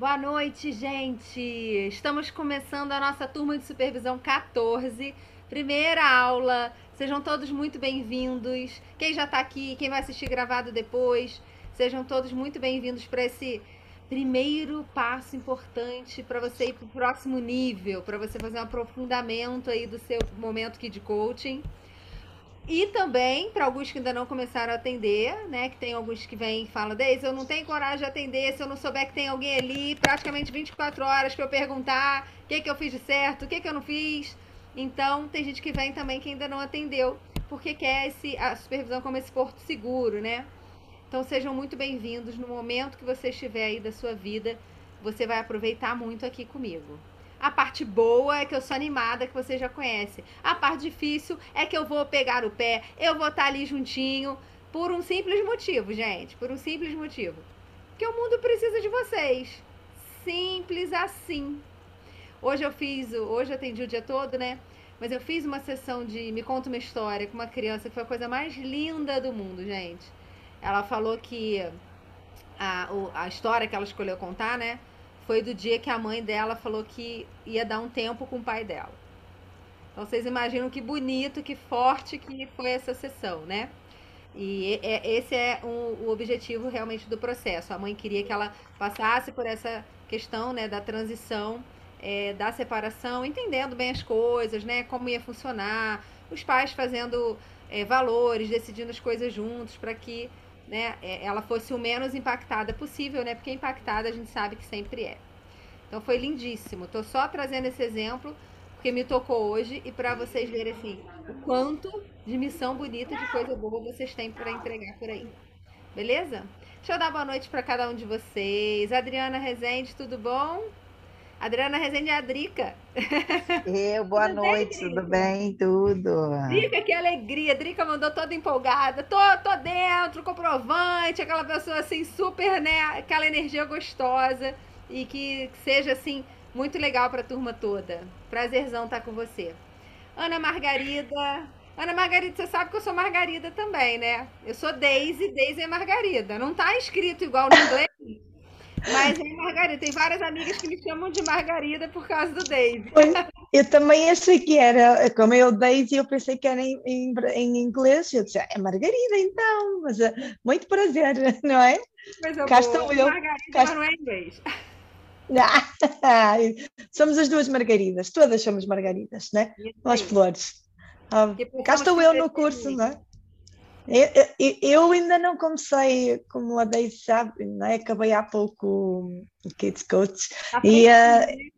Boa noite, gente! Estamos começando a nossa turma de supervisão 14, primeira aula. Sejam todos muito bem-vindos. Quem já está aqui, quem vai assistir gravado depois, sejam todos muito bem-vindos para esse primeiro passo importante para você ir para o próximo nível, para você fazer um aprofundamento aí do seu momento aqui de coaching. E também, para alguns que ainda não começaram a atender, né? Que tem alguns que vêm e falam, Deise, eu não tenho coragem de atender se eu não souber que tem alguém ali, praticamente 24 horas para eu perguntar o que, que eu fiz de certo, o que, que eu não fiz. Então, tem gente que vem também que ainda não atendeu, porque quer esse, a supervisão como esse porto seguro, né? Então, sejam muito bem-vindos no momento que você estiver aí da sua vida. Você vai aproveitar muito aqui comigo. A parte boa é que eu sou animada, que você já conhece. A parte difícil é que eu vou pegar o pé, eu vou estar ali juntinho, por um simples motivo, gente. Por um simples motivo. Que o mundo precisa de vocês. Simples assim. Hoje eu fiz, hoje eu atendi o dia todo, né? Mas eu fiz uma sessão de Me Conta uma História com uma criança que foi a coisa mais linda do mundo, gente. Ela falou que a, a história que ela escolheu contar, né? Foi do dia que a mãe dela falou que ia dar um tempo com o pai dela. Então vocês imaginam que bonito, que forte que foi essa sessão, né? E esse é um, o objetivo realmente do processo. A mãe queria que ela passasse por essa questão né, da transição, é, da separação, entendendo bem as coisas, né? Como ia funcionar, os pais fazendo é, valores, decidindo as coisas juntos para que né, é, ela fosse o menos impactada possível, né? Porque impactada a gente sabe que sempre é. Então foi lindíssimo. Tô só trazendo esse exemplo porque me tocou hoje e para vocês verem assim o quanto de missão bonita, de coisa boa vocês têm para entregar por aí. Beleza? Deixa eu dar boa noite para cada um de vocês. Adriana Rezende, tudo bom? Adriana Rezende é a Drica. Eu, boa tudo noite, bem, tudo bem? Tudo. Drica, que alegria. Drica mandou toda empolgada. Tô, tô dentro, comprovante, aquela pessoa assim, super, né? Aquela energia gostosa e que seja assim, muito legal para a turma toda. Prazerzão estar tá com você. Ana Margarida. Ana Margarida, você sabe que eu sou Margarida também, né? Eu sou Daisy, Daisy é Margarida. Não tá escrito igual no inglês, mas é Margarida. Tem várias amigas que me chamam de Margarida por causa do Daisy. Eu também achei que era, como eu Daisy, eu pensei que era em, em, em inglês. Eu disse, é Margarida então, mas é muito prazer, não é? Mas eu Cá estou eu. Margarida, Cá... mas não é inglês. somos as duas margaridas, todas somos margaridas, né? Nós flores. Ah, cá estou eu no curso, não é? Eu, ainda não comecei, como a Deise sabe, não é? acabei há pouco o Kids Coach tá e uh,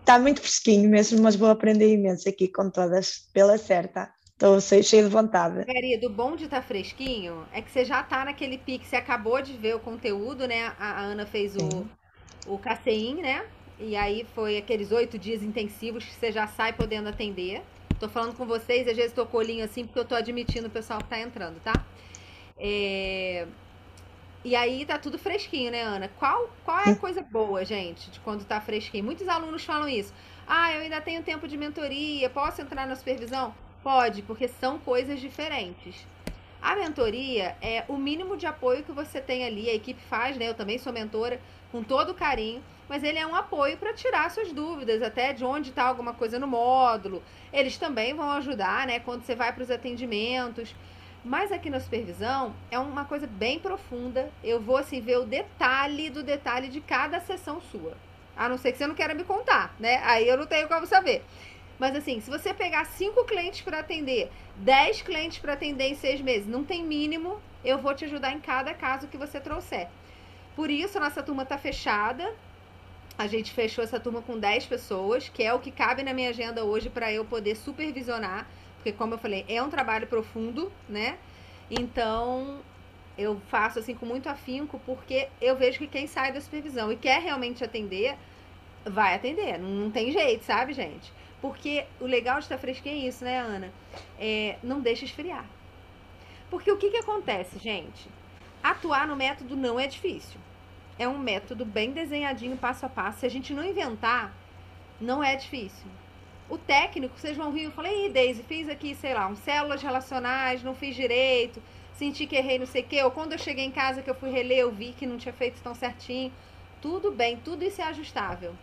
está muito fresquinho mesmo, mas vou aprender imenso aqui com todas, pela certa. Estou cheio de vontade. Margarida, o bom de estar tá fresquinho é que você já está naquele pique, você acabou de ver o conteúdo, né? A, a Ana fez o, o casein, né? E aí foi aqueles oito dias intensivos que você já sai podendo atender. Tô falando com vocês, às vezes tô com olhinho assim, porque eu tô admitindo o pessoal que tá entrando, tá? É... E aí tá tudo fresquinho, né, Ana? Qual, qual é a coisa boa, gente, de quando tá fresquinho? Muitos alunos falam isso. Ah, eu ainda tenho tempo de mentoria, posso entrar na supervisão? Pode, porque são coisas diferentes. A mentoria é o mínimo de apoio que você tem ali, a equipe faz, né? Eu também sou mentora, com todo carinho, mas ele é um apoio para tirar suas dúvidas, até de onde está alguma coisa no módulo. Eles também vão ajudar, né, quando você vai para os atendimentos. Mas aqui na supervisão é uma coisa bem profunda. Eu vou assim ver o detalhe do detalhe de cada sessão sua. A não ser que você não queira me contar, né? Aí eu não tenho como saber. Mas assim, se você pegar cinco clientes para atender, dez clientes para atender em seis meses, não tem mínimo, eu vou te ajudar em cada caso que você trouxer. Por isso, a nossa turma está fechada. A gente fechou essa turma com 10 pessoas, que é o que cabe na minha agenda hoje para eu poder supervisionar, porque como eu falei, é um trabalho profundo, né? Então, eu faço assim com muito afinco, porque eu vejo que quem sai da supervisão e quer realmente atender, vai atender. Não, tem jeito, sabe, gente? Porque o legal de estar fresquinho é isso, né, Ana? É, não deixa esfriar. Porque o que, que acontece, gente? Atuar no método não é difícil. É um método bem desenhadinho, passo a passo. Se a gente não inventar, não é difícil. O técnico, vocês vão rir, eu falei, Ih, Daisy, fiz aqui, sei lá, um células relacionais, não fiz direito, senti que errei não sei o quê, ou quando eu cheguei em casa que eu fui reler, eu vi que não tinha feito tão certinho. Tudo bem, tudo isso é ajustável.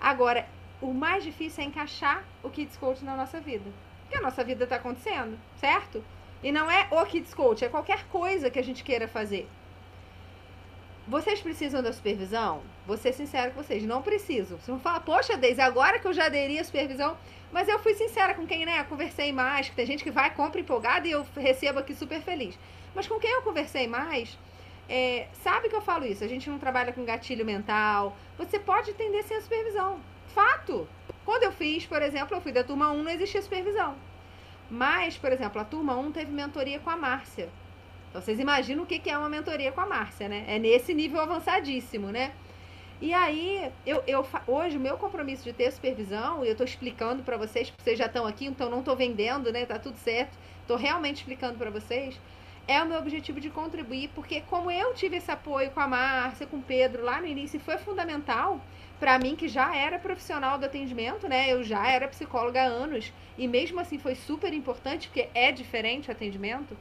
Agora, o mais difícil é encaixar o Kids Coach na nossa vida. Porque a nossa vida está acontecendo, certo? E não é o Kids Coach, é qualquer coisa que a gente queira fazer. Vocês precisam da supervisão? Vou ser sincera com vocês, não precisam. Vocês vão falar, poxa, Deise, agora que eu já aderi à supervisão. Mas eu fui sincera com quem, né? Conversei mais, que tem gente que vai, compra empolgada e eu recebo aqui super feliz. Mas com quem eu conversei mais, é, sabe que eu falo isso? A gente não trabalha com gatilho mental. Você pode entender sem a supervisão. Fato! Quando eu fiz, por exemplo, eu fui da turma 1, não existia supervisão. Mas, por exemplo, a turma 1 teve mentoria com a Márcia. Então, vocês imaginam o que é uma mentoria com a Márcia, né? É nesse nível avançadíssimo, né? E aí, eu, eu hoje, o meu compromisso de ter supervisão, e eu tô explicando para vocês, porque vocês já estão aqui, então não tô vendendo, né? Tá tudo certo. Tô realmente explicando para vocês é o meu objetivo de contribuir, porque como eu tive esse apoio com a Márcia, com o Pedro lá no início, foi fundamental para mim que já era profissional do atendimento, né? Eu já era psicóloga há anos e mesmo assim foi super importante porque é diferente o atendimento.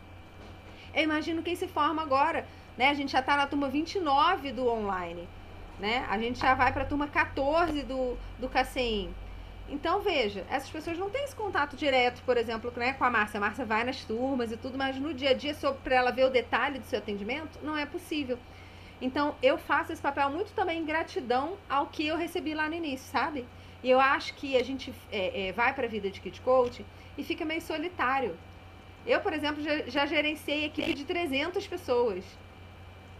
Eu imagino quem se forma agora, né? A gente já está na turma 29 do online, né? A gente já vai para a turma 14 do do CACEIM. Então, veja, essas pessoas não têm esse contato direto, por exemplo, né, com a Márcia. A Márcia vai nas turmas e tudo, mas no dia a dia, para ela ver o detalhe do seu atendimento, não é possível. Então, eu faço esse papel muito também em gratidão ao que eu recebi lá no início, sabe? E eu acho que a gente é, é, vai para a vida de Kid Coach e fica meio solitário. Eu, por exemplo, já, já gerenciei equipe de 300 pessoas.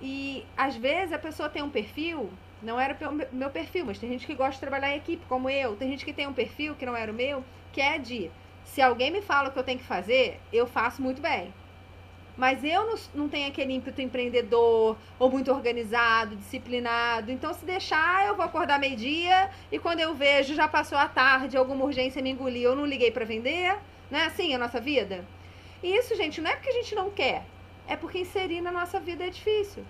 E às vezes a pessoa tem um perfil não era o meu perfil, mas tem gente que gosta de trabalhar em equipe, como eu. Tem gente que tem um perfil que não era o meu, que é de se alguém me fala o que eu tenho que fazer, eu faço muito bem. Mas eu não, não tenho aquele ímpeto empreendedor, ou muito organizado, disciplinado. Então, se deixar, eu vou acordar meio-dia e quando eu vejo já passou a tarde, alguma urgência me engoliu, eu não liguei para vender. Não é assim a nossa vida? E isso, gente, não é porque a gente não quer, é porque inserir na nossa vida é difícil.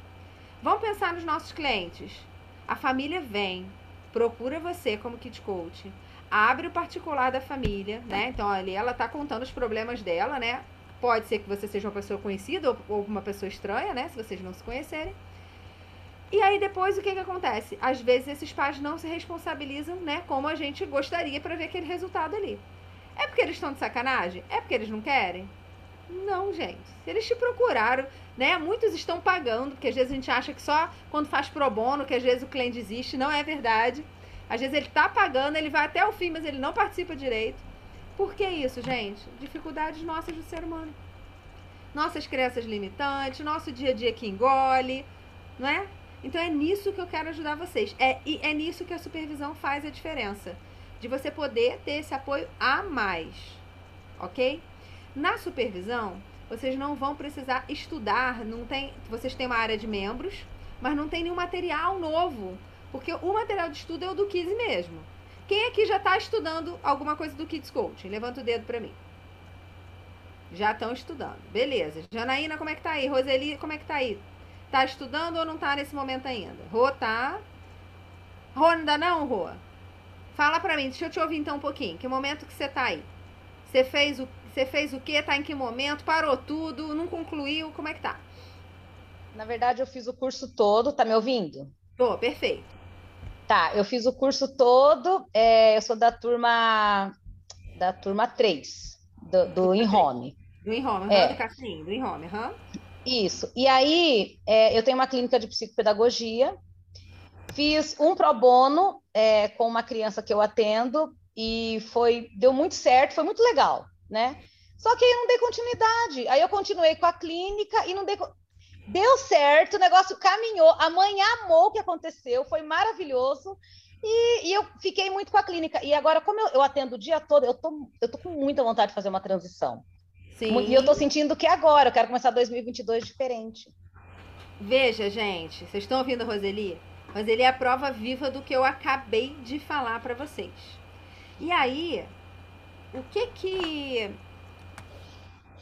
Vamos pensar nos nossos clientes. A família vem, procura você como kit coach, abre o particular da família, né? Então ali ela tá contando os problemas dela, né? Pode ser que você seja uma pessoa conhecida ou uma pessoa estranha, né? Se vocês não se conhecerem. E aí depois o que que acontece? Às vezes esses pais não se responsabilizam, né? Como a gente gostaria para ver aquele resultado ali. É porque eles estão de sacanagem? É porque eles não querem? Não, gente. Eles te procuraram, né? Muitos estão pagando, porque às vezes a gente acha que só quando faz pro bono, que às vezes o cliente desiste, não é verdade. Às vezes ele tá pagando, ele vai até o fim, mas ele não participa direito. Por que isso, gente? Dificuldades nossas do ser humano. Nossas crenças limitantes, nosso dia a dia que engole, não é? Então é nisso que eu quero ajudar vocês. É, e é nisso que a supervisão faz a diferença. De você poder ter esse apoio a mais. Ok? Na supervisão, vocês não vão precisar estudar, não tem, vocês têm uma área de membros, mas não tem nenhum material novo, porque o material de estudo é o do Kids mesmo. Quem aqui já está estudando alguma coisa do Kids Coaching? Levanta o dedo para mim. Já estão estudando. Beleza. Janaína, como é que tá aí? Roseli, como é que tá aí? Tá estudando ou não tá nesse momento ainda? Rô, tá? Rô, ainda não, Rô? Fala pra mim, deixa eu te ouvir então um pouquinho. Que momento que você tá aí? Você fez o você fez o quê? Tá em que momento? Parou tudo? Não concluiu? Como é que tá? Na verdade, eu fiz o curso todo. Tá me ouvindo? Tô, perfeito. Tá, eu fiz o curso todo. É, eu sou da turma da turma 3, do, do InHome. Do InHome, é. do Cassim, do InHome, aham. Isso. E aí, é, eu tenho uma clínica de psicopedagogia. Fiz um pro bono é, com uma criança que eu atendo e foi deu muito certo, foi muito legal né? Só que aí eu não dei continuidade. Aí eu continuei com a clínica e não dei. Deu certo, o negócio caminhou. A mãe amou o que aconteceu, foi maravilhoso. E, e, eu fiquei muito com a clínica. E agora, como eu, eu, atendo o dia todo, eu tô, eu tô com muita vontade de fazer uma transição. Sim. E eu tô sentindo que agora, eu quero começar 2022 diferente. Veja, gente, vocês estão ouvindo a Roseli? Roseli é a prova viva do que eu acabei de falar para vocês. E aí, o que que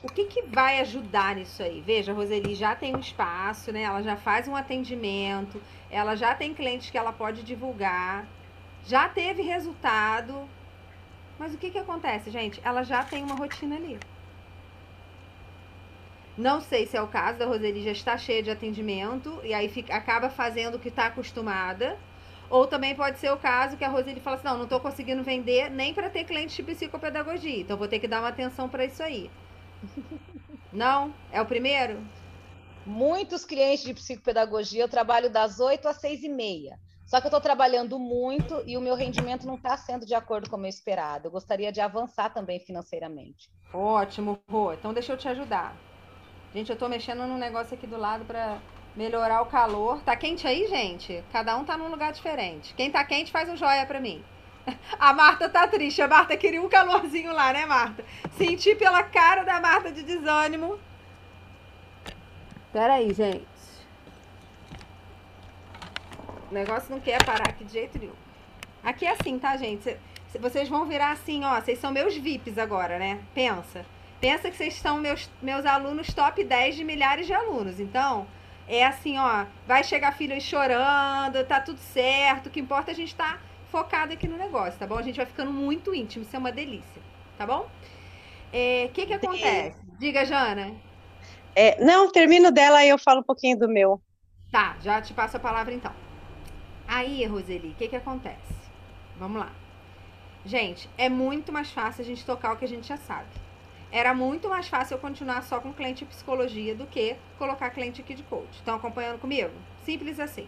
o que, que vai ajudar nisso aí? Veja, a Roseli já tem um espaço, né? Ela já faz um atendimento, ela já tem clientes que ela pode divulgar, já teve resultado. Mas o que, que acontece, gente? Ela já tem uma rotina ali. Não sei se é o caso da Roseli já está cheia de atendimento e aí fica, acaba fazendo o que está acostumada. Ou também pode ser o caso que a Roseli fala assim: não, não estou conseguindo vender nem para ter cliente de psicopedagogia, então vou ter que dar uma atenção para isso aí. Não? É o primeiro? Muitos clientes de psicopedagogia eu trabalho das 8 às 6 e meia. Só que eu estou trabalhando muito e o meu rendimento não está sendo de acordo com o meu esperado. Eu gostaria de avançar também financeiramente. Ótimo, Rô. Então deixa eu te ajudar. Gente, eu estou mexendo num negócio aqui do lado para melhorar o calor. Tá quente aí, gente? Cada um tá num lugar diferente. Quem tá quente faz um joia para mim. A Marta tá triste. A Marta queria um calorzinho lá, né, Marta? Senti pela cara da Marta de desânimo. Peraí, gente. O negócio não quer parar aqui de jeito nenhum. Aqui é assim, tá, gente? Vocês vão virar assim, ó. Vocês são meus VIPs agora, né? Pensa. Pensa que vocês são meus, meus alunos top 10 de milhares de alunos. Então, é assim, ó. Vai chegar filho aí chorando, tá tudo certo. O que importa é a gente tá focado aqui no negócio, tá bom? A gente vai ficando muito íntimo. Isso é uma delícia, tá bom? O é, que que acontece? Diga, Jana. É, não, termino dela e eu falo um pouquinho do meu. Tá, já te passo a palavra então. Aí, Roseli, o que que acontece? Vamos lá. Gente, é muito mais fácil a gente tocar o que a gente já sabe. Era muito mais fácil eu continuar só com cliente psicologia do que colocar cliente aqui de coach. Estão acompanhando comigo? Simples assim.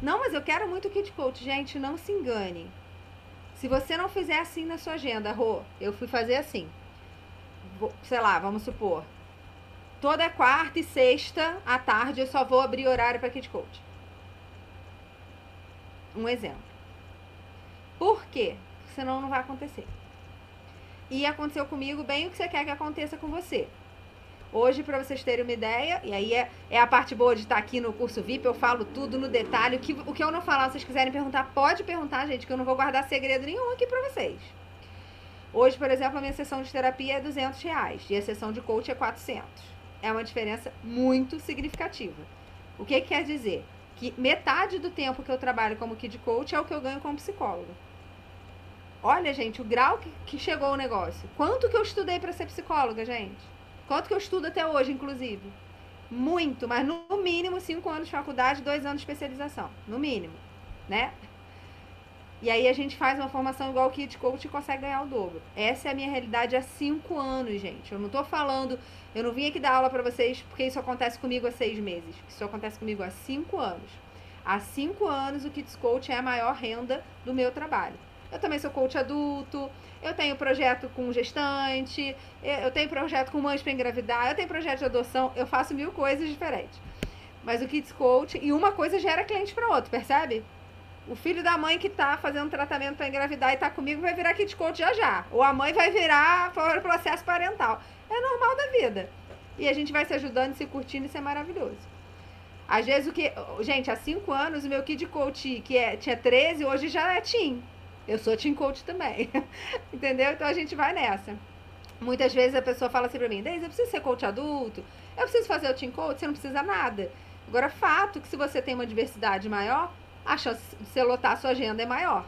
Não, mas eu quero muito kit coach. Gente, não se engane. Se você não fizer assim na sua agenda, Rô, eu fui fazer assim. Sei lá, vamos supor. Toda quarta e sexta à tarde eu só vou abrir horário para kit coach. Um exemplo. Por quê? Senão não vai acontecer. E aconteceu comigo bem o que você quer que aconteça com você. Hoje, para vocês terem uma ideia, e aí é, é a parte boa de estar aqui no curso VIP, eu falo tudo no detalhe. O que, o que eu não falar, vocês quiserem perguntar, pode perguntar, gente, que eu não vou guardar segredo nenhum aqui para vocês. Hoje, por exemplo, a minha sessão de terapia é 200 reais e a sessão de coach é 400. É uma diferença muito significativa. O que, que quer dizer? Que metade do tempo que eu trabalho como kid coach é o que eu ganho como psicólogo. Olha, gente, o grau que, que chegou o negócio. Quanto que eu estudei para ser psicóloga, gente? Quanto que eu estudo até hoje, inclusive? Muito, mas no mínimo cinco anos de faculdade, dois anos de especialização. No mínimo, né? E aí a gente faz uma formação igual o Kit Coach e consegue ganhar o dobro. Essa é a minha realidade há cinco anos, gente. Eu não tô falando, eu não vim aqui dar aula para vocês porque isso acontece comigo há seis meses. Isso acontece comigo há cinco anos. Há cinco anos o Kids Coach é a maior renda do meu trabalho. Eu também sou coach adulto, eu tenho projeto com gestante, eu tenho projeto com mães para engravidar, eu tenho projeto de adoção, eu faço mil coisas diferentes. Mas o Kids Coach, e uma coisa gera cliente para outro, percebe? O filho da mãe que tá fazendo tratamento para engravidar e tá comigo vai virar Kids Coach já já. Ou a mãe vai virar para o processo parental. É normal da vida. E a gente vai se ajudando, se curtindo, isso é maravilhoso. Às vezes o que. Gente, há cinco anos o meu Kid Coach, que é, tinha 13, hoje já é Tim. Eu sou team coach também. Entendeu? Então a gente vai nessa. Muitas vezes a pessoa fala assim pra mim, Deise, eu preciso ser coach adulto? Eu preciso fazer o team coach? Você não precisa nada. Agora, fato que se você tem uma diversidade maior, a chance de você lotar a sua agenda é maior.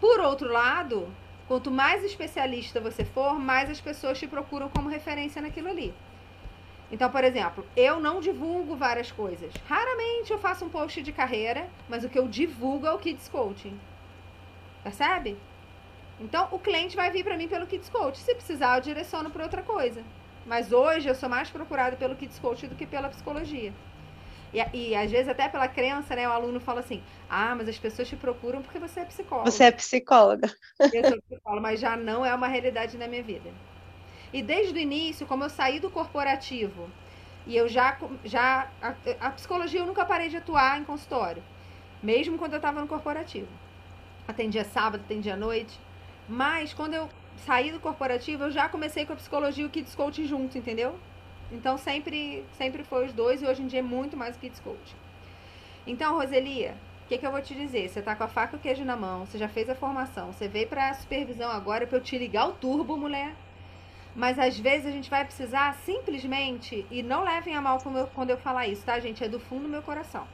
Por outro lado, quanto mais especialista você for, mais as pessoas te procuram como referência naquilo ali. Então, por exemplo, eu não divulgo várias coisas. Raramente eu faço um post de carreira, mas o que eu divulgo é o Kids Coaching. Percebe? Então, o cliente vai vir para mim pelo Kids Coach. Se precisar, eu direciono para outra coisa. Mas hoje eu sou mais procurada pelo Kids Coach do que pela psicologia. E, e, às vezes até pela crença, né? O aluno fala assim: Ah, mas as pessoas te procuram porque você é psicóloga. Você é psicóloga. Eu sou psicóloga, mas já não é uma realidade na minha vida. E desde o início, como eu saí do corporativo e eu já. já a, a psicologia eu nunca parei de atuar em consultório, mesmo quando eu estava no corporativo atendia sábado, atendia noite. Mas quando eu saí do corporativo, eu já comecei com a psicologia e o Kids Coach junto, entendeu? Então sempre, sempre foi os dois e hoje em dia é muito mais o Kids Coach. Então, Roselia, o que, que eu vou te dizer? Você tá com a faca e o queijo na mão, você já fez a formação, você veio pra supervisão agora para eu te ligar o turbo, mulher. Mas às vezes a gente vai precisar simplesmente, e não levem a mal quando eu falar isso, tá, gente? É do fundo do meu coração.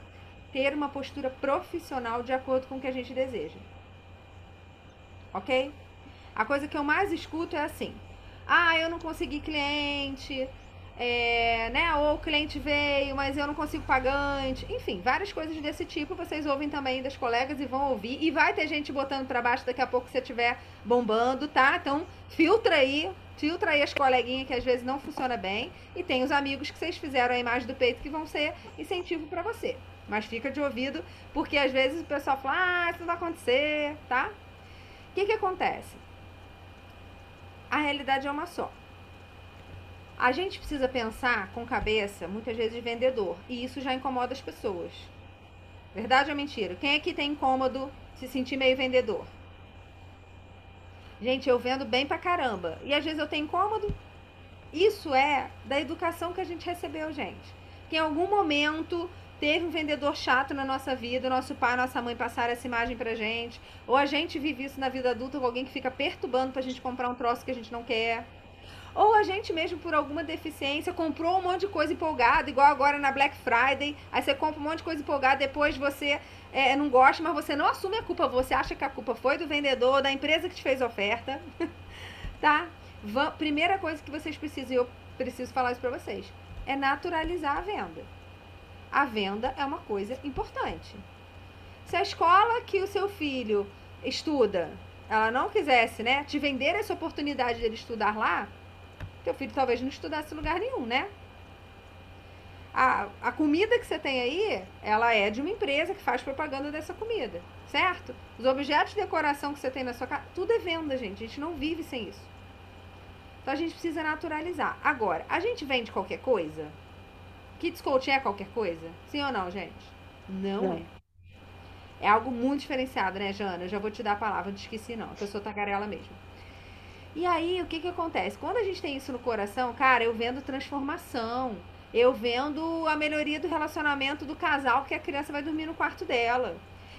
Ter uma postura profissional de acordo com o que a gente deseja ok? A coisa que eu mais escuto é assim: ah, eu não consegui cliente, é, né? Ou o cliente veio, mas eu não consigo pagante. Enfim, várias coisas desse tipo vocês ouvem também das colegas e vão ouvir. E vai ter gente botando para baixo daqui a pouco se estiver bombando, tá? Então, filtra aí, filtra aí as coleguinhas que às vezes não funciona bem. E tem os amigos que vocês fizeram a imagem do peito que vão ser incentivo para você. Mas fica de ouvido, porque às vezes o pessoal fala, ah, isso não vai acontecer, tá? O que que acontece? A realidade é uma só a gente precisa pensar com cabeça, muitas vezes, de vendedor. E isso já incomoda as pessoas. Verdade ou mentira? Quem aqui tem incômodo se sentir meio vendedor? Gente, eu vendo bem pra caramba. E às vezes eu tenho incômodo. Isso é da educação que a gente recebeu, gente. Que em algum momento teve um vendedor chato na nossa vida, nosso pai, nossa mãe passaram essa imagem pra gente. Ou a gente vive isso na vida adulta com alguém que fica perturbando pra gente comprar um troço que a gente não quer. Ou a gente mesmo, por alguma deficiência, comprou um monte de coisa empolgada, igual agora na Black Friday. Aí você compra um monte de coisa empolgada, depois você é, não gosta, mas você não assume a culpa. Você acha que a culpa foi do vendedor, da empresa que te fez a oferta. tá? Primeira coisa que vocês precisam, e eu preciso falar isso pra vocês, é naturalizar a venda. A venda é uma coisa importante. Se a escola que o seu filho estuda, ela não quisesse, né, te vender essa oportunidade dele estudar lá, teu filho talvez não estudasse lugar nenhum, né? A, a comida que você tem aí, ela é de uma empresa que faz propaganda dessa comida, certo? Os objetos de decoração que você tem na sua casa, tudo é venda, gente. A gente não vive sem isso. Então a gente precisa naturalizar. Agora, a gente vende qualquer coisa? Kids coach é qualquer coisa? Sim ou não, gente? Não, não. é. É algo muito diferenciado, né, Jana? Eu já vou te dar a palavra, não esqueci não. A pessoa tagarela mesmo. E aí, o que que acontece? Quando a gente tem isso no coração, cara, eu vendo transformação. Eu vendo a melhoria do relacionamento do casal, que a criança vai dormir no quarto dela.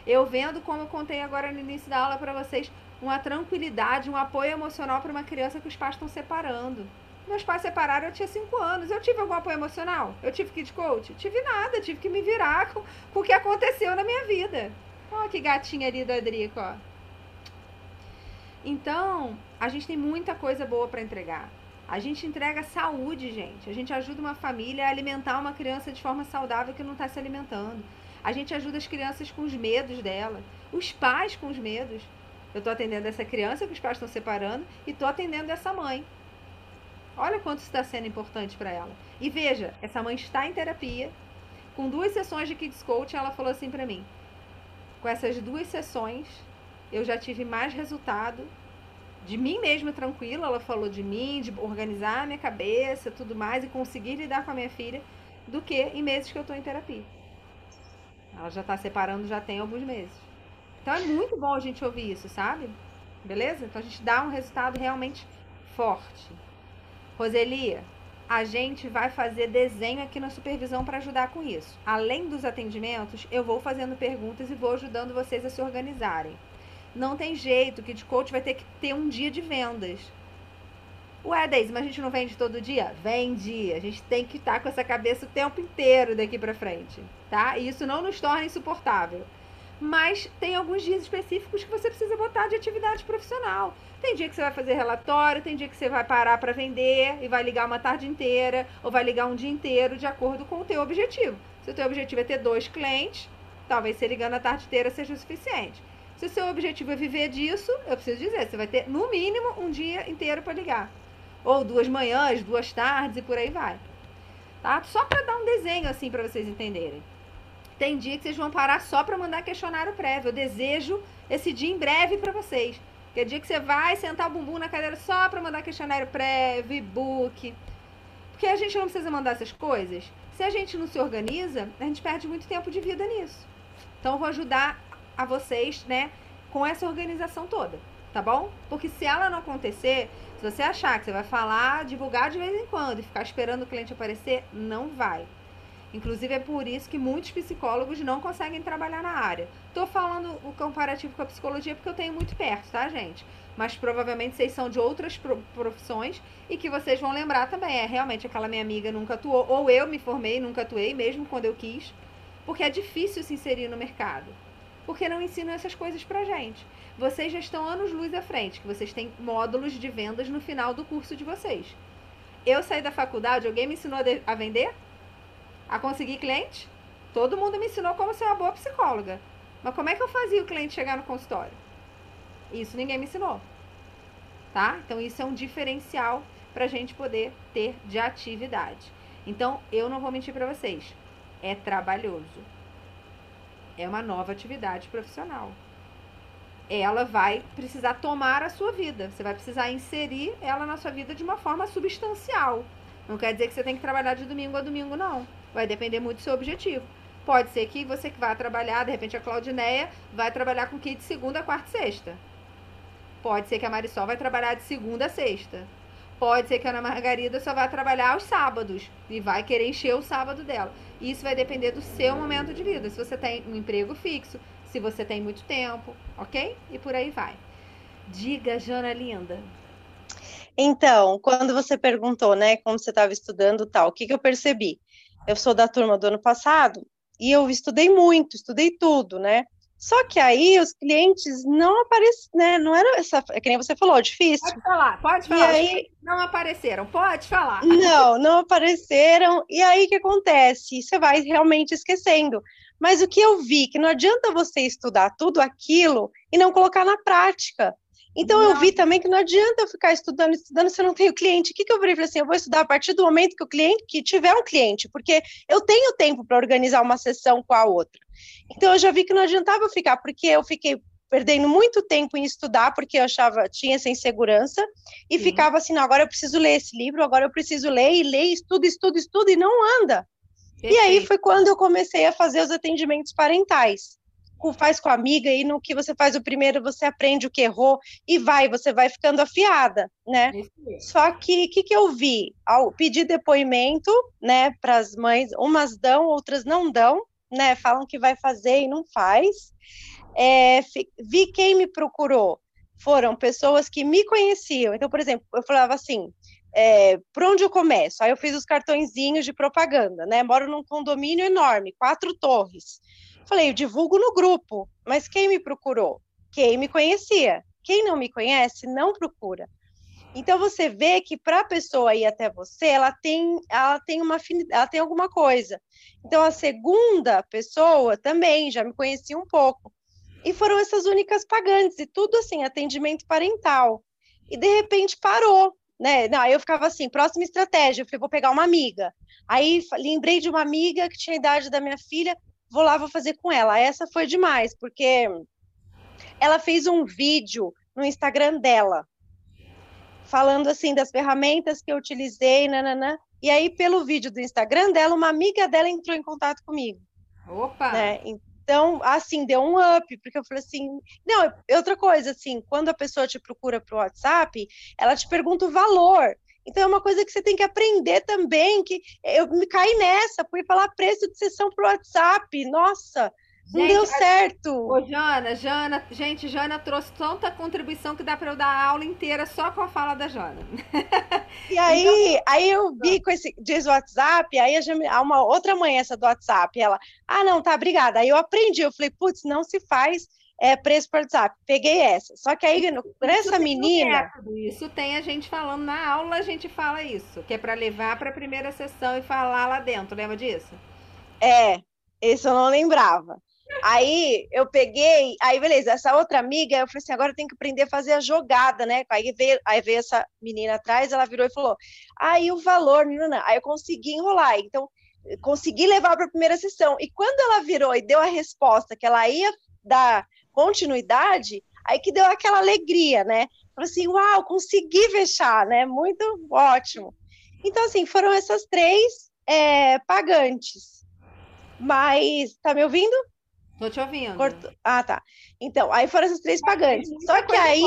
Eu vendo, como eu contei agora no início da aula para vocês, uma tranquilidade, um apoio emocional para uma criança que os pais estão separando. Meus pais separaram, eu tinha 5 anos. Eu tive algum apoio emocional? Eu tive kid coach? Tive nada, tive que me virar com, com o que aconteceu na minha vida. Ó, que gatinha ali do Adrico, ó. Então, a gente tem muita coisa boa para entregar. A gente entrega saúde, gente. A gente ajuda uma família a alimentar uma criança de forma saudável que não está se alimentando. A gente ajuda as crianças com os medos dela, os pais com os medos. Eu estou atendendo essa criança que os pais estão separando e estou atendendo essa mãe. Olha quanto isso está sendo importante para ela. E veja, essa mãe está em terapia. Com duas sessões de Kids Coach, ela falou assim para mim: com essas duas sessões, eu já tive mais resultado de mim mesma tranquila, ela falou de mim, de organizar a minha cabeça, tudo mais, e conseguir lidar com a minha filha, do que em meses que eu estou em terapia. Ela já está separando já tem alguns meses. Então é muito bom a gente ouvir isso, sabe? Beleza? Então a gente dá um resultado realmente forte. Roselia, a gente vai fazer desenho aqui na supervisão para ajudar com isso. Além dos atendimentos, eu vou fazendo perguntas e vou ajudando vocês a se organizarem. Não tem jeito, que de coach vai ter que ter um dia de vendas. Ué, Deise, mas a gente não vende todo dia? Vende. A gente tem que estar com essa cabeça o tempo inteiro daqui para frente, tá? E isso não nos torna insuportável. Mas tem alguns dias específicos que você precisa botar de atividade profissional. Tem dia que você vai fazer relatório, tem dia que você vai parar para vender e vai ligar uma tarde inteira ou vai ligar um dia inteiro de acordo com o teu objetivo. Se o teu objetivo é ter dois clientes, talvez você ligando a tarde inteira seja o suficiente. Se o seu objetivo é viver disso, eu preciso dizer, você vai ter no mínimo um dia inteiro para ligar. Ou duas manhãs, duas tardes e por aí vai. Tá? Só para dar um desenho assim para vocês entenderem. Tem dia que vocês vão parar só para mandar questionário prévio. Eu desejo esse dia em breve para vocês. Que é dia que você vai sentar o bumbum na cadeira só para mandar questionário prévio, e-book. Porque a gente não precisa mandar essas coisas. Se a gente não se organiza, a gente perde muito tempo de vida nisso. Então, eu vou ajudar a vocês, né, com essa organização toda, tá bom? Porque se ela não acontecer, se você achar que você vai falar, divulgar de vez em quando e ficar esperando o cliente aparecer, não vai. Inclusive é por isso que muitos psicólogos não conseguem trabalhar na área. Tô falando o comparativo com a psicologia porque eu tenho muito perto, tá, gente? Mas provavelmente vocês são de outras profissões e que vocês vão lembrar também. É realmente aquela minha amiga nunca atuou, ou eu me formei, nunca atuei, mesmo quando eu quis, porque é difícil se inserir no mercado porque não ensinam essas coisas pra gente. Vocês já estão anos luz à frente, que vocês têm módulos de vendas no final do curso de vocês. eu saí da faculdade, alguém me ensinou a vender? A conseguir cliente? Todo mundo me ensinou como ser uma boa psicóloga. Mas como é que eu fazia o cliente chegar no consultório? Isso ninguém me ensinou. Tá? Então, isso é um diferencial para a gente poder ter de atividade. Então, eu não vou mentir para vocês. É trabalhoso. É uma nova atividade profissional ela vai precisar tomar a sua vida. Você vai precisar inserir ela na sua vida de uma forma substancial. Não quer dizer que você tem que trabalhar de domingo a domingo, não. Vai depender muito do seu objetivo. Pode ser que você que vai trabalhar, de repente a Claudineia vai trabalhar com de segunda, quarta e sexta. Pode ser que a Marisol vai trabalhar de segunda a sexta. Pode ser que a Ana Margarida só vai trabalhar aos sábados e vai querer encher o sábado dela. Isso vai depender do seu momento de vida. Se você tem um emprego fixo, se você tem muito tempo, ok? E por aí vai. Diga, Jana linda. Então, quando você perguntou, né, como você estava estudando tal, o que, que eu percebi? Eu sou da turma do ano passado e eu estudei muito, estudei tudo, né? Só que aí os clientes não apareceram, né? Não era essa, é que nem você falou, difícil. Pode falar, pode falar. E aí, não apareceram, pode falar. Não, não apareceram. E aí o que acontece? Você vai realmente esquecendo. Mas o que eu vi que não adianta você estudar tudo aquilo e não colocar na prática. Então não. eu vi também que não adianta eu ficar estudando, estudando se eu não tenho cliente. O que, que eu falei assim? Eu vou estudar a partir do momento que o cliente que tiver um cliente, porque eu tenho tempo para organizar uma sessão com a outra. Então eu já vi que não adiantava eu ficar, porque eu fiquei perdendo muito tempo em estudar, porque eu achava, tinha essa insegurança, e Sim. ficava assim, não, agora eu preciso ler esse livro, agora eu preciso ler, e ler, estudo, estudo, estudo, e não anda. Perfeito. E aí foi quando eu comecei a fazer os atendimentos parentais. Faz com a amiga e no que você faz o primeiro, você aprende o que errou e vai, você vai ficando afiada, né? Só que o que, que eu vi? Ao pedir depoimento, né, para as mães, umas dão, outras não dão, né? Falam que vai fazer e não faz. É, vi quem me procurou. Foram pessoas que me conheciam. Então, por exemplo, eu falava assim: é, por onde eu começo? Aí eu fiz os cartõezinhos de propaganda, né? Moro num condomínio enorme, quatro torres. Falei, eu divulgo no grupo, mas quem me procurou? Quem me conhecia. Quem não me conhece, não procura. Então você vê que para a pessoa ir até você, ela tem, ela tem uma ela tem alguma coisa. Então a segunda pessoa também já me conhecia um pouco. E foram essas únicas pagantes, e tudo assim, atendimento parental. E de repente parou né? Não, eu ficava assim, próxima estratégia, eu falei, vou pegar uma amiga. Aí lembrei de uma amiga que tinha a idade da minha filha, vou lá, vou fazer com ela. Essa foi demais, porque ela fez um vídeo no Instagram dela, falando assim das ferramentas que eu utilizei, nananã. E aí, pelo vídeo do Instagram dela, uma amiga dela entrou em contato comigo. Opa! Né? Então, assim, deu um up, porque eu falei assim, não, outra coisa, assim, quando a pessoa te procura para o WhatsApp, ela te pergunta o valor. Então, é uma coisa que você tem que aprender também, que eu me caí nessa, fui falar preço de sessão para o WhatsApp, nossa, Gente, não deu certo. Ô, Jana, Jana, gente, Jana trouxe tanta contribuição que dá para eu dar a aula inteira só com a fala da Jana. E aí, então... aí eu vi com esse diz WhatsApp, aí a uma outra mãe essa do WhatsApp, ela, ah, não, tá, obrigada. Aí eu aprendi, eu falei, putz, não se faz é, preço por WhatsApp. Peguei essa. Só que aí, essa menina. Isso tem a gente falando na aula, a gente fala isso, que é para levar para a primeira sessão e falar lá dentro. Lembra disso? É, isso eu não lembrava. Aí eu peguei, aí beleza, essa outra amiga, eu falei assim, agora eu tenho que aprender a fazer a jogada, né? Aí veio, aí veio essa menina atrás, ela virou e falou, aí o valor, não, não. aí eu consegui enrolar, então consegui levar para a primeira sessão. E quando ela virou e deu a resposta que ela ia dar continuidade, aí que deu aquela alegria, né? Falei assim, uau, consegui fechar, né? Muito ótimo. Então, assim, foram essas três é, pagantes. Mas, tá me ouvindo? Tô te ouvindo. Corto... Ah, tá. Então, aí foram essas três pagantes. Só que aí.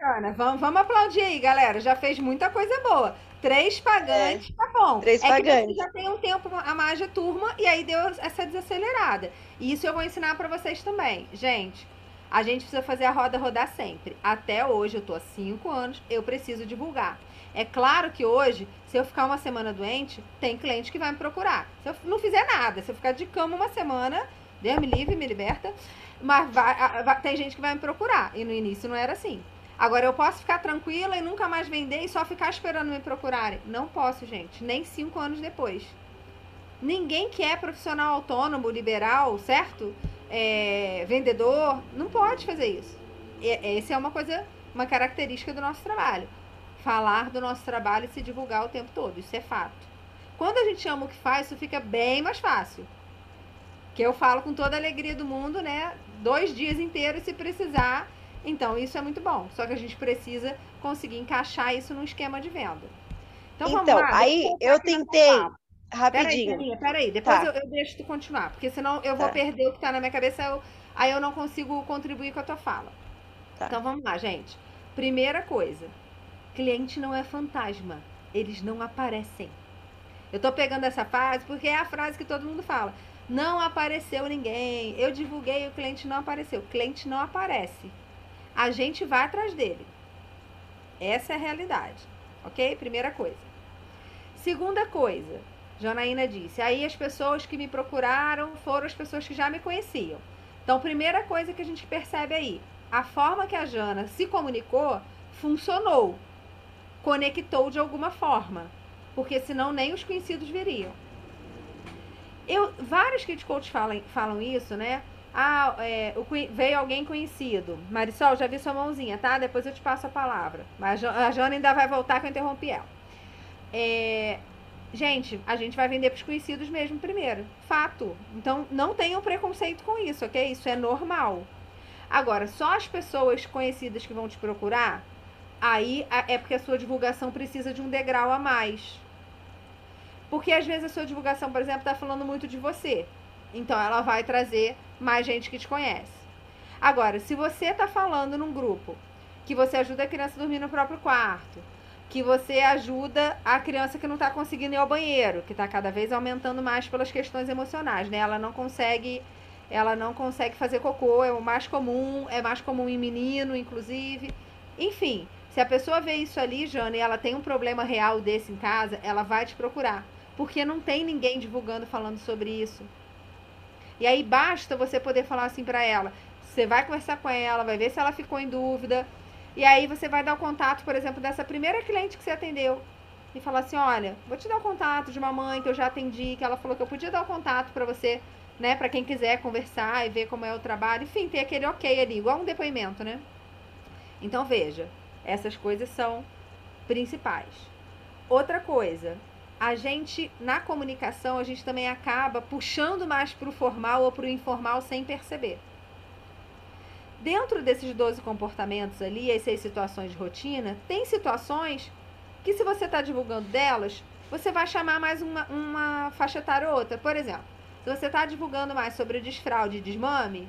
Boa, né, vamos, vamos aplaudir aí, galera. Já fez muita coisa boa. Três pagantes, é, tá bom. Três é pagantes. já tem um tempo a mais de turma e aí deu essa desacelerada. E isso eu vou ensinar para vocês também. Gente, a gente precisa fazer a roda rodar sempre. Até hoje, eu tô há cinco anos, eu preciso divulgar. É claro que hoje, se eu ficar uma semana doente, tem cliente que vai me procurar. Se eu não fizer nada, se eu ficar de cama uma semana, Deus me livre, me liberta. Mas vai, vai, tem gente que vai me procurar. E no início não era assim. Agora, eu posso ficar tranquila e nunca mais vender e só ficar esperando me procurarem? Não posso, gente. Nem cinco anos depois. Ninguém que é profissional autônomo, liberal, certo? É, vendedor, não pode fazer isso. E, essa é uma coisa, uma característica do nosso trabalho. Falar do nosso trabalho e se divulgar o tempo todo. Isso é fato. Quando a gente ama o que faz, isso fica bem mais fácil. Que eu falo com toda a alegria do mundo, né? Dois dias inteiros se precisar então, isso é muito bom. Só que a gente precisa conseguir encaixar isso num esquema de venda. Então, vamos então, lá. Aí eu tentei. Rapidinho. Peraí, peraí. Depois tá. eu, eu, deixo tu continuar. Porque senão eu vou tá. perder o que está na minha cabeça. Eu, aí eu não consigo contribuir com a tua fala. Tá. Então vamos lá, gente. Primeira coisa: cliente não é fantasma. Eles não aparecem. Eu tô pegando essa frase porque é a frase que todo mundo fala. Não apareceu ninguém. Eu divulguei, o cliente não apareceu. O cliente não aparece a gente vai atrás dele. Essa é a realidade, ok? Primeira coisa. Segunda coisa, Janaína disse, aí as pessoas que me procuraram foram as pessoas que já me conheciam. Então, primeira coisa que a gente percebe aí, a forma que a Jana se comunicou funcionou, conectou de alguma forma, porque senão nem os conhecidos viriam. Eu, vários kit coaches falam, falam isso, né? Ah, é, o, veio alguém conhecido. Marisol, já vi sua mãozinha, tá? Depois eu te passo a palavra. Mas a Jana ainda vai voltar que eu interrompi ela. É, gente, a gente vai vender para os conhecidos mesmo primeiro. Fato. Então, não tenham preconceito com isso, ok? Isso é normal. Agora, só as pessoas conhecidas que vão te procurar, aí é porque a sua divulgação precisa de um degrau a mais. Porque às vezes a sua divulgação, por exemplo, está falando muito de você. Então, ela vai trazer mais gente que te conhece. Agora, se você está falando num grupo que você ajuda a criança a dormir no próprio quarto, que você ajuda a criança que não está conseguindo ir ao banheiro, que está cada vez aumentando mais pelas questões emocionais, né? Ela não consegue, ela não consegue fazer cocô, é o mais comum, é mais comum em menino, inclusive. Enfim, se a pessoa vê isso ali, Jana, e ela tem um problema real desse em casa, ela vai te procurar, porque não tem ninguém divulgando falando sobre isso. E aí basta você poder falar assim para ela. Você vai conversar com ela, vai ver se ela ficou em dúvida. E aí você vai dar o contato, por exemplo, dessa primeira cliente que você atendeu. E falar assim, olha, vou te dar o contato de uma mãe que eu já atendi, que ela falou que eu podia dar o contato para você, né, para quem quiser conversar e ver como é o trabalho, enfim, ter aquele ok ali, igual um depoimento, né? Então veja, essas coisas são principais. Outra coisa, a gente, na comunicação, a gente também acaba puxando mais para o formal ou para o informal sem perceber. Dentro desses 12 comportamentos ali, as seis situações de rotina, tem situações que se você está divulgando delas, você vai chamar mais uma, uma faixa etária ou outra. Por exemplo, se você está divulgando mais sobre desfraude e desmame,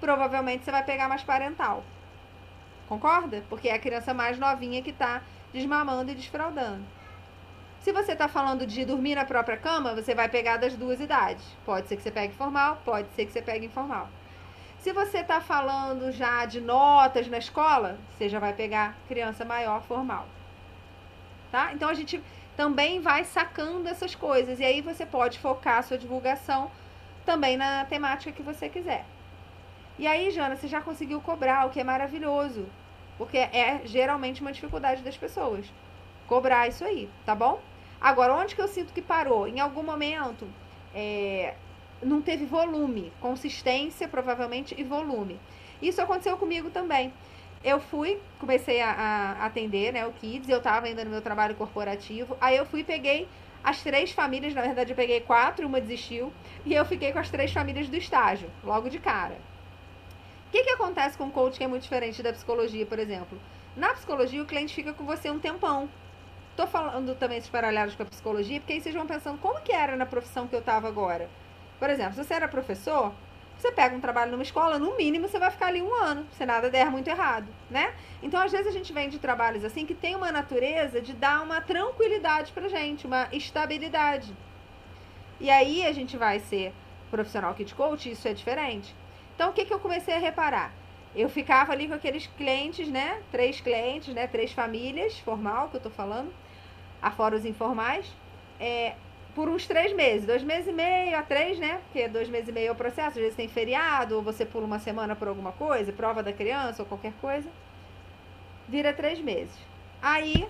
provavelmente você vai pegar mais parental. Concorda? Porque é a criança mais novinha que está desmamando e desfraudando. Se você está falando de dormir na própria cama, você vai pegar das duas idades. Pode ser que você pegue formal, pode ser que você pegue informal. Se você está falando já de notas na escola, você já vai pegar criança maior formal. Tá? Então a gente também vai sacando essas coisas. E aí você pode focar a sua divulgação também na temática que você quiser. E aí, Jana, você já conseguiu cobrar, o que é maravilhoso. Porque é geralmente uma dificuldade das pessoas cobrar isso aí, tá bom? Agora, onde que eu sinto que parou? Em algum momento, é, não teve volume, consistência, provavelmente, e volume. Isso aconteceu comigo também. Eu fui, comecei a, a atender, né, o Kids, eu estava ainda no meu trabalho corporativo. Aí eu fui peguei as três famílias, na verdade eu peguei quatro, uma desistiu, e eu fiquei com as três famílias do estágio, logo de cara. O que, que acontece com o coach que é muito diferente da psicologia, por exemplo? Na psicologia, o cliente fica com você um tempão. Tô falando também esses paralelos com a psicologia, porque aí vocês vão pensando como que era na profissão que eu tava agora. Por exemplo, se você era professor, você pega um trabalho numa escola, no mínimo você vai ficar ali um ano, se nada der muito errado, né? Então, às vezes a gente vem de trabalhos assim que tem uma natureza de dar uma tranquilidade pra gente, uma estabilidade. E aí a gente vai ser profissional kit coach, isso é diferente. Então, o que, que eu comecei a reparar? Eu ficava ali com aqueles clientes, né? Três clientes, né? Três famílias, formal que eu tô falando afora os informais, é, por uns três meses, dois meses e meio a três, né? Porque dois meses e meio é o processo, às vezes tem feriado, ou você pula uma semana por alguma coisa, prova da criança ou qualquer coisa. vira três meses. Aí,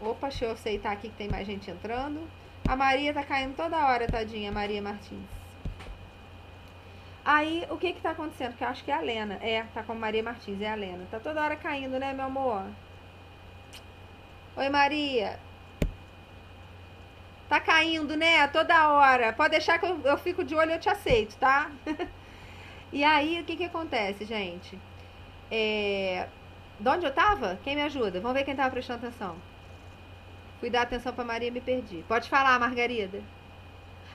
opa, deixa eu aceitar aqui que tem mais gente entrando. A Maria tá caindo toda hora, tadinha, Maria Martins. Aí, o que que tá acontecendo? Que eu acho que é a Lena. É, tá com a Maria Martins, é a Lena. Tá toda hora caindo, né, meu amor? Oi, Maria. Tá caindo, né? Toda hora. Pode deixar que eu, eu fico de olho, eu te aceito, tá? e aí, o que que acontece, gente? É... De onde eu tava? Quem me ajuda? Vamos ver quem tava prestando atenção. Fui dar atenção pra Maria e me perdi. Pode falar, Margarida.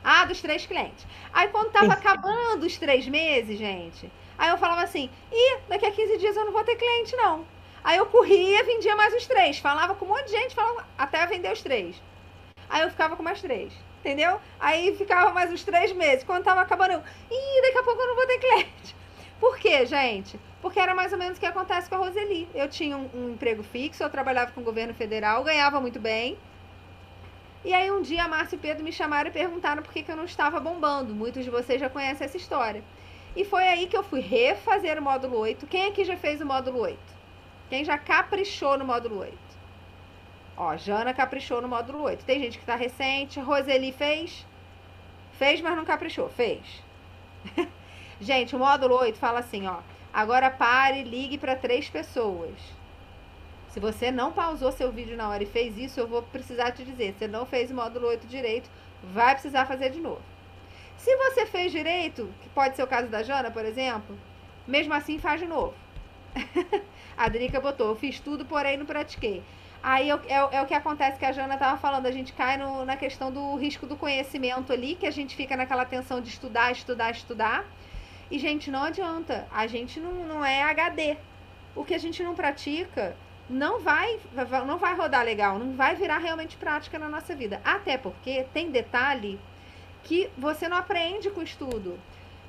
Ah, dos três clientes. Aí quando tava acabando os três meses, gente, aí eu falava assim, ih, daqui a 15 dias eu não vou ter cliente, não. Aí eu corria, vendia mais os três. Falava com um monte de gente, falava, até vender os três. Aí eu ficava com mais três. Entendeu? Aí ficava mais uns três meses. Quando tava acabando, eu, ih, daqui a pouco eu não vou ter cliente. Por quê, gente? Porque era mais ou menos o que acontece com a Roseli. Eu tinha um, um emprego fixo, eu trabalhava com o governo federal, ganhava muito bem. E aí um dia a Márcia e Pedro me chamaram e perguntaram por que, que eu não estava bombando. Muitos de vocês já conhecem essa história. E foi aí que eu fui refazer o módulo 8. Quem aqui já fez o módulo 8? Quem já caprichou no módulo 8? Ó, Jana caprichou no módulo 8. Tem gente que tá recente. Roseli fez? Fez, mas não caprichou. Fez. gente, o módulo 8 fala assim, ó. Agora pare, ligue para três pessoas. Se você não pausou seu vídeo na hora e fez isso, eu vou precisar te dizer. Você não fez o módulo 8 direito, vai precisar fazer de novo. Se você fez direito, que pode ser o caso da Jana, por exemplo, mesmo assim faz de novo. a Drica botou, eu fiz tudo, porém não pratiquei. Aí é, é, o que acontece que a Jana estava falando, a gente cai no, na questão do risco do conhecimento ali, que a gente fica naquela tensão de estudar, estudar, estudar. E, gente, não adianta. A gente não, não é HD. O que a gente não pratica não vai, não vai rodar legal, não vai virar realmente prática na nossa vida. Até porque tem detalhe que você não aprende com estudo.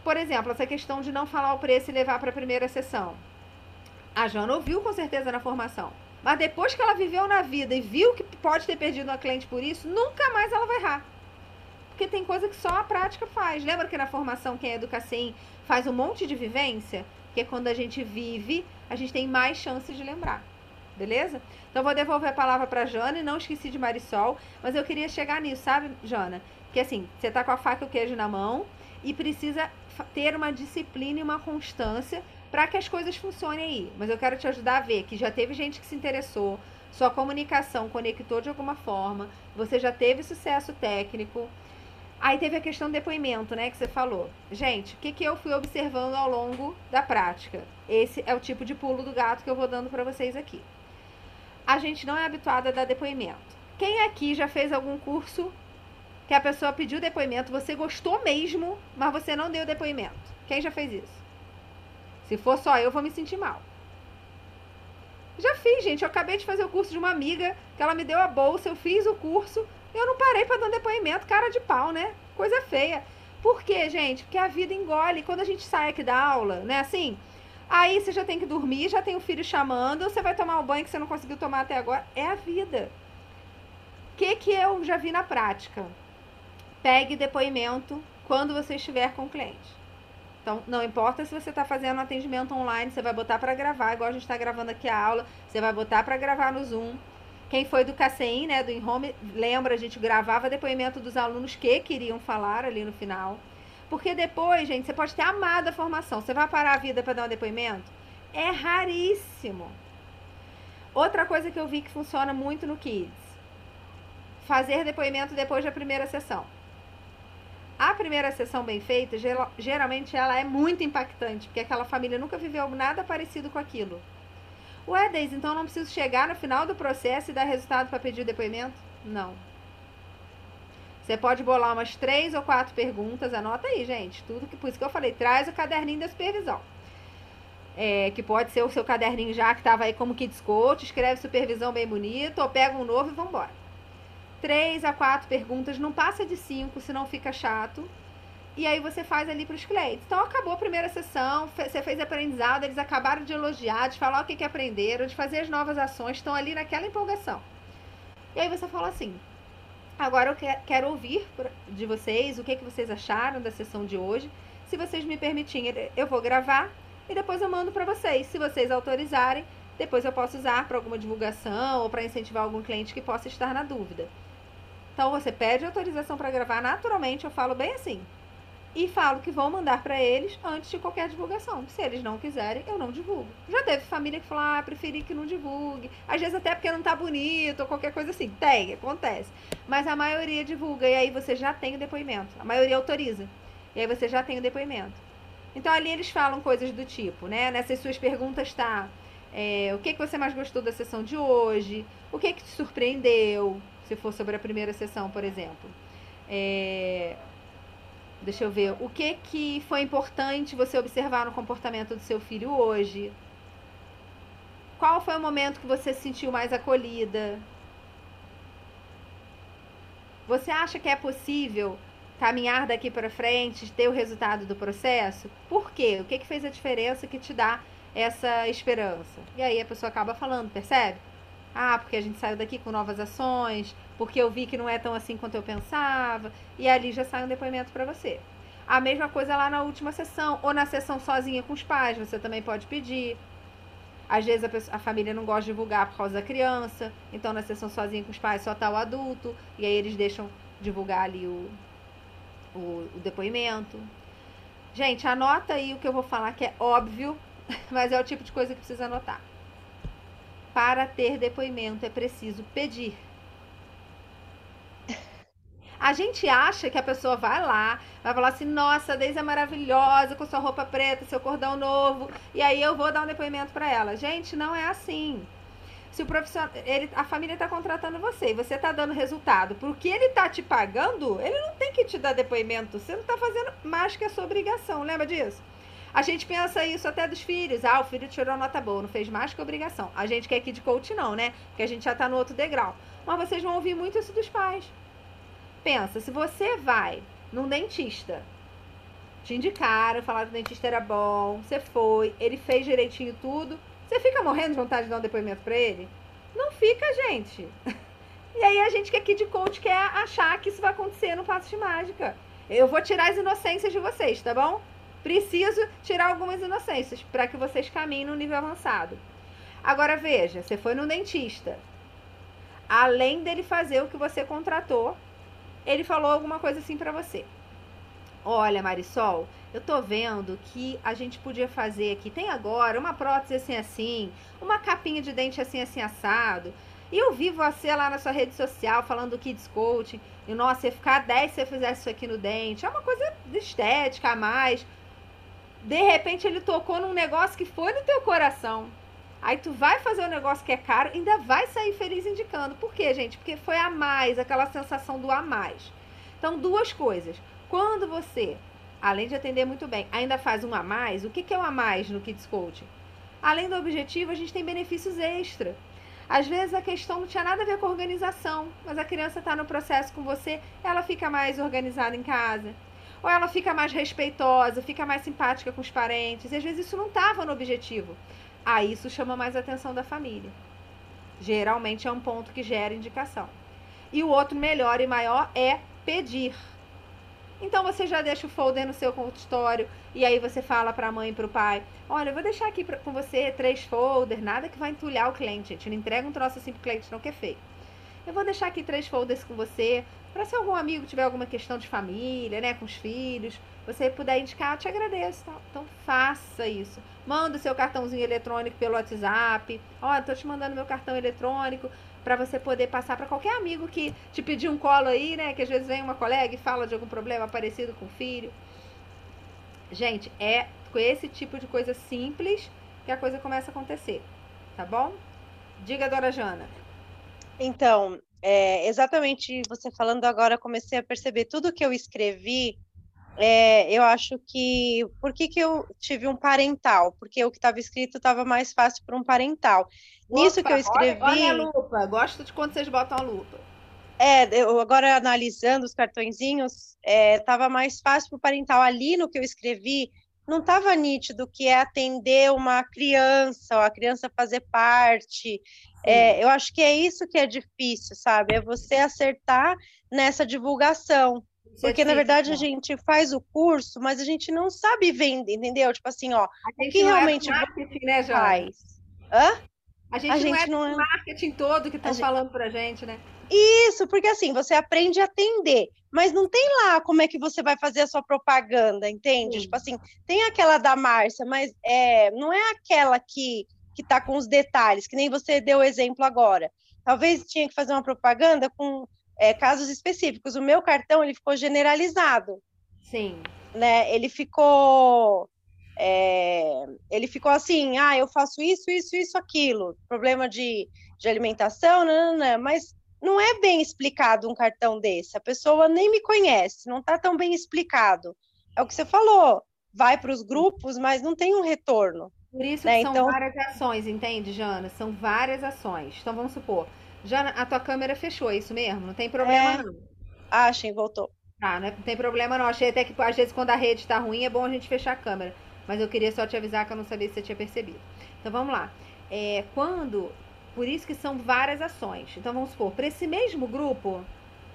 Por exemplo, essa questão de não falar o preço e levar para a primeira sessão. A Jana ouviu com certeza na formação. Mas depois que ela viveu na vida e viu que pode ter perdido uma cliente por isso, nunca mais ela vai errar. Porque tem coisa que só a prática faz. Lembra que na formação, quem é educacem faz um monte de vivência? Que é quando a gente vive, a gente tem mais chance de lembrar. Beleza? Então vou devolver a palavra para Jana e não esqueci de Marisol, mas eu queria chegar nisso, sabe, Jana? Que assim, você tá com a faca e o queijo na mão e precisa ter uma disciplina e uma constância para que as coisas funcionem aí. Mas eu quero te ajudar a ver que já teve gente que se interessou, sua comunicação conectou de alguma forma, você já teve sucesso técnico. Aí teve a questão do depoimento, né, que você falou. Gente, o que, que eu fui observando ao longo da prática? Esse é o tipo de pulo do gato que eu vou dando para vocês aqui a gente não é habituado a dar depoimento. Quem aqui já fez algum curso que a pessoa pediu depoimento, você gostou mesmo, mas você não deu depoimento? Quem já fez isso? Se for só eu, vou me sentir mal. Já fiz, gente. Eu acabei de fazer o curso de uma amiga, que ela me deu a bolsa, eu fiz o curso, eu não parei para dar depoimento, cara de pau, né? Coisa feia. Por quê, gente? Porque a vida engole. Quando a gente sai aqui da aula, né? Assim, Aí você já tem que dormir, já tem o filho chamando, você vai tomar um banho que você não conseguiu tomar até agora. É a vida. O que, que eu já vi na prática? Pegue depoimento quando você estiver com o cliente. Então, não importa se você está fazendo atendimento online, você vai botar para gravar, igual a gente está gravando aqui a aula, você vai botar para gravar no Zoom. Quem foi do CACEIN, né, do InHome, lembra, a gente gravava depoimento dos alunos que queriam falar ali no final. Porque depois, gente, você pode ter amado a formação. Você vai parar a vida para dar um depoimento? É raríssimo. Outra coisa que eu vi que funciona muito no Kids. Fazer depoimento depois da primeira sessão. A primeira sessão bem feita, geralmente ela é muito impactante, porque aquela família nunca viveu nada parecido com aquilo. Ué, Deise, então não preciso chegar no final do processo e dar resultado para pedir o depoimento? Não. Você pode bolar umas três ou quatro perguntas, anota aí, gente. Tudo que por isso que eu falei, traz o caderninho da supervisão. É, que pode ser o seu caderninho já que estava aí como Kids Coach, escreve supervisão bem bonito, ou pega um novo e vambora. Três a quatro perguntas, não passa de cinco, senão fica chato. E aí você faz ali para os clientes. Então acabou a primeira sessão, você fez aprendizado, eles acabaram de elogiar, de falar o que, que aprenderam, de fazer as novas ações, estão ali naquela empolgação. E aí você fala assim: Agora eu quero ouvir de vocês o que, que vocês acharam da sessão de hoje. Se vocês me permitirem, eu vou gravar e depois eu mando para vocês. Se vocês autorizarem, depois eu posso usar para alguma divulgação ou para incentivar algum cliente que possa estar na dúvida. Então você pede autorização para gravar naturalmente, eu falo bem assim. E falo que vou mandar para eles antes de qualquer divulgação. Se eles não quiserem, eu não divulgo. Já teve família que falou: ah, preferi que não divulgue. Às vezes até porque não tá bonito ou qualquer coisa assim. Tem, acontece. Mas a maioria divulga e aí você já tem o depoimento. A maioria autoriza. E aí você já tem o depoimento. Então ali eles falam coisas do tipo, né? Nessas suas perguntas tá é, o que, que você mais gostou da sessão de hoje? O que, que te surpreendeu? Se for sobre a primeira sessão, por exemplo. É, deixa eu ver. O que, que foi importante você observar no comportamento do seu filho hoje? Qual foi o momento que você se sentiu mais acolhida? Você acha que é possível caminhar daqui para frente, ter o resultado do processo? Por quê? O que, que fez a diferença que te dá essa esperança? E aí a pessoa acaba falando, percebe? Ah, porque a gente saiu daqui com novas ações, porque eu vi que não é tão assim quanto eu pensava, e ali já sai um depoimento para você. A mesma coisa lá na última sessão, ou na sessão sozinha com os pais, você também pode pedir. Às vezes a, pessoa, a, família não gosta de divulgar por causa da criança, então na sessão sozinha com os pais só tá o adulto, e aí eles deixam divulgar ali o, o, o depoimento. Gente, anota aí o que eu vou falar que é óbvio, mas é o tipo de coisa que precisa anotar. Para ter depoimento é preciso pedir. A gente acha que a pessoa vai lá, vai falar assim: nossa, a Deise é maravilhosa com sua roupa preta, seu cordão novo, e aí eu vou dar um depoimento para ela. Gente, não é assim. Se o profissional, ele, a família está contratando você e você está dando resultado, porque ele está te pagando, ele não tem que te dar depoimento. Você não está fazendo mais que a sua obrigação. Lembra disso? A gente pensa isso até dos filhos. Ah, o filho tirou nota boa, não fez mais que obrigação. A gente quer aqui de coach não, né? Porque a gente já está no outro degrau. Mas vocês vão ouvir muito isso dos pais. Pensa, se você vai num dentista, te indicaram, falaram que o dentista era bom, você foi, ele fez direitinho tudo, você fica morrendo de vontade de dar um depoimento para ele? Não fica, gente. E aí a gente que aqui de coach quer achar que isso vai acontecer no passo de mágica. Eu vou tirar as inocências de vocês, tá bom? Preciso tirar algumas inocências para que vocês caminhem no nível avançado. Agora veja, você foi no dentista. Além dele fazer o que você contratou, ele falou alguma coisa assim para você. Olha, Marisol, eu tô vendo que a gente podia fazer aqui, tem agora uma prótese assim assim, uma capinha de dente assim assim assado. E eu vi você lá na sua rede social falando do Kids Coaching. E nossa, ia ficar 10 se você fizesse isso aqui no dente. É uma coisa estética a mais de repente ele tocou num negócio que foi no teu coração. Aí tu vai fazer um negócio que é caro, ainda vai sair feliz indicando. Por quê, gente? Porque foi a mais, aquela sensação do a mais. Então, duas coisas. Quando você, além de atender muito bem, ainda faz um a mais, o que, que é o a mais no Kids Coaching? Além do objetivo, a gente tem benefícios extra. Às vezes a questão não tinha nada a ver com organização, mas a criança está no processo com você, ela fica mais organizada em casa, ou ela fica mais respeitosa, fica mais simpática com os parentes. E às vezes isso não estava no objetivo. Aí isso chama mais a atenção da família. Geralmente é um ponto que gera indicação. E o outro melhor e maior é pedir. Então você já deixa o folder no seu consultório e aí você fala para a mãe e para o pai: Olha, eu vou deixar aqui pra, com você três folders, nada que vai entulhar o cliente, gente. Não entrega um troço assim pro cliente, não que é feio. Eu vou deixar aqui três folders com você. Para se algum amigo tiver alguma questão de família, né, com os filhos, você puder indicar, eu te agradeço. Tá? Então faça isso. Manda o seu cartãozinho eletrônico pelo WhatsApp. Ó, tô te mandando meu cartão eletrônico para você poder passar para qualquer amigo que te pedir um colo aí, né? Que às vezes vem uma colega e fala de algum problema parecido com o filho. Gente, é com esse tipo de coisa simples que a coisa começa a acontecer, tá bom? Diga, Dora Jana. Então, é, exatamente você falando agora, comecei a perceber tudo que eu escrevi. É, eu acho que por que, que eu tive um parental? Porque o que estava escrito estava mais fácil para um parental. Opa, Nisso que eu escrevi. Olha, olha a lupa, gosto de quando vocês botam a lupa. É, eu agora analisando os cartõezinhos, estava é, mais fácil para o parental. Ali no que eu escrevi, não estava nítido que é atender uma criança, ou a criança fazer parte. É, eu acho que é isso que é difícil, sabe? É você acertar nessa divulgação. Isso é Porque, é na verdade, a gente faz o curso, mas a gente não sabe vender, entendeu? Tipo assim, ó, o que realmente é marketing, né, faz. Hã? A gente, a não gente é não é marketing todo que estão falando para gente, né? Isso, porque assim, você aprende a atender, mas não tem lá como é que você vai fazer a sua propaganda, entende? Sim. Tipo assim, tem aquela da Márcia, mas é, não é aquela que, que tá com os detalhes, que nem você deu o exemplo agora. Talvez tinha que fazer uma propaganda com é, casos específicos. O meu cartão, ele ficou generalizado. Sim. Né? Ele ficou... É, ele ficou assim, ah, eu faço isso, isso, isso, aquilo, problema de, de alimentação, não, não, não, mas não é bem explicado um cartão desse. A pessoa nem me conhece, não está tão bem explicado. É o que você falou, vai para os grupos, mas não tem um retorno. Por isso né? são então... várias ações, entende, Jana? São várias ações. Então vamos supor, Jana, a tua câmera fechou, é isso mesmo? Não tem problema é... não. Ah, achei, voltou. Tá, né? não tem problema não. Achei até que às vezes quando a rede está ruim é bom a gente fechar a câmera. Mas eu queria só te avisar que eu não sabia se você tinha percebido. Então vamos lá. É, quando por isso que são várias ações. Então vamos supor, para esse mesmo grupo,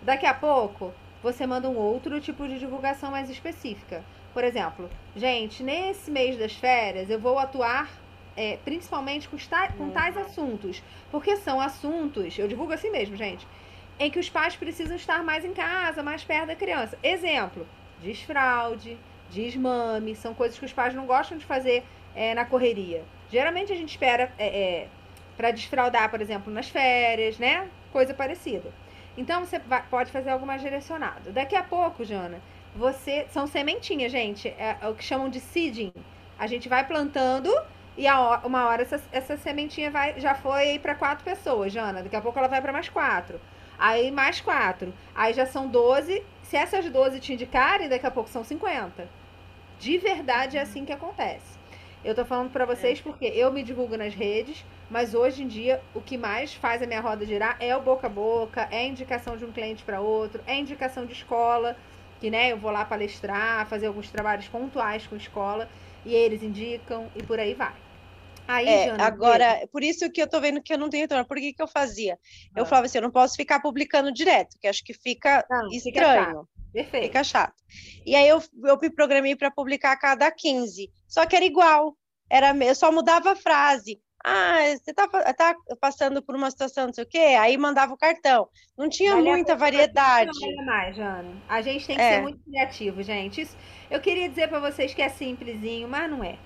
daqui a pouco você manda um outro tipo de divulgação mais específica. Por exemplo, gente, nesse mês das férias eu vou atuar é, principalmente com, com tais assuntos. Porque são assuntos, eu divulgo assim mesmo, gente, em que os pais precisam estar mais em casa, mais perto da criança. Exemplo, desfraude, desmame, são coisas que os pais não gostam de fazer é, na correria. Geralmente a gente espera é, é para desfraudar, por exemplo, nas férias, né? Coisa parecida. Então você vai, pode fazer algo mais direcionado. Daqui a pouco, Jana, você são sementinhas, gente, é, é o que chamam de seeding. A gente vai plantando e a, uma hora essa, essa sementinha vai já foi para quatro pessoas, Jana. Daqui a pouco ela vai para mais quatro. Aí mais quatro. Aí já são 12. Se essas 12 te indicarem, daqui a pouco são 50. De verdade é assim que acontece. Eu tô falando para vocês porque eu me divulgo nas redes, mas hoje em dia o que mais faz a minha roda girar é o boca a boca, é a indicação de um cliente para outro, é a indicação de escola, que né, eu vou lá palestrar, fazer alguns trabalhos pontuais com escola e eles indicam e por aí vai. Aí, é, Jana, agora, por isso que eu tô vendo que eu não tenho retorno. Por que, que eu fazia? Eu ah. falava assim, eu não posso ficar publicando direto, que acho que fica não, estranho. Fica Perfeito. Fica chato. E aí eu, eu me programei para publicar a cada 15. Só que era igual. Era, eu só mudava a frase. Ah, você tá, tá passando por uma situação, não sei o quê, aí mandava o cartão. Não tinha muita variedade. Não mais, Jana. A gente tem que é. ser muito criativo, gente. Isso, eu queria dizer para vocês que é simplesinho, mas não é.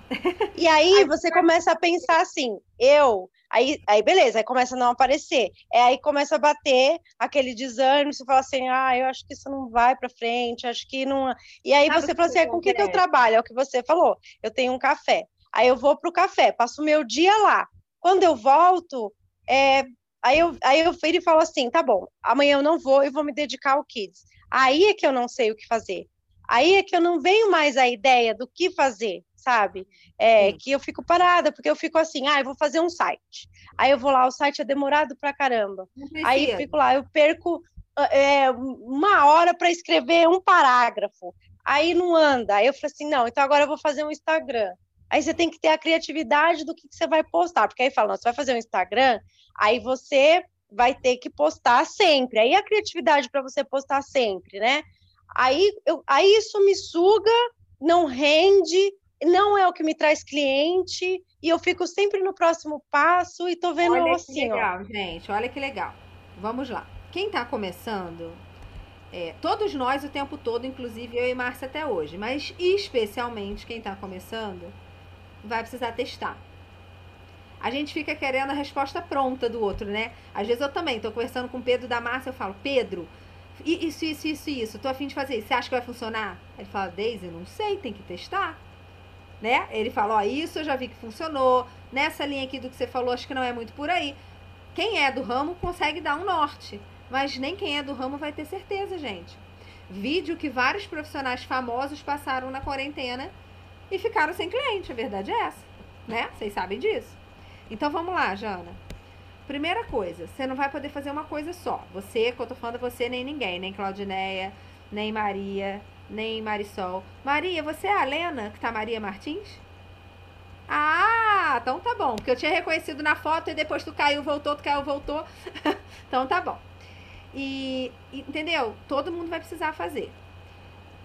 E aí você começa a pensar assim, eu, aí, aí beleza, aí começa a não aparecer. É aí começa a bater aquele desânimo, você fala assim, ah, eu acho que isso não vai para frente, acho que não. E aí Sabe você fala assim, ah, com o que, que eu trabalho? É o que você falou. Eu tenho um café. Aí eu vou para o café, passo o meu dia lá. Quando eu volto, é, aí, eu, aí eu viro e falo assim: tá bom, amanhã eu não vou e vou me dedicar ao Kids. Aí é que eu não sei o que fazer. Aí é que eu não venho mais a ideia do que fazer, sabe? É, que eu fico parada, porque eu fico assim, ah, eu vou fazer um site. Aí eu vou lá, o site é demorado pra caramba. Aí fico lá, eu perco é, uma hora para escrever um parágrafo. Aí não anda. Aí eu falo assim, não, então agora eu vou fazer um Instagram. Aí você tem que ter a criatividade do que, que você vai postar, porque aí fala, você vai fazer um Instagram, aí você vai ter que postar sempre. Aí a criatividade para você postar sempre, né? Aí, eu, aí isso me suga, não rende, não é o que me traz cliente, e eu fico sempre no próximo passo e tô vendo olha assim. Que legal, ó. gente, olha que legal. Vamos lá. Quem está começando, é, todos nós o tempo todo, inclusive eu e Márcia até hoje, mas especialmente quem está começando, vai precisar testar. A gente fica querendo a resposta pronta do outro, né? Às vezes eu também estou conversando com o Pedro da Márcia, eu falo, Pedro, isso, isso, isso, isso, tô afim de fazer isso, você acha que vai funcionar? Ele fala, Daisy, não sei, tem que testar. Né? Ele fala, ó, isso eu já vi que funcionou, nessa linha aqui do que você falou, acho que não é muito por aí. Quem é do ramo consegue dar um norte, mas nem quem é do ramo vai ter certeza, gente. Vídeo que vários profissionais famosos passaram na quarentena e ficaram sem cliente. A verdade é essa, né? Vocês sabem disso. Então vamos lá, Jana. Primeira coisa, você não vai poder fazer uma coisa só. Você, que eu tô falando você, nem ninguém, nem Claudineia, nem Maria, nem Marisol. Maria, você é a Lena, que tá Maria Martins? Ah, então tá bom. Porque eu tinha reconhecido na foto e depois tu caiu, voltou, tu caiu, voltou. então tá bom. E, entendeu? Todo mundo vai precisar fazer.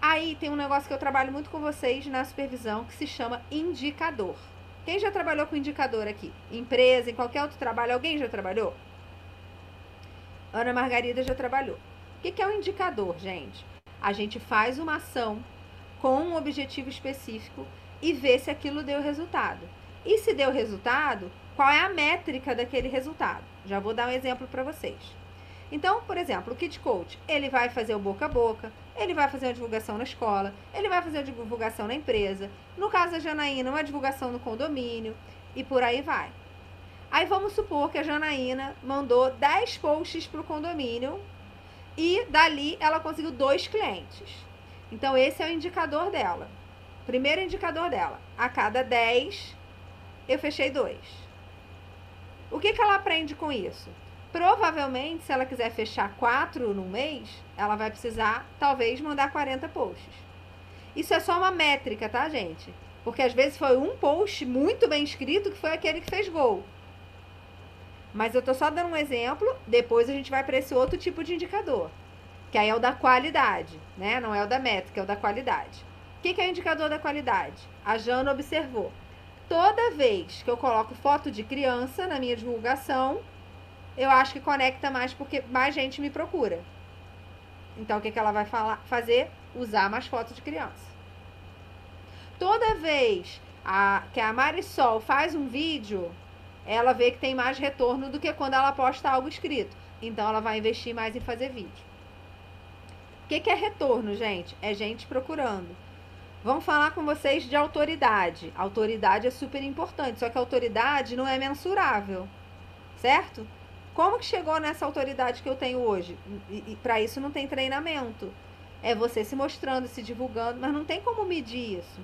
Aí tem um negócio que eu trabalho muito com vocês na supervisão que se chama indicador. Quem já trabalhou com indicador aqui? Empresa, em qualquer outro trabalho, alguém já trabalhou? Ana Margarida já trabalhou. O que é um indicador, gente? A gente faz uma ação com um objetivo específico e vê se aquilo deu resultado. E se deu resultado, qual é a métrica daquele resultado? Já vou dar um exemplo para vocês. Então, por exemplo, o Kit Coach, ele vai fazer o boca a boca, ele vai fazer uma divulgação na escola, ele vai fazer uma divulgação na empresa, no caso da Janaína, uma divulgação no condomínio e por aí vai. Aí vamos supor que a Janaína mandou 10 posts para o condomínio e dali ela conseguiu dois clientes. Então, esse é o indicador dela. Primeiro indicador dela: a cada 10, eu fechei dois. O que, que ela aprende com isso? Provavelmente, se ela quiser fechar quatro no mês, ela vai precisar, talvez, mandar 40 posts. Isso é só uma métrica, tá, gente? Porque às vezes foi um post muito bem escrito que foi aquele que fez gol. Mas eu tô só dando um exemplo, depois a gente vai para esse outro tipo de indicador, que aí é o da qualidade, né? Não é o da métrica, é o da qualidade. O que, que é o indicador da qualidade? A Jana observou. Toda vez que eu coloco foto de criança na minha divulgação, eu acho que conecta mais porque mais gente me procura. Então, o que, que ela vai falar, fazer? Usar mais fotos de criança. Toda vez a, que a Marisol faz um vídeo, ela vê que tem mais retorno do que quando ela posta algo escrito. Então, ela vai investir mais em fazer vídeo. O que, que é retorno, gente? É gente procurando. Vamos falar com vocês de autoridade. Autoridade é super importante, só que autoridade não é mensurável, certo? Como que chegou nessa autoridade que eu tenho hoje? E, e para isso não tem treinamento. É você se mostrando, se divulgando, mas não tem como medir isso.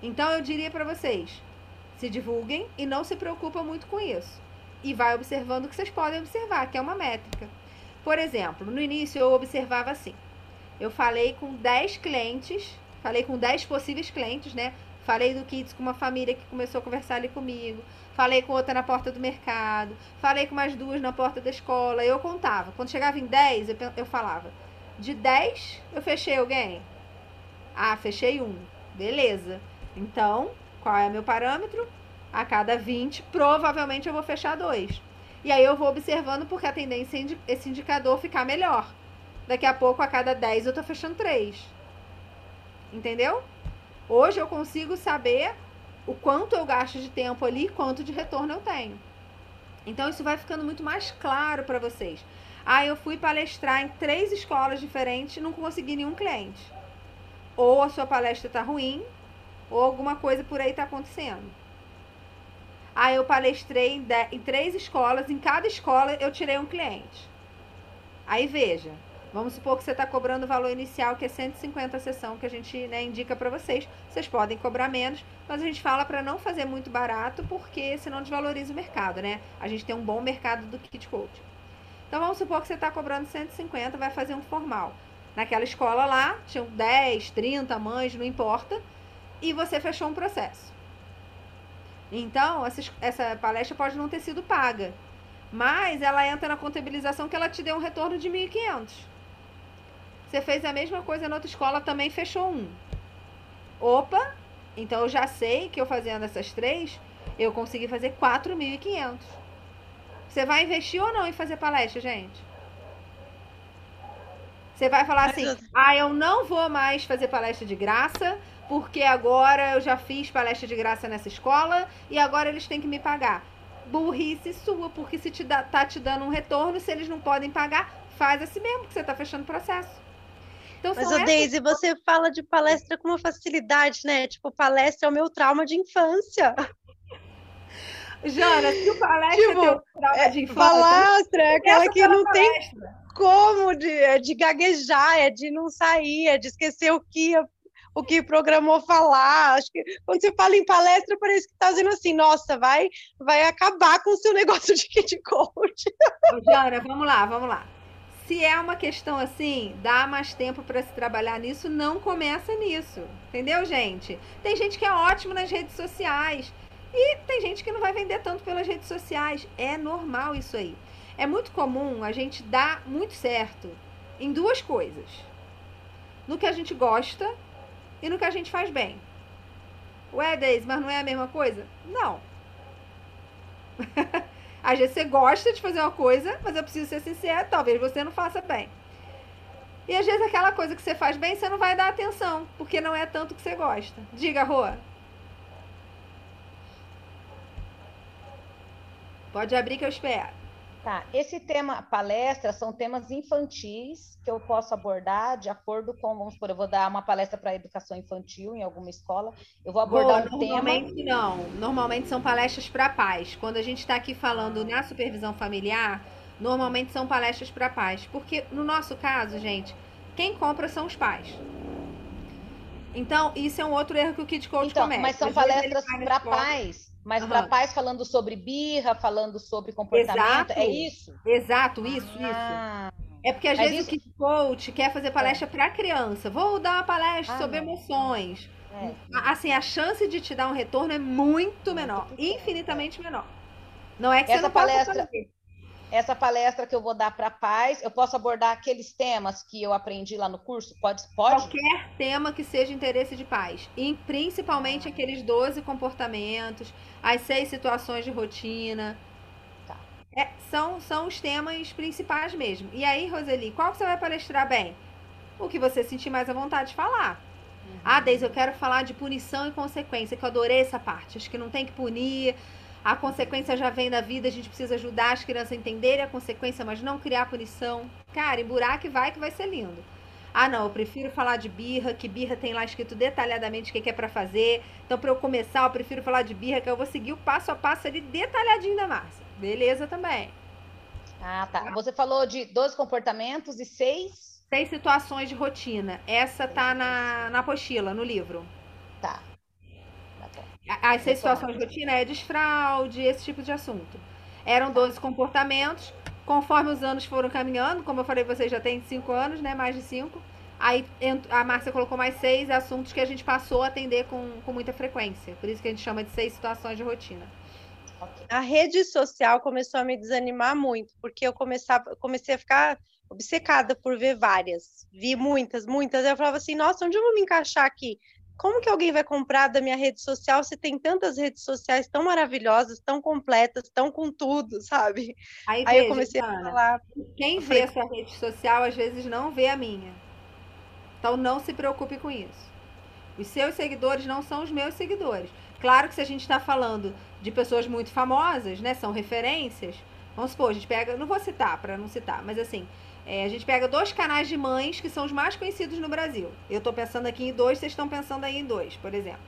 Então eu diria para vocês, se divulguem e não se preocupam muito com isso. E vai observando o que vocês podem observar, que é uma métrica. Por exemplo, no início eu observava assim. Eu falei com 10 clientes, falei com 10 possíveis clientes, né? Falei do Kids com uma família que começou a conversar ali comigo. Falei com outra na porta do mercado. Falei com mais duas na porta da escola. Eu contava. Quando chegava em 10, eu, eu falava. De 10, eu fechei alguém? Ah, fechei um. Beleza. Então, qual é o meu parâmetro? A cada 20, provavelmente eu vou fechar dois. E aí eu vou observando porque a tendência é esse indicador ficar melhor. Daqui a pouco, a cada 10, eu tô fechando três. Entendeu? Hoje eu consigo saber o quanto eu gasto de tempo ali e quanto de retorno eu tenho. Então isso vai ficando muito mais claro para vocês. Ah, eu fui palestrar em três escolas diferentes e não consegui nenhum cliente. Ou a sua palestra está ruim, ou alguma coisa por aí está acontecendo. Ah, eu palestrei em, em três escolas, em cada escola eu tirei um cliente. Aí veja, Vamos supor que você está cobrando o valor inicial, que é 150 a sessão, que a gente né, indica para vocês. Vocês podem cobrar menos, mas a gente fala para não fazer muito barato, porque senão desvaloriza o mercado, né? A gente tem um bom mercado do kit coach. Então vamos supor que você está cobrando 150, vai fazer um formal. Naquela escola lá, tinham 10, 30 mães, não importa, e você fechou um processo. Então, essa, essa palestra pode não ter sido paga, mas ela entra na contabilização que ela te deu um retorno de 1.500. Você fez a mesma coisa na outra escola, também fechou um. Opa, então eu já sei que eu fazendo essas três, eu consegui fazer 4.500. Você vai investir ou não em fazer palestra, gente? Você vai falar assim: ah, eu não vou mais fazer palestra de graça, porque agora eu já fiz palestra de graça nessa escola e agora eles têm que me pagar. Burrice sua, porque se te dá, tá te dando um retorno, se eles não podem pagar, faz assim mesmo, que você está fechando o processo. Então, Mas, o Deise, você fala de palestra com uma facilidade, né? Tipo, palestra é o meu trauma de infância. Jana, se o palestra tipo, é trauma é, de infância... Palestra é aquela que não palestra. tem como de, é de gaguejar, é de não sair, é de esquecer o que o que programou falar. Acho que quando você fala em palestra, parece que está dizendo assim, nossa, vai, vai acabar com o seu negócio de kit coach. Jana, vamos lá, vamos lá se é uma questão assim, dá mais tempo para se trabalhar nisso, não começa nisso. Entendeu, gente? Tem gente que é ótimo nas redes sociais e tem gente que não vai vender tanto pelas redes sociais. É normal isso aí. É muito comum a gente dar muito certo em duas coisas: no que a gente gosta e no que a gente faz bem. Ué, Deise, mas não é a mesma coisa? Não. Às vezes você gosta de fazer uma coisa, mas eu preciso ser sincera, talvez você não faça bem. E às vezes aquela coisa que você faz bem, você não vai dar atenção, porque não é tanto que você gosta. Diga, Rô. Pode abrir que eu espero. Tá, esse tema palestra são temas infantis que eu posso abordar de acordo com, vamos supor, eu vou dar uma palestra para educação infantil em alguma escola, eu vou abordar Boa, um normalmente tema... não, normalmente são palestras para pais. Quando a gente está aqui falando na supervisão familiar, normalmente são palestras para pais, porque no nosso caso, gente, quem compra são os pais. Então, isso é um outro erro que o Kid Coach então, comete. Mas são palestras para pais mas uhum. para pais falando sobre birra, falando sobre comportamento, é Exato. é isso? Exato, isso, ah. isso. É porque às mas vezes isso... o Coach quer fazer palestra é. para criança. Vou dar uma palestra ah, sobre emoções. É. Assim, a chance de te dar um retorno é muito menor, muito infinitamente menor. Não é que Essa você não palestra... fazer essa palestra que eu vou dar para pais, eu posso abordar aqueles temas que eu aprendi lá no curso? Pode? pode? Qualquer tema que seja interesse de pais. E principalmente aqueles 12 comportamentos, as seis situações de rotina. Tá. É, são, são os temas principais mesmo. E aí, Roseli, qual você vai palestrar bem? O que você sentir mais à vontade de falar. Uhum. Ah, Deise, eu quero falar de punição e consequência, que eu adorei essa parte. Acho que não tem que punir, a consequência já vem da vida, a gente precisa ajudar as crianças a entenderem a consequência, mas não criar punição. Cara, em buraco vai que vai ser lindo. Ah, não, eu prefiro falar de birra, que birra tem lá escrito detalhadamente o que é para fazer. Então, para eu começar, eu prefiro falar de birra, que eu vou seguir o passo a passo ali detalhadinho da Márcia. Beleza também. Ah, tá. Você falou de 12 comportamentos e seis? Seis situações de rotina. Essa tá na, na apostila, no livro. Tá. As seis situações de rotina é desfraude, esse tipo de assunto. Eram 12 comportamentos. Conforme os anos foram caminhando, como eu falei, vocês já têm cinco anos, né? Mais de cinco. Aí a Márcia colocou mais seis assuntos que a gente passou a atender com, com muita frequência. Por isso que a gente chama de seis situações de rotina. A rede social começou a me desanimar muito, porque eu começava, comecei a ficar obcecada por ver várias. Vi muitas, muitas. Eu falava assim, nossa, onde eu vou me encaixar aqui? Como que alguém vai comprar da minha rede social se tem tantas redes sociais tão maravilhosas, tão completas, tão com tudo, sabe? Aí, Aí veja, eu comecei Ana, a falar. Quem vê a sua rede social às vezes não vê a minha. Então não se preocupe com isso. Os seus seguidores não são os meus seguidores. Claro que se a gente está falando de pessoas muito famosas, né? São referências. Vamos supor, a gente pega. Não vou citar para não citar, mas assim, é, a gente pega dois canais de mães que são os mais conhecidos no Brasil. Eu estou pensando aqui em dois, vocês estão pensando aí em dois, por exemplo.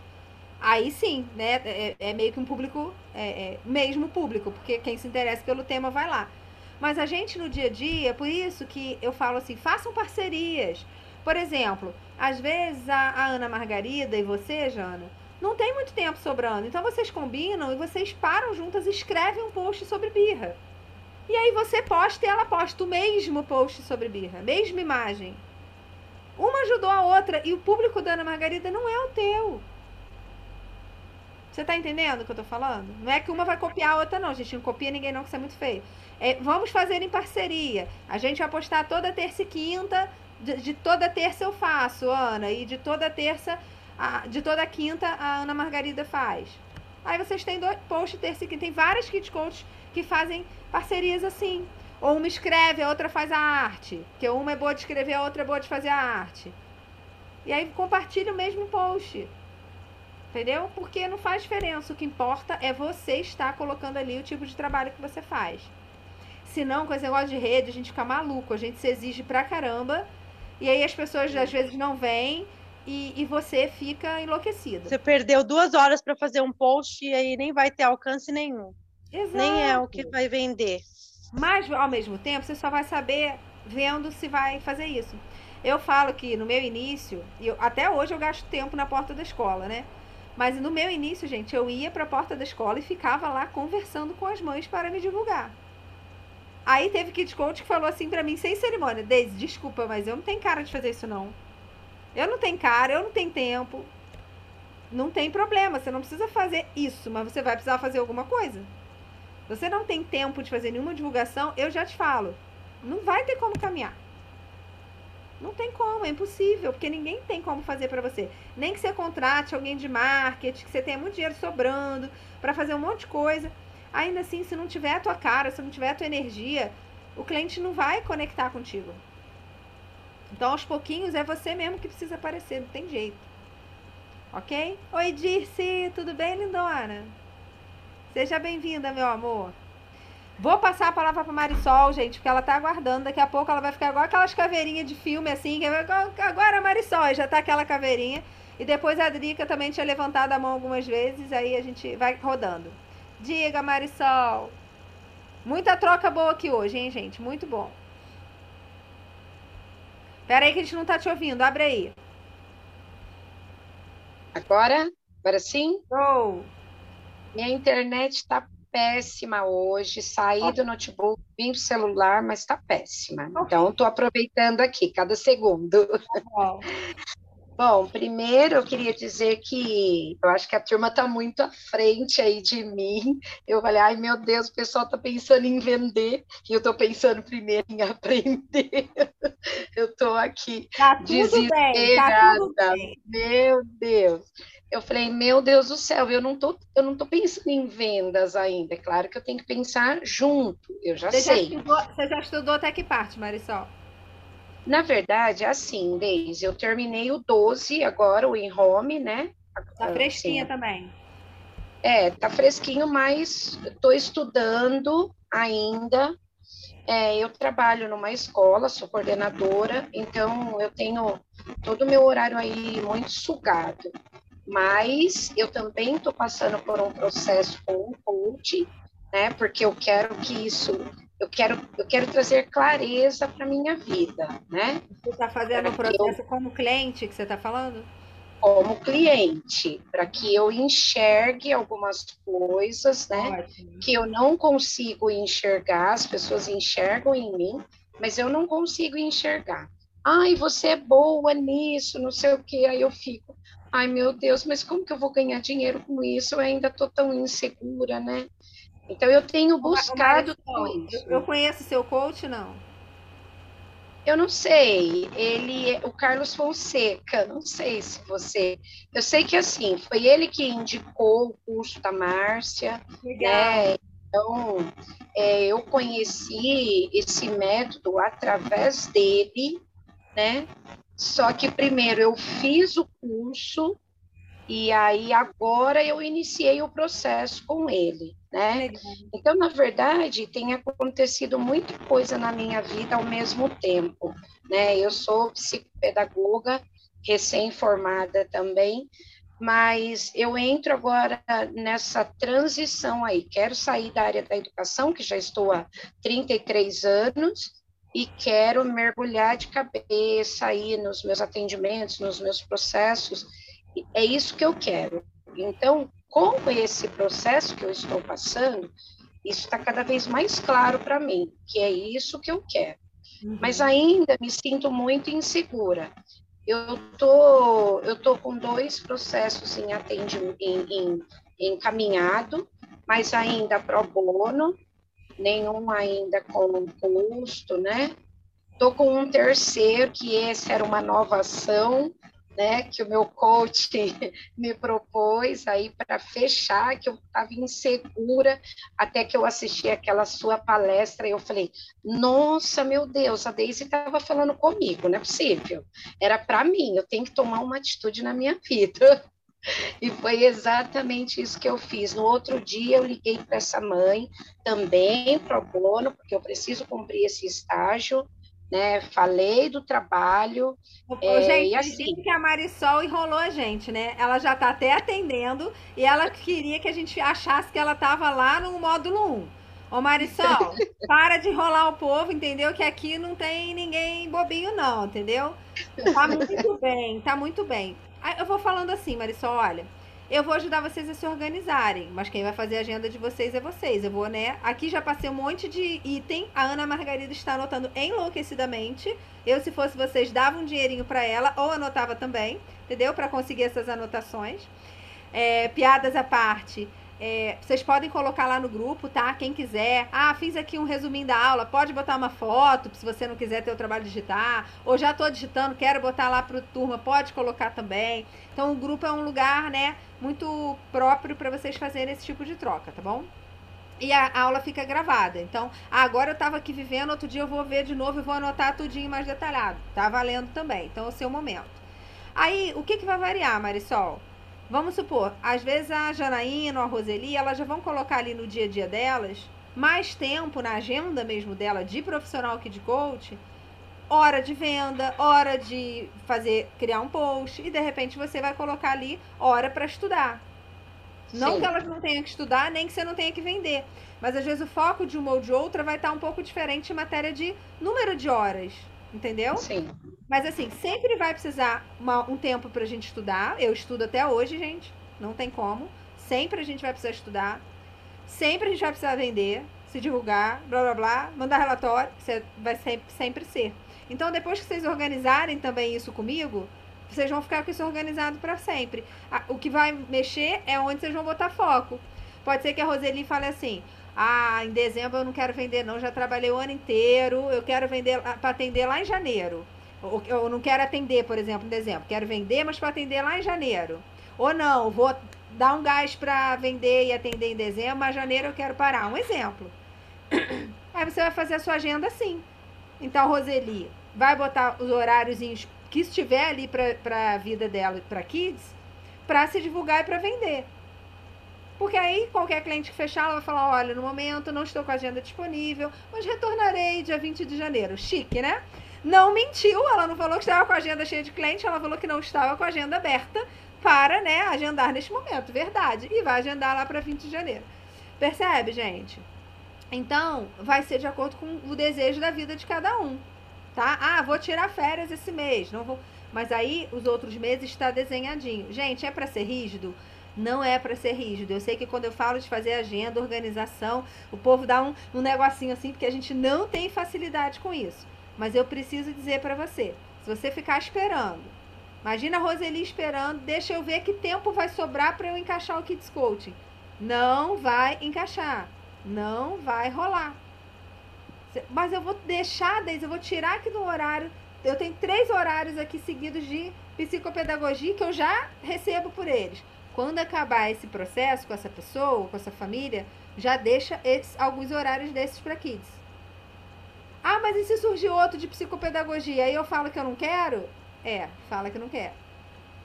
Aí sim, né? É, é meio que um público, é, é, mesmo público, porque quem se interessa pelo tema vai lá. Mas a gente no dia a dia, por isso que eu falo assim, façam parcerias. Por exemplo, às vezes a, a Ana Margarida e você, Jana, não tem muito tempo sobrando. Então vocês combinam e vocês param juntas e escrevem um post sobre birra. E aí você posta e ela posta o mesmo post sobre birra, mesma imagem. Uma ajudou a outra e o público da Ana Margarida não é o teu. Você tá entendendo o que eu tô falando? Não é que uma vai copiar a outra, não, gente. Não copia ninguém, não, que isso é muito feio. É, vamos fazer em parceria. A gente vai postar toda terça e quinta. De, de toda terça eu faço, Ana. E de toda terça, a, de toda quinta, a Ana Margarida faz. Aí vocês têm dois posts terça e quinta. Tem várias kit coaches que fazem parcerias assim. Ou uma escreve, a outra faz a arte. Que uma é boa de escrever, a outra é boa de fazer a arte. E aí compartilha o mesmo post. Entendeu? Porque não faz diferença. O que importa é você estar colocando ali o tipo de trabalho que você faz. Senão, com esse negócio de rede, a gente fica maluco. A gente se exige pra caramba. E aí as pessoas às vezes não vêm e, e você fica enlouquecida. Você perdeu duas horas para fazer um post e aí nem vai ter alcance nenhum. Exato. Nem é o que vai vender. Mas, ao mesmo tempo, você só vai saber vendo se vai fazer isso. Eu falo que no meu início, eu, até hoje eu gasto tempo na porta da escola, né? Mas no meu início, gente, eu ia para a porta da escola e ficava lá conversando com as mães para me divulgar. Aí teve Kid Coach que falou assim para mim, sem cerimônia: Deise, desculpa, mas eu não tenho cara de fazer isso não. Eu não tenho cara, eu não tenho tempo. Não tem problema, você não precisa fazer isso, mas você vai precisar fazer alguma coisa você não tem tempo de fazer nenhuma divulgação, eu já te falo, não vai ter como caminhar. Não tem como, é impossível, porque ninguém tem como fazer para você. Nem que você contrate alguém de marketing, que você tenha muito dinheiro sobrando para fazer um monte de coisa. Ainda assim, se não tiver a tua cara, se não tiver a tua energia, o cliente não vai conectar contigo. Então, aos pouquinhos, é você mesmo que precisa aparecer, não tem jeito. Ok? Oi, Dirce, tudo bem, lindona? Seja bem-vinda, meu amor. Vou passar a palavra para Marisol, gente, porque ela tá aguardando. Daqui a pouco ela vai ficar igual aquelas caveirinhas de filme, assim. Que agora Marisol, já tá aquela caveirinha. E depois a Drica também tinha levantado a mão algumas vezes, aí a gente vai rodando. Diga, Marisol. Muita troca boa aqui hoje, hein, gente? Muito bom. Pera aí que a gente não tá te ouvindo. Abre aí. Agora? Agora sim? Oh. Minha internet tá péssima hoje. Saí do notebook, vim pro celular, mas está péssima. Então, estou aproveitando aqui cada segundo. Bom, primeiro eu queria dizer que eu acho que a turma está muito à frente aí de mim. Eu falei, ai meu Deus, o pessoal está pensando em vender e eu estou pensando primeiro em aprender. Eu estou aqui tá desesperada. Bem, tá tudo bem. Meu Deus eu falei, meu Deus do céu, eu não tô, eu não tô pensando em vendas ainda. É claro que eu tenho que pensar junto, eu já você sei. Já estudou, você já estudou até que parte, Marisol? Na verdade, assim, Deise, eu terminei o 12 agora, o in home, né? Tá fresquinha assim, também. É, tá fresquinho, mas estou estudando ainda. É, eu trabalho numa escola, sou coordenadora, então eu tenho todo o meu horário aí muito sugado mas eu também estou passando por um processo com o coach, né? Porque eu quero que isso, eu quero, eu quero trazer clareza para minha vida, né? Você está fazendo o processo eu, como cliente que você está falando? Como cliente, para que eu enxergue algumas coisas, né? Ótimo. Que eu não consigo enxergar, as pessoas enxergam em mim, mas eu não consigo enxergar. Ai, você é boa nisso, não sei o que, aí eu fico ai meu Deus, mas como que eu vou ganhar dinheiro com isso? Eu ainda estou tão insegura, né? Então eu tenho buscado isso. Eu conheço seu coach, não? Eu não sei, ele, é, o Carlos Fonseca, não sei se você, eu sei que assim, foi ele que indicou o curso da Márcia, Legal. né? Então, é, eu conheci esse método através dele, né? Só que primeiro eu fiz o curso e aí agora eu iniciei o processo com ele, né? Então, na verdade, tem acontecido muita coisa na minha vida ao mesmo tempo, né? Eu sou psicopedagoga, recém-formada também, mas eu entro agora nessa transição aí. Quero sair da área da educação, que já estou há 33 anos, e quero mergulhar de cabeça aí nos meus atendimentos, nos meus processos. É isso que eu quero. Então, com esse processo que eu estou passando, isso está cada vez mais claro para mim, que é isso que eu quero. Uhum. Mas ainda me sinto muito insegura. Eu tô, eu tô com dois processos em atendimento, em, em, encaminhado, mas ainda pro bono, nenhum ainda com custo, né? Estou com um terceiro, que esse era uma nova ação, né, que o meu coach me propôs aí para fechar, que eu estava insegura, até que eu assisti aquela sua palestra e eu falei, nossa, meu Deus, a Daisy estava falando comigo, não é possível. Era para mim, eu tenho que tomar uma atitude na minha vida. E foi exatamente isso que eu fiz. No outro dia, eu liguei para essa mãe, também pro bono, porque eu preciso cumprir esse estágio, né? Falei do trabalho. Ô, é, gente, e assim... que a Marisol enrolou a gente, né? Ela já está até atendendo e ela queria que a gente achasse que ela estava lá no módulo 1. Ô Marisol, para de enrolar o povo, entendeu? Que aqui não tem ninguém bobinho, não, entendeu? Tá muito bem, tá muito bem. Eu vou falando assim, Marisol, olha, eu vou ajudar vocês a se organizarem, mas quem vai fazer a agenda de vocês é vocês. Eu vou, né? Aqui já passei um monte de item. A Ana Margarida está anotando enlouquecidamente. Eu, se fosse vocês, dava um dinheirinho para ela ou anotava também, entendeu? Para conseguir essas anotações. É, piadas à parte. É, vocês podem colocar lá no grupo, tá? Quem quiser. Ah, fiz aqui um resuminho da aula. Pode botar uma foto, se você não quiser ter o trabalho de digitar. Ou já estou digitando, quero botar lá para turma, pode colocar também. Então, o grupo é um lugar, né, muito próprio para vocês fazerem esse tipo de troca, tá bom? E a aula fica gravada. Então, agora eu estava aqui vivendo, outro dia eu vou ver de novo e vou anotar tudinho mais detalhado. Tá valendo também. Então, é o seu momento. Aí, o que, que vai variar, Marisol? Vamos supor, às vezes a Janaína ou a Roseli, elas já vão colocar ali no dia a dia delas mais tempo na agenda mesmo dela de profissional que de coach, hora de venda, hora de fazer, criar um post, e de repente você vai colocar ali hora para estudar. Não Sim. que elas não tenham que estudar, nem que você não tenha que vender. Mas às vezes o foco de uma ou de outra vai estar um pouco diferente em matéria de número de horas. Entendeu? Sim. Mas assim, sempre vai precisar uma, um tempo pra gente estudar. Eu estudo até hoje, gente. Não tem como. Sempre a gente vai precisar estudar. Sempre a gente vai precisar vender, se divulgar, blá blá blá, mandar relatório. Vai sempre, sempre ser. Então, depois que vocês organizarem também isso comigo, vocês vão ficar com isso organizado para sempre. O que vai mexer é onde vocês vão botar foco. Pode ser que a Roseli fale assim: ah, em dezembro eu não quero vender, não. Já trabalhei o ano inteiro. Eu quero vender para atender lá em janeiro. Ou eu não quero atender, por exemplo, em dezembro. Quero vender, mas para atender lá em janeiro. Ou não, vou dar um gás para vender e atender em dezembro, mas janeiro eu quero parar. Um exemplo. Aí você vai fazer a sua agenda assim. Então, Roseli vai botar os horários que estiver ali para a vida dela, para kids, para se divulgar e para vender. Porque aí qualquer cliente que fechar, ela vai falar: olha, no momento não estou com a agenda disponível, mas retornarei dia 20 de janeiro. Chique, né? Não mentiu, ela não falou que estava com a agenda cheia de cliente, ela falou que não estava com a agenda aberta para, né, agendar neste momento. Verdade. E vai agendar lá para 20 de janeiro. Percebe, gente? Então, vai ser de acordo com o desejo da vida de cada um, tá? Ah, vou tirar férias esse mês, não vou. Mas aí os outros meses está desenhadinho. Gente, é para ser rígido? não é para ser rígido. Eu sei que quando eu falo de fazer agenda, organização, o povo dá um, um negocinho assim, porque a gente não tem facilidade com isso. Mas eu preciso dizer para você, se você ficar esperando, imagina a Roseli esperando, deixa eu ver que tempo vai sobrar para eu encaixar o Kids Coaching. Não vai encaixar, não vai rolar. Mas eu vou deixar, Deise, eu vou tirar aqui do horário. Eu tenho três horários aqui seguidos de psicopedagogia que eu já recebo por eles. Quando acabar esse processo com essa pessoa, com essa família, já deixa esses, alguns horários desses para kids. Ah, mas e se surgir outro de psicopedagogia? Aí eu falo que eu não quero? É, fala que não quer.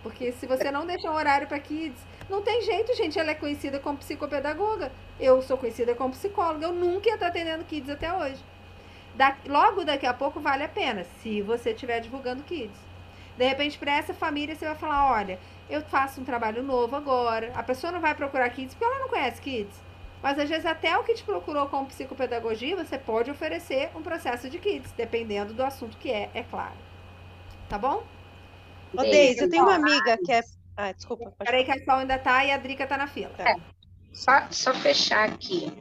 Porque se você não deixa um horário para kids, não tem jeito, gente. Ela é conhecida como psicopedagoga. Eu sou conhecida como psicóloga. Eu nunca ia estar atendendo kids até hoje. Da, logo daqui a pouco vale a pena, se você estiver divulgando kids. De repente, para essa família, você vai falar: olha, eu faço um trabalho novo agora. A pessoa não vai procurar kids porque ela não conhece kids. Mas às vezes até o que te procurou com psicopedagogia, você pode oferecer um processo de kids, dependendo do assunto que é, é claro. Tá bom? Ô, Deise, eu tenho uma amiga que é. Ah, desculpa. Peraí que a Sol ainda tá e a Drica tá na fila. É. Só, só fechar aqui.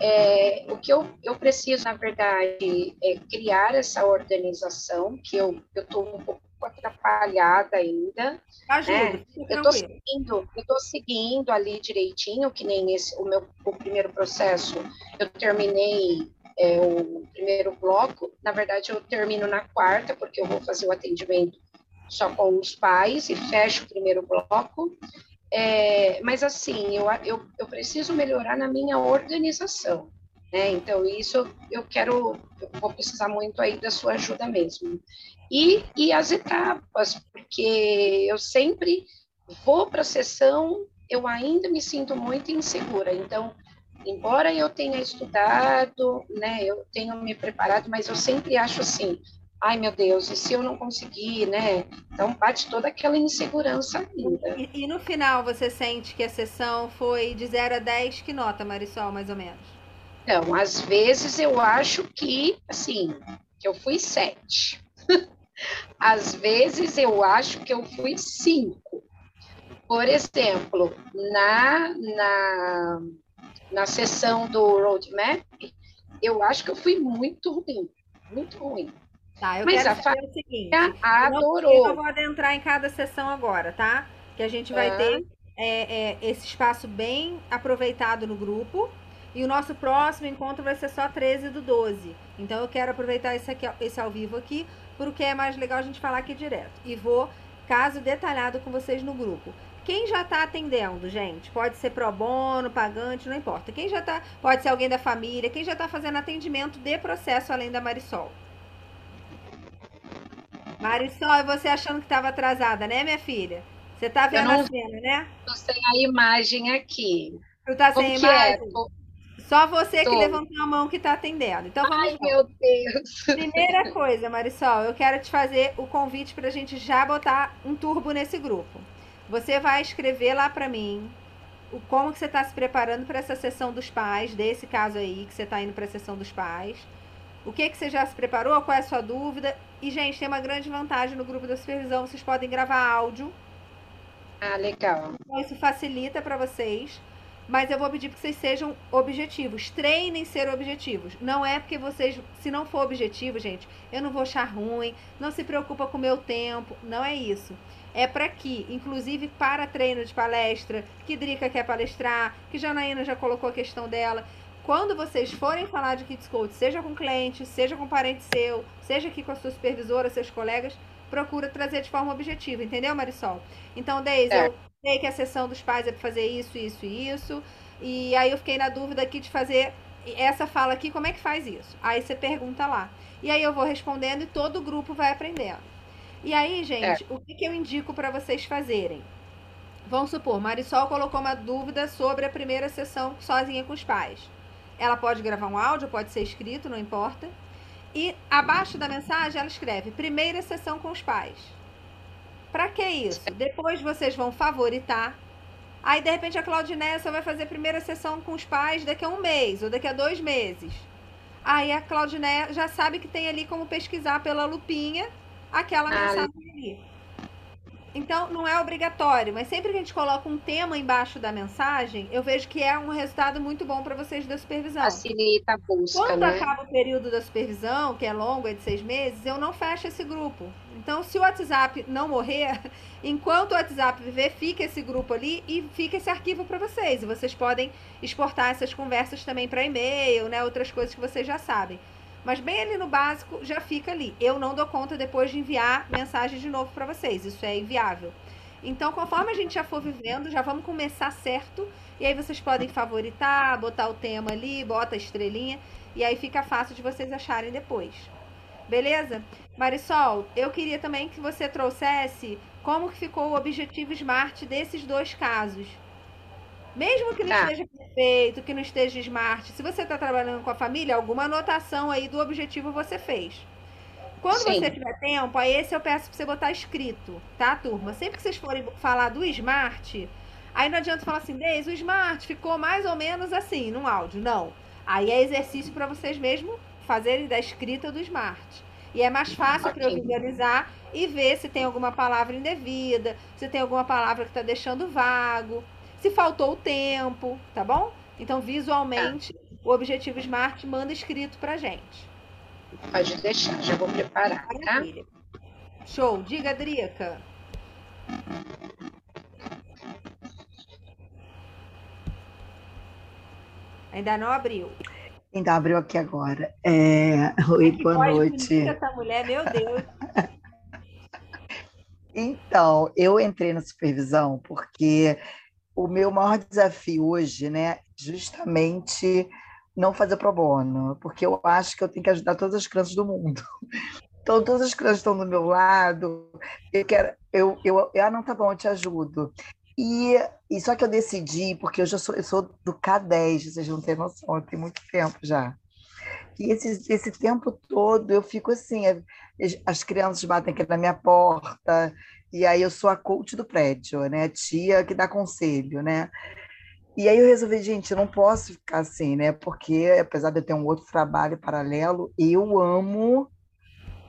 É, o que eu, eu preciso, na verdade, é criar essa organização, que eu estou um pouco atrapalhada ainda. Ajuda, né? Eu estou seguindo, eu tô seguindo ali direitinho, que nem esse, o meu o primeiro processo, eu terminei é, o primeiro bloco. Na verdade, eu termino na quarta, porque eu vou fazer o atendimento só com os pais e fecho o primeiro bloco. É, mas assim, eu, eu, eu preciso melhorar na minha organização. Né? Então, isso eu quero, eu vou precisar muito aí da sua ajuda mesmo. E, e as etapas, porque eu sempre vou para a sessão, eu ainda me sinto muito insegura. Então, embora eu tenha estudado, né, eu tenho me preparado, mas eu sempre acho assim, ai meu Deus, e se eu não conseguir, né? Então bate toda aquela insegurança ainda. E, e no final você sente que a sessão foi de 0 a 10, que nota, Marisol, mais ou menos? Então, às vezes eu acho que, assim, que eu fui 7. às vezes eu acho que eu fui 5. Por exemplo, na, na, na sessão do roadmap, eu acho que eu fui muito ruim, muito ruim. Tá, eu Mas quero a saber o seguinte. Adorou. Eu vou adentrar em cada sessão agora, tá? Que a gente vai ter é, é, esse espaço bem aproveitado no grupo. E o nosso próximo encontro vai ser só 13 do 12. Então eu quero aproveitar esse, aqui, esse ao vivo aqui, porque é mais legal a gente falar aqui direto. E vou caso detalhado com vocês no grupo. Quem já está atendendo, gente? Pode ser pro bono, pagante, não importa. Quem já está, pode ser alguém da família, quem já está fazendo atendimento de processo além da Marisol. Marisol, e você achando que estava atrasada, né, minha filha? Você está vendo não, a cena, né? Estou sem a imagem aqui. Tu está sem a é? imagem? É? Só você que levantou a mão que está atendendo. Então vamos Ai, lá. meu Deus. Primeira coisa, Marisol, eu quero te fazer o convite para a gente já botar um turbo nesse grupo. Você vai escrever lá para mim o como que você está se preparando para essa sessão dos pais, desse caso aí que você está indo para a sessão dos pais. O que que você já se preparou? Qual é a sua dúvida? E gente, tem uma grande vantagem no grupo da supervisão, vocês podem gravar áudio. Ah, legal. Então isso facilita para vocês mas eu vou pedir que vocês sejam objetivos. Treinem ser objetivos. Não é porque vocês, se não for objetivo, gente, eu não vou achar ruim, não se preocupa com o meu tempo. Não é isso. É para que, inclusive para treino de palestra, que Drica quer palestrar, que Janaína já colocou a questão dela. Quando vocês forem falar de Kids Coach, seja com cliente, seja com parente seu, seja aqui com a sua supervisora, seus colegas, procura trazer de forma objetiva, entendeu, Marisol? Então, Deise, é. eu sei que a sessão dos pais é para fazer isso, isso e isso. E aí eu fiquei na dúvida aqui de fazer essa fala aqui, como é que faz isso? Aí você pergunta lá. E aí eu vou respondendo e todo o grupo vai aprendendo. E aí, gente, é. o que, que eu indico para vocês fazerem? Vamos supor, Marisol colocou uma dúvida sobre a primeira sessão sozinha com os pais. Ela pode gravar um áudio, pode ser escrito, não importa. E abaixo da mensagem ela escreve: primeira sessão com os pais. Para que isso? Depois vocês vão favoritar. Aí, de repente, a Claudinéia só vai fazer a primeira sessão com os pais daqui a um mês ou daqui a dois meses. Aí a Claudinéia já sabe que tem ali como pesquisar pela lupinha aquela ah, mensagem ali. Então, não é obrigatório, mas sempre que a gente coloca um tema embaixo da mensagem, eu vejo que é um resultado muito bom para vocês da supervisão. Facilita a busca, Quando né? acaba o período da supervisão, que é longo, é de seis meses, eu não fecho esse grupo. Então, se o WhatsApp não morrer, enquanto o WhatsApp viver, fica esse grupo ali e fica esse arquivo para vocês. E vocês podem exportar essas conversas também para e-mail, né? Outras coisas que vocês já sabem. Mas bem ali no básico já fica ali. Eu não dou conta depois de enviar mensagem de novo para vocês. Isso é inviável. Então, conforme a gente já for vivendo, já vamos começar certo. E aí vocês podem favoritar, botar o tema ali, bota a estrelinha. E aí fica fácil de vocês acharem depois. Beleza? Marisol, eu queria também que você trouxesse como que ficou o objetivo SMART desses dois casos. Mesmo que não tá. esteja perfeito, que não esteja smart, se você está trabalhando com a família, alguma anotação aí do objetivo você fez. Quando Sim. você tiver tempo, aí esse eu peço para você botar escrito, tá, turma? Sempre que vocês forem falar do smart, aí não adianta falar assim, Deise, o smart ficou mais ou menos assim, no áudio. Não. Aí é exercício para vocês mesmo fazerem da escrita do smart. E é mais fácil para eu visualizar e ver se tem alguma palavra indevida, se tem alguma palavra que está deixando vago se faltou o tempo, tá bom? Então, visualmente, o objetivo Smart manda escrito pra gente. Pode deixar, já vou preparar, tá? Maravilha. tá? Show. Diga, Drica. Ainda não abriu. Ainda abriu aqui agora. É... Oi, boa noite. Essa mulher, meu Deus. então, eu entrei na supervisão porque o meu maior desafio hoje, né, justamente não fazer pro bono, porque eu acho que eu tenho que ajudar todas as crianças do mundo. Então, todas as crianças estão do meu lado, eu quero, eu, eu, eu ah, não, tá bom, eu te ajudo. E, e só que eu decidi, porque eu já sou, eu sou do K10, vocês não têm noção, tem muito tempo já. E esse, esse tempo todo eu fico assim, as crianças batem aqui na minha porta, e aí eu sou a coach do prédio, né? Tia que dá conselho, né? E aí eu resolvi, gente, eu não posso ficar assim, né? Porque apesar de eu ter um outro trabalho paralelo, eu amo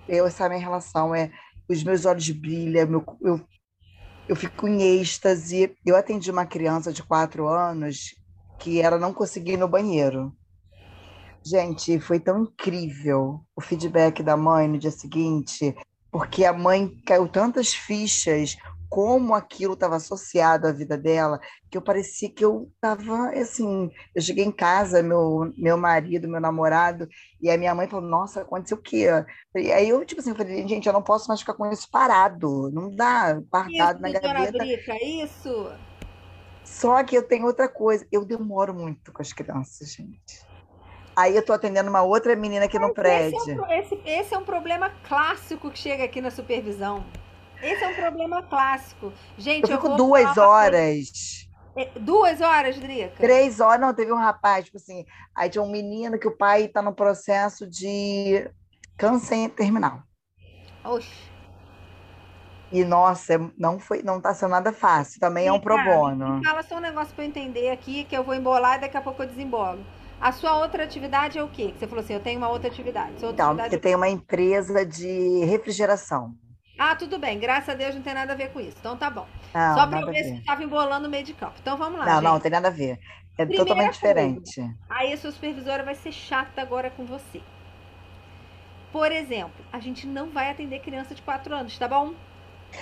eu, essa minha relação é os meus olhos brilham, meu, eu, eu fico em êxtase. Eu atendi uma criança de quatro anos que ela não conseguia ir no banheiro. Gente, foi tão incrível o feedback da mãe no dia seguinte porque a mãe caiu tantas fichas como aquilo estava associado à vida dela, que eu parecia que eu estava assim. Eu cheguei em casa, meu, meu marido, meu namorado, e a minha mãe falou: Nossa, aconteceu o quê? E aí eu, tipo assim, eu falei: Gente, eu não posso mais ficar com isso parado, não dá, guardado na gaveta. Brica, isso. Só que eu tenho outra coisa, eu demoro muito com as crianças, gente. Aí eu estou atendendo uma outra menina aqui no prédio. Esse é, um, esse, esse é um problema clássico que chega aqui na supervisão. Esse é um problema clássico. Gente, eu fico eu duas horas. É, duas horas, Drica? Três horas. Não, teve um rapaz, tipo assim, aí tinha um menino que o pai está no processo de câncer terminal. Oxe. E, nossa, não foi, não tá sendo nada fácil. Também é um pro bono. Fala só um negócio para eu entender aqui, que eu vou embolar e daqui a pouco eu desembolo. A sua outra atividade é o quê? Você falou assim, eu tenho uma outra atividade. Outra então, atividade você é... tem uma empresa de refrigeração. Ah, tudo bem. Graças a Deus não tem nada a ver com isso. Então tá bom. Não, Só para eu ver se estava embolando o meio de campo. Então vamos lá. Não, gente. não, tem nada a ver. É Primeira totalmente diferente. Coisa. Aí a sua supervisora vai ser chata agora com você. Por exemplo, a gente não vai atender criança de 4 anos, tá bom?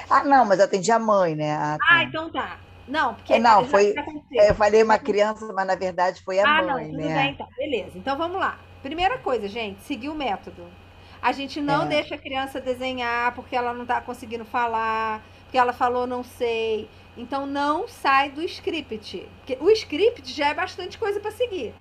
Ah, não, mas eu atendi a mãe, né? Ah, tá. ah então tá. Não, porque. É, não, foi. Eu falei uma criança, mas na verdade foi a ah, mãe, não, tudo né? Bem, então, beleza. Então vamos lá. Primeira coisa, gente, seguir o método. A gente não é. deixa a criança desenhar porque ela não está conseguindo falar, porque ela falou não sei. Então não sai do script. O script já é bastante coisa para seguir.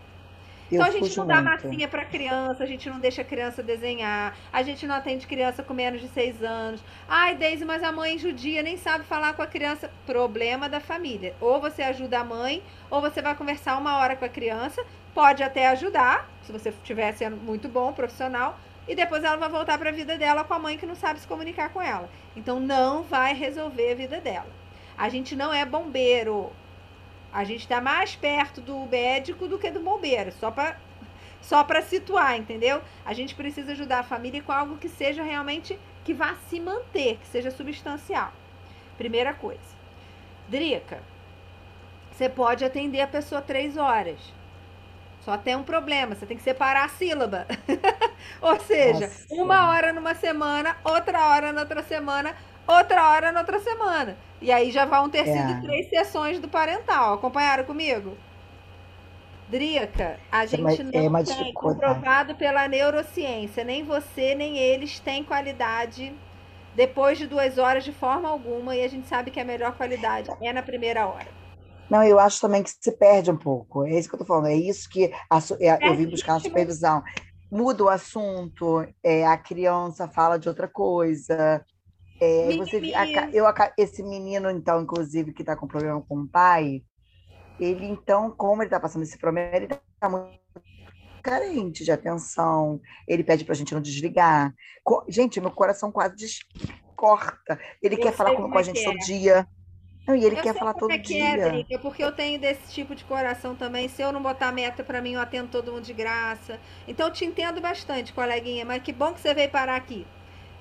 Então a gente não dá massinha para criança, a gente não deixa a criança desenhar, a gente não atende criança com menos de seis anos. Ai, Deise, mas a mãe judia nem sabe falar com a criança. Problema da família. Ou você ajuda a mãe, ou você vai conversar uma hora com a criança. Pode até ajudar, se você estiver sendo muito bom, profissional, e depois ela vai voltar para a vida dela com a mãe que não sabe se comunicar com ela. Então não vai resolver a vida dela. A gente não é bombeiro. A gente está mais perto do médico do que do bombeiro, só para só para situar, entendeu? A gente precisa ajudar a família com algo que seja realmente que vá se manter, que seja substancial. Primeira coisa. Drica, você pode atender a pessoa três horas. Só tem um problema, você tem que separar a sílaba. Ou seja, Nossa. uma hora numa semana, outra hora na outra semana, outra hora na outra semana. E aí já vão ter é. sido três sessões do parental. Acompanharam comigo? Drica, a é gente é não é tem comprovado pela neurociência, nem você nem eles têm qualidade depois de duas horas de forma alguma, e a gente sabe que a melhor qualidade é na primeira hora. Não, eu acho também que se perde um pouco. É isso que eu estou falando. É isso que a, é, eu vim buscar na supervisão. Muda o assunto, é, a criança fala de outra coisa, é, você, eu, esse menino, então, inclusive, que está com problema com o pai, ele, então, como ele está passando esse problema, ele está muito carente de atenção. Ele pede para a gente não desligar. Gente, meu coração quase corta. Ele eu quer falar com, a gente é. todo dia. Não, e ele eu quer falar todo é dia. É, porque eu tenho desse tipo de coração também. Se eu não botar meta para mim, eu atendo todo mundo de graça. Então eu te entendo bastante, coleguinha. Mas que bom que você veio parar aqui.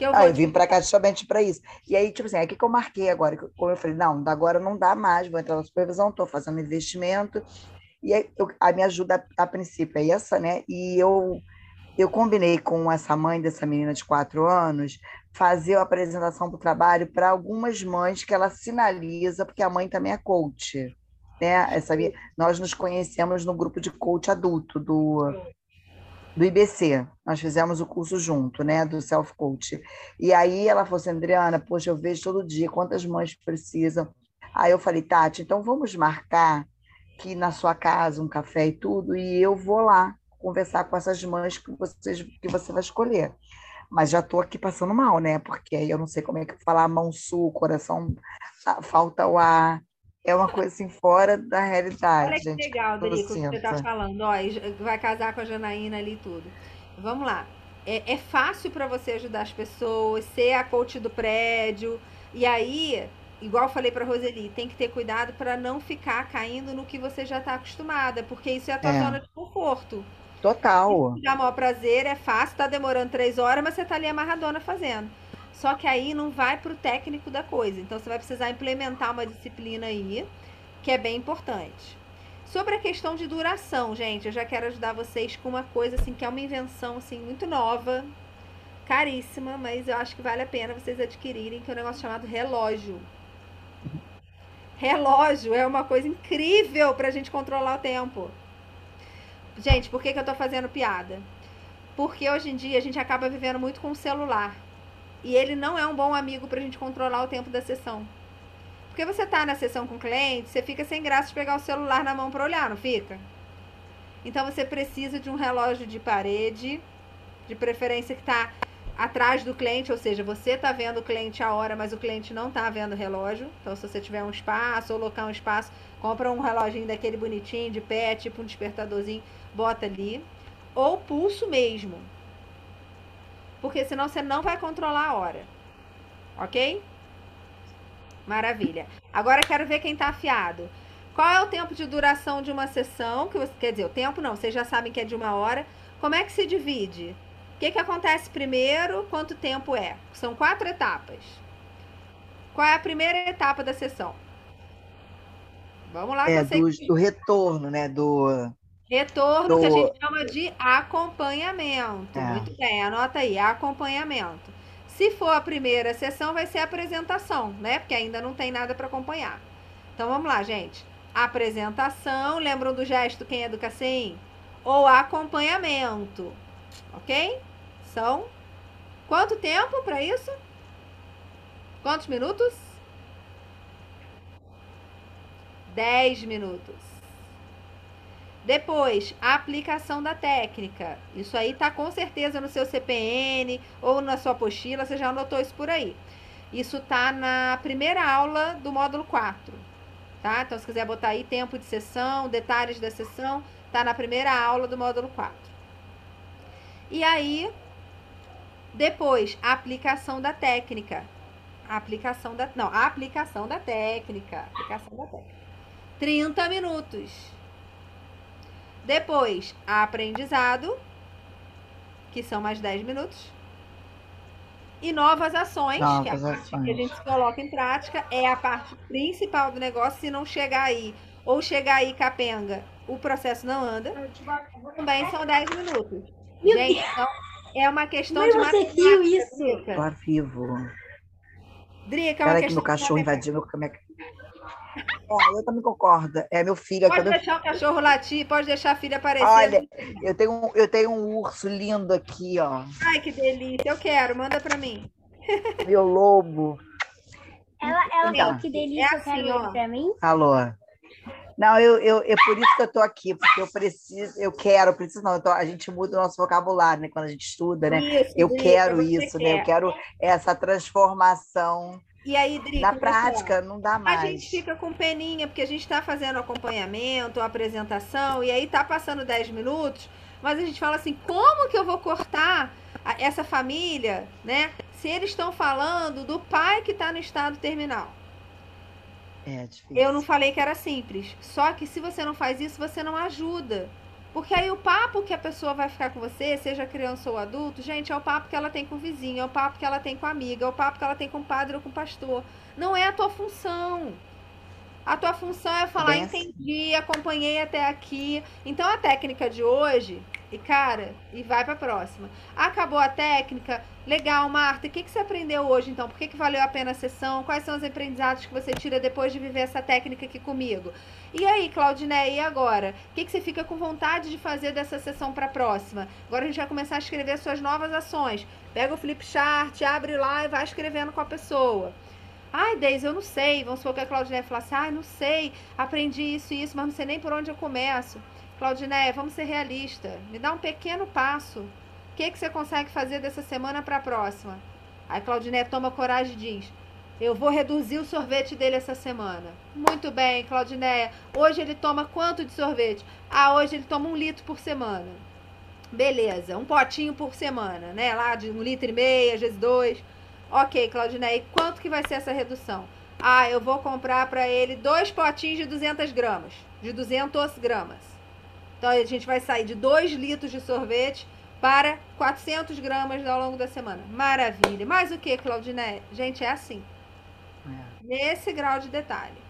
Que eu, ah, eu vim para cá justamente para isso. E aí, tipo assim, é que eu marquei agora, como eu falei, não, agora não dá mais, vou entrar na supervisão, estou fazendo investimento. E aí, eu, a minha ajuda a, a princípio é essa, né? E eu, eu combinei com essa mãe dessa menina de quatro anos fazer a apresentação do trabalho para algumas mães que ela sinaliza, porque a mãe também é coach. Né? Essa, nós nos conhecemos no grupo de coach adulto do, do IBC. Nós fizemos o curso junto, né, do self coach. E aí ela falou assim, Adriana, poxa, eu vejo todo dia quantas mães precisam. Aí eu falei, Tati, então vamos marcar que na sua casa um café e tudo, e eu vou lá conversar com essas mães que, vocês, que você vai escolher. Mas já estou aqui passando mal, né? Porque aí eu não sei como é que falar mão sul, coração falta o ar é uma coisa assim fora da realidade. Olha que gente, legal, Derico, que você está falando. Ó, vai casar com a Janaína ali e tudo. Vamos lá. É, é fácil para você ajudar as pessoas, ser a coach do prédio. E aí, igual eu falei para Roseli, tem que ter cuidado para não ficar caindo no que você já está acostumada, porque isso é a tua é. zona de conforto. Total. Dá maior prazer, é fácil, tá demorando três horas, mas você tá ali amarradona fazendo. Só que aí não vai para o técnico da coisa. Então você vai precisar implementar uma disciplina aí, que é bem importante. Sobre a questão de duração, gente, eu já quero ajudar vocês com uma coisa assim que é uma invenção assim muito nova, caríssima, mas eu acho que vale a pena vocês adquirirem, que é um negócio chamado relógio. Relógio é uma coisa incrível para a gente controlar o tempo. Gente, por que, que eu tô fazendo piada? Porque hoje em dia a gente acaba vivendo muito com o celular. E ele não é um bom amigo para a gente controlar o tempo da sessão. Porque você tá na sessão com o cliente, você fica sem graça de pegar o celular na mão para olhar, não fica? Então você precisa de um relógio de parede, de preferência que está atrás do cliente, ou seja, você está vendo o cliente a hora, mas o cliente não está vendo o relógio. Então, se você tiver um espaço ou locar um espaço, compra um reloginho daquele bonitinho de pé, tipo um despertadorzinho, bota ali. Ou pulso mesmo. Porque senão você não vai controlar a hora. Ok? Maravilha. Agora quero ver quem está afiado. Qual é o tempo de duração de uma sessão? Que você, quer dizer, o tempo não, vocês já sabem que é de uma hora. Como é que se divide? O que, que acontece primeiro? Quanto tempo é? São quatro etapas. Qual é a primeira etapa da sessão? Vamos lá. É, do, do, retorno, né? Do... Retorno que a gente chama de acompanhamento. É. Muito bem, anota aí, acompanhamento. Se for a primeira sessão, vai ser a apresentação, né? Porque ainda não tem nada para acompanhar. Então vamos lá, gente. Apresentação, lembram do gesto quem educa assim? Ou acompanhamento, ok? São quanto tempo para isso? Quantos minutos? 10 minutos. Depois, a aplicação da técnica. Isso aí tá com certeza no seu CPN ou na sua apostila, você já anotou isso por aí. Isso tá na primeira aula do módulo 4, tá? Então, se quiser botar aí tempo de sessão, detalhes da sessão, tá na primeira aula do módulo 4. E aí, depois, a aplicação da técnica. A aplicação da, não, a aplicação da técnica, aplicação da técnica. 30 minutos. Depois, aprendizado, que são mais 10 minutos. E novas ações, novas que é a ações. parte que a gente coloca em prática, é a parte principal do negócio. Se não chegar aí, ou chegar aí capenga, o processo não anda. Também são 10 minutos. Meu gente, Deus. então é uma questão Mas de você viu isso? Drica. vivo. Drica, é uma Peraí que meu cachorro invadiu meu, é, eu também concordo. É meu filho. Pode deixar eu... o cachorro latir, pode deixar a filha aparecer. Olha, eu tenho, um, eu tenho um urso lindo aqui, ó. Ai, que delícia. Eu quero, manda pra mim. Meu lobo. Ela, ela então, que delícia, é assim, ó. pra mim? Alô. Não, eu, eu, é por isso que eu tô aqui, porque eu preciso, eu quero, preciso não, tô, a gente muda o nosso vocabulário, né, quando a gente estuda, né? Isso, eu quero isso, quer. né? Eu quero essa transformação e aí, Drico, Na prática, não dá mais. A gente fica com peninha, porque a gente está fazendo acompanhamento, apresentação, e aí tá passando 10 minutos, mas a gente fala assim, como que eu vou cortar essa família, né? Se eles estão falando do pai que está no estado terminal. É difícil. Eu não falei que era simples. Só que se você não faz isso, você não ajuda. Porque aí o papo que a pessoa vai ficar com você, seja criança ou adulto, gente, é o papo que ela tem com o vizinho, é o papo que ela tem com a amiga, é o papo que ela tem com o padre ou com o pastor. Não é a tua função. A tua função é falar, Bem... entendi, acompanhei até aqui. Então a técnica de hoje, e cara, e vai para a próxima. Acabou a técnica, legal, Marta. O que, que você aprendeu hoje então? Por que, que valeu a pena a sessão? Quais são os aprendizados que você tira depois de viver essa técnica aqui comigo? E aí, Claudiné, e agora? O que, que você fica com vontade de fazer dessa sessão para a próxima? Agora a gente vai começar a escrever suas novas ações. Pega o flip chart, abre lá e vai escrevendo com a pessoa. Ai, Deise, eu não sei. Vamos supor que a Claudinei falasse, ai, não sei, aprendi isso e isso, mas não sei nem por onde eu começo. Claudinei, vamos ser realistas. Me dá um pequeno passo. O que, que você consegue fazer dessa semana para a próxima? Aí Claudinei toma coragem e diz, eu vou reduzir o sorvete dele essa semana. Muito bem, Claudineia. Hoje ele toma quanto de sorvete? Ah, hoje ele toma um litro por semana. Beleza, um potinho por semana, né? Lá de um litro e meio, às vezes dois. Ok, Claudinei, e quanto que vai ser essa redução? Ah, eu vou comprar para ele dois potinhos de 200 gramas. De 200 gramas. Então, a gente vai sair de 2 litros de sorvete para 400 gramas ao longo da semana. Maravilha. Mais o que, Claudinei? Gente, é assim. É. Nesse grau de detalhe.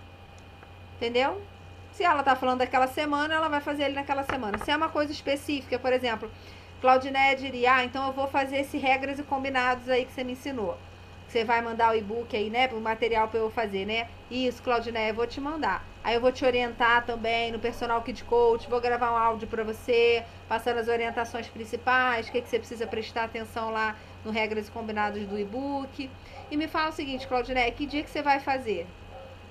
Entendeu? Se ela tá falando daquela semana, ela vai fazer ele naquela semana. Se é uma coisa específica, por exemplo, Claudiné diria, ah, então eu vou fazer esse regras e combinados aí que você me ensinou Você vai mandar o e-book aí, né? O material para eu fazer, né? Isso, Claudineia, eu vou te mandar. Aí eu vou te orientar também no Personal Kid Coach, vou gravar um áudio para você, passando as orientações principais, o que, que você precisa prestar atenção lá no Regras e Combinados do e-book. E me fala o seguinte, Claudineia, que dia que você vai fazer?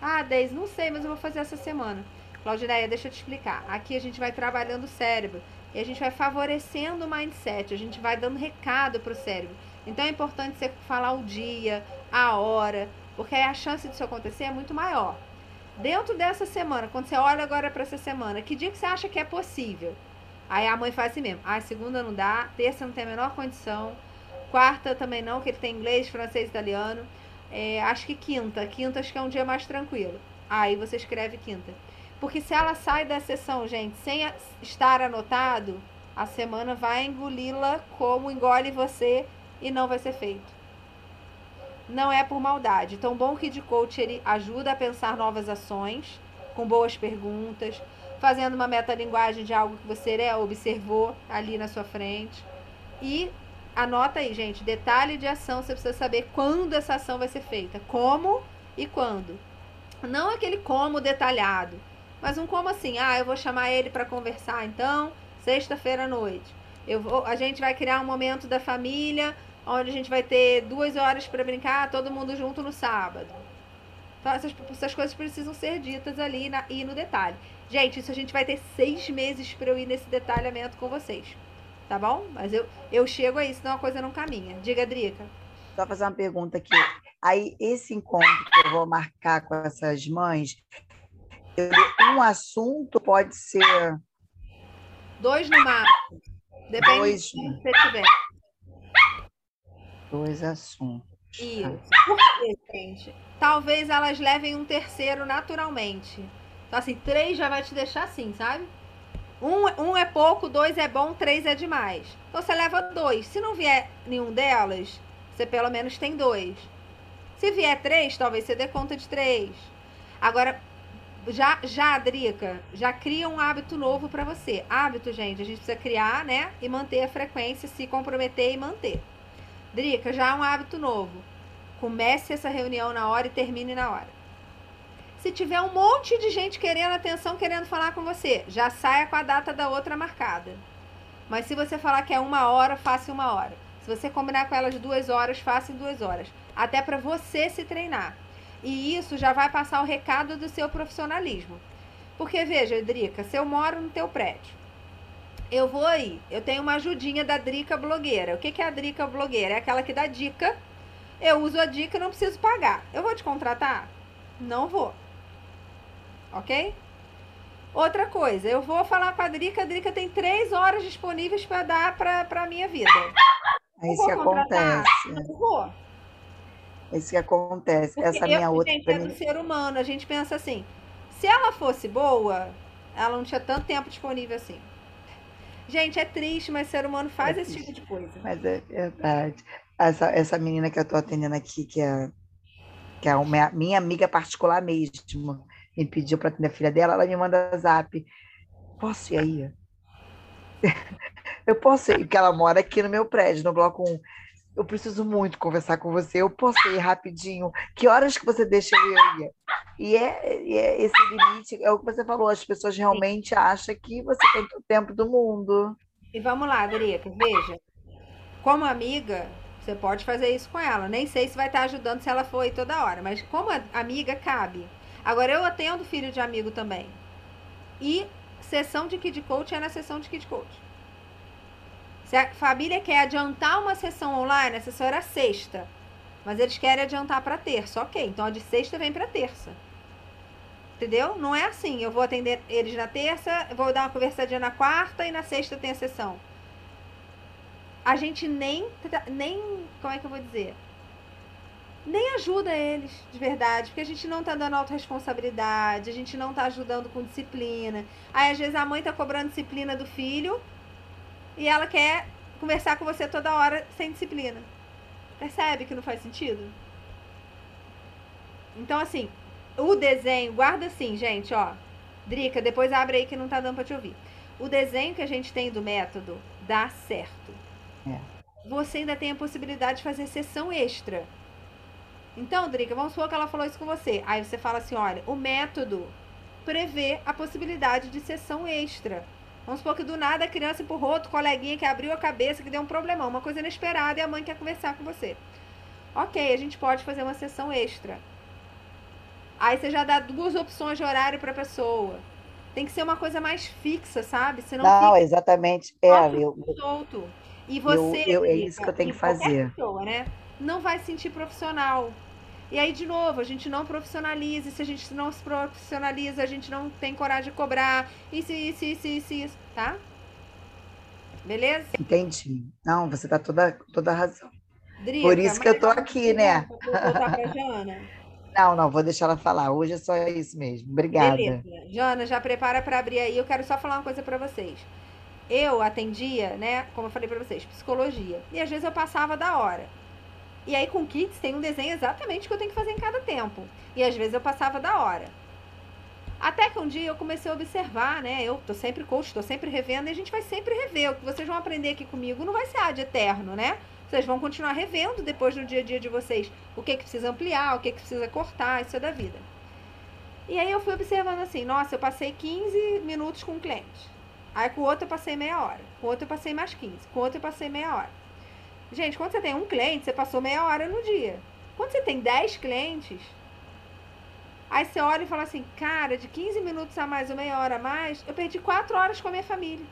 Ah, Deise, não sei, mas eu vou fazer essa semana. Claudineia, deixa eu te explicar. Aqui a gente vai trabalhando o cérebro e a gente vai favorecendo o mindset, a gente vai dando recado para o cérebro. Então é importante você falar o dia, a hora, porque aí a chance disso acontecer é muito maior. Dentro dessa semana, quando você olha agora para essa semana, que dia que você acha que é possível? Aí a mãe faz assim mesmo. Ah, segunda não dá, terça não tem a menor condição, quarta também não, que ele tem inglês, francês, italiano. É, acho que quinta. Quinta acho que é um dia mais tranquilo. Aí você escreve quinta. Porque se ela sai da sessão, gente, sem estar anotado, a semana vai engoli-la como engole você e não vai ser feito. Não é por maldade. Então, bom Kid Coach ele ajuda a pensar novas ações, com boas perguntas, fazendo uma metalinguagem de algo que você né, observou ali na sua frente. E anota aí, gente, detalhe de ação, você precisa saber quando essa ação vai ser feita, como e quando. Não aquele como detalhado, mas um como assim, ah, eu vou chamar ele para conversar então, sexta-feira à noite. Eu vou, a gente vai criar um momento da família onde a gente vai ter duas horas para brincar, todo mundo junto no sábado. Então, essas, essas coisas precisam ser ditas ali na, e no detalhe. Gente, isso a gente vai ter seis meses para eu ir nesse detalhamento com vocês. Tá bom? Mas eu, eu chego aí, senão a coisa não caminha. Diga, Drica. Só fazer uma pergunta aqui. Aí, esse encontro que eu vou marcar com essas mães, um assunto pode ser. Dois no máximo. Depende Dois... que você tiver. Dois assuntos. Isso. Por quê, gente? Talvez elas levem um terceiro naturalmente. Então, assim, três já vai te deixar assim, sabe? Um, um é pouco, dois é bom, três é demais. Então, você leva dois. Se não vier nenhum delas, você pelo menos tem dois. Se vier três, talvez você dê conta de três. Agora, já, já, Drica, já cria um hábito novo para você. Hábito, gente, a gente precisa criar, né? E manter a frequência, se comprometer e manter. Drica, já é um hábito novo. Comece essa reunião na hora e termine na hora. Se tiver um monte de gente querendo atenção, querendo falar com você, já saia com a data da outra marcada. Mas se você falar que é uma hora, faça uma hora. Se você combinar com elas duas horas, faça em duas horas. Até para você se treinar. E isso já vai passar o recado do seu profissionalismo. Porque veja, Drica, se eu moro no teu prédio, eu vou aí. Eu tenho uma ajudinha da Drica blogueira. O que, que é a Drica blogueira? É aquela que dá dica. Eu uso a dica e não preciso pagar. Eu vou te contratar? Não vou. Ok? Outra coisa, eu vou falar com a Drica. A Drica tem três horas disponíveis para dar para a minha vida. É isso que acontece. Não vou. É isso que acontece. Porque Essa eu, minha outra. Gente, é do ser humano. A gente pensa assim: se ela fosse boa, ela não tinha tanto tempo disponível assim. Gente, é triste, mas ser humano faz é esse tipo de coisa. Mas é verdade. Essa, essa menina que eu estou atendendo aqui, que é, que é uma, minha amiga particular mesmo, me pediu para atender a filha dela, ela me manda zap. Posso ir aí? Eu posso ir, porque ela mora aqui no meu prédio, no bloco 1 eu preciso muito conversar com você, eu posso ir rapidinho, que horas que você deixa eu ir? E é, e é esse limite, é o que você falou, as pessoas realmente Sim. acham que você tem todo o tempo do mundo. E vamos lá, Drica, veja, como amiga, você pode fazer isso com ela, nem sei se vai estar ajudando se ela for aí toda hora, mas como amiga, cabe. Agora, eu atendo filho de amigo também, e sessão de Kid Coach é na sessão de Kid Coach. Se a família quer adiantar uma sessão online, a sessão era sexta. Mas eles querem adiantar para terça. Ok, então a de sexta vem para terça. Entendeu? Não é assim. Eu vou atender eles na terça, vou dar uma conversadinha na quarta e na sexta tem a sessão. A gente nem. nem como é que eu vou dizer? Nem ajuda eles, de verdade, porque a gente não tá dando autorresponsabilidade, a gente não tá ajudando com disciplina. Aí, às vezes, a mãe tá cobrando disciplina do filho, e ela quer conversar com você toda hora sem disciplina. Percebe que não faz sentido? Então, assim, o desenho, guarda assim, gente, ó. Drica, depois abre aí que não tá dando pra te ouvir. O desenho que a gente tem do método dá certo. É. Você ainda tem a possibilidade de fazer sessão extra. Então, Drica, vamos supor que ela falou isso com você. Aí você fala assim: olha, o método prevê a possibilidade de sessão extra. Vamos supor que do nada a criança empurrou outro coleguinha que abriu a cabeça, que deu um problemão, uma coisa inesperada e a mãe quer conversar com você. Ok, a gente pode fazer uma sessão extra. Aí você já dá duas opções de horário para a pessoa. Tem que ser uma coisa mais fixa, sabe? Senão não, exatamente. É, eu, solto. E você. Eu, eu, é isso que eu tenho que fazer. Pessoa, né? Não vai se sentir profissional. E aí, de novo, a gente não profissionaliza. E se a gente não se profissionaliza, a gente não tem coragem de cobrar. Isso, isso, isso, isso, isso, tá? Beleza? Entendi. Não, você tá toda, toda razão. Drica, Por isso que eu tô aqui, né? Voltar pra Jana. Não, não, vou deixar ela falar. Hoje é só isso mesmo. Obrigada. Beleza. Jana, já prepara para abrir aí. Eu quero só falar uma coisa para vocês. Eu atendia, né, como eu falei para vocês, psicologia. E às vezes eu passava da hora. E aí com Kids tem um desenho exatamente que eu tenho que fazer em cada tempo. E às vezes eu passava da hora. Até que um dia eu comecei a observar, né? Eu tô sempre coach, tô sempre revendo e a gente vai sempre rever. O que vocês vão aprender aqui comigo não vai ser ad eterno, né? Vocês vão continuar revendo depois no dia a dia de vocês o que, que precisa ampliar, o que, que precisa cortar, isso é da vida. E aí eu fui observando assim, nossa, eu passei 15 minutos com um cliente. Aí com o outro eu passei meia hora. Com o outro eu passei mais 15. Com o outro eu passei meia hora. Gente, quando você tem um cliente, você passou meia hora no dia. Quando você tem 10 clientes, aí você olha e fala assim, cara, de 15 minutos a mais ou meia hora a mais, eu perdi 4 horas com a minha família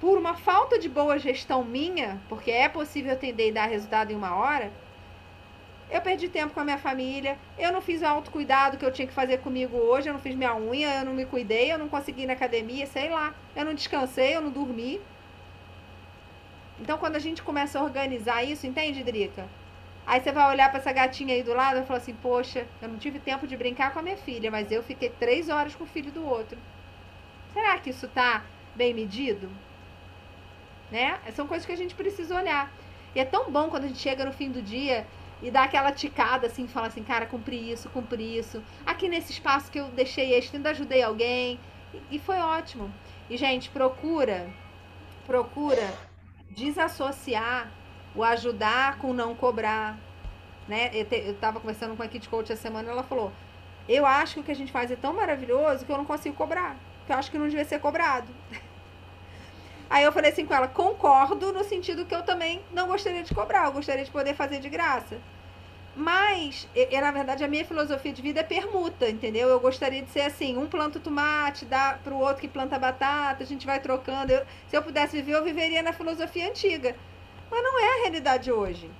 por uma falta de boa gestão minha, porque é possível atender e dar resultado em uma hora, eu perdi tempo com a minha família, eu não fiz o autocuidado que eu tinha que fazer comigo hoje, eu não fiz minha unha, eu não me cuidei, eu não consegui ir na academia, sei lá, eu não descansei, eu não dormi. Então, quando a gente começa a organizar isso, entende, Drica? Aí você vai olhar para essa gatinha aí do lado e falar assim: Poxa, eu não tive tempo de brincar com a minha filha, mas eu fiquei três horas com o filho do outro. Será que isso tá bem medido? né? São coisas que a gente precisa olhar. E é tão bom quando a gente chega no fim do dia e dá aquela ticada assim, fala assim, cara, cumpri isso, cumpri isso. Aqui nesse espaço que eu deixei extra, ainda ajudei alguém. E foi ótimo. E, gente, procura, procura desassociar o ajudar com não cobrar. Né? Eu, te, eu tava conversando com a Kit Coach essa semana ela falou: Eu acho que o que a gente faz é tão maravilhoso que eu não consigo cobrar. Que eu acho que não devia ser cobrado. Aí eu falei assim com ela, concordo no sentido que eu também não gostaria de cobrar, eu gostaria de poder fazer de graça. Mas, e, na verdade, a minha filosofia de vida é permuta, entendeu? Eu gostaria de ser assim, um planta tomate, dá para o outro que planta batata, a gente vai trocando. Eu, se eu pudesse viver, eu viveria na filosofia antiga. Mas não é a realidade hoje.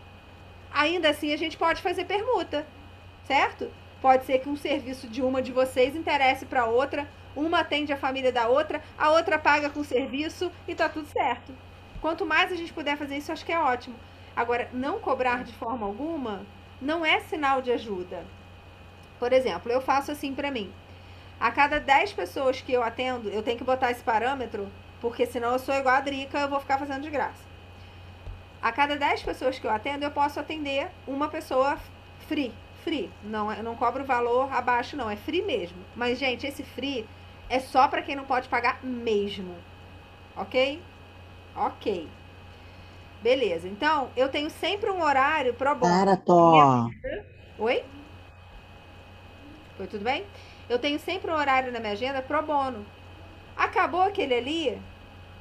Ainda assim, a gente pode fazer permuta, certo? Pode ser que um serviço de uma de vocês interesse para outra, uma atende a família da outra, a outra paga com serviço e tá tudo certo. Quanto mais a gente puder fazer isso, acho que é ótimo. Agora, não cobrar de forma alguma não é sinal de ajuda. Por exemplo, eu faço assim para mim. A cada 10 pessoas que eu atendo, eu tenho que botar esse parâmetro, porque senão eu sou igual a Drica, eu vou ficar fazendo de graça. A cada 10 pessoas que eu atendo, eu posso atender uma pessoa free. Free. Não, eu não cobro valor abaixo, não. É free mesmo. Mas, gente, esse free é só para quem não pode pagar mesmo. Ok? Ok. Beleza. Então, eu tenho sempre um horário pro bono. Para, Tó. Oi? Foi tudo bem? Eu tenho sempre um horário na minha agenda pro bono. Acabou aquele ali,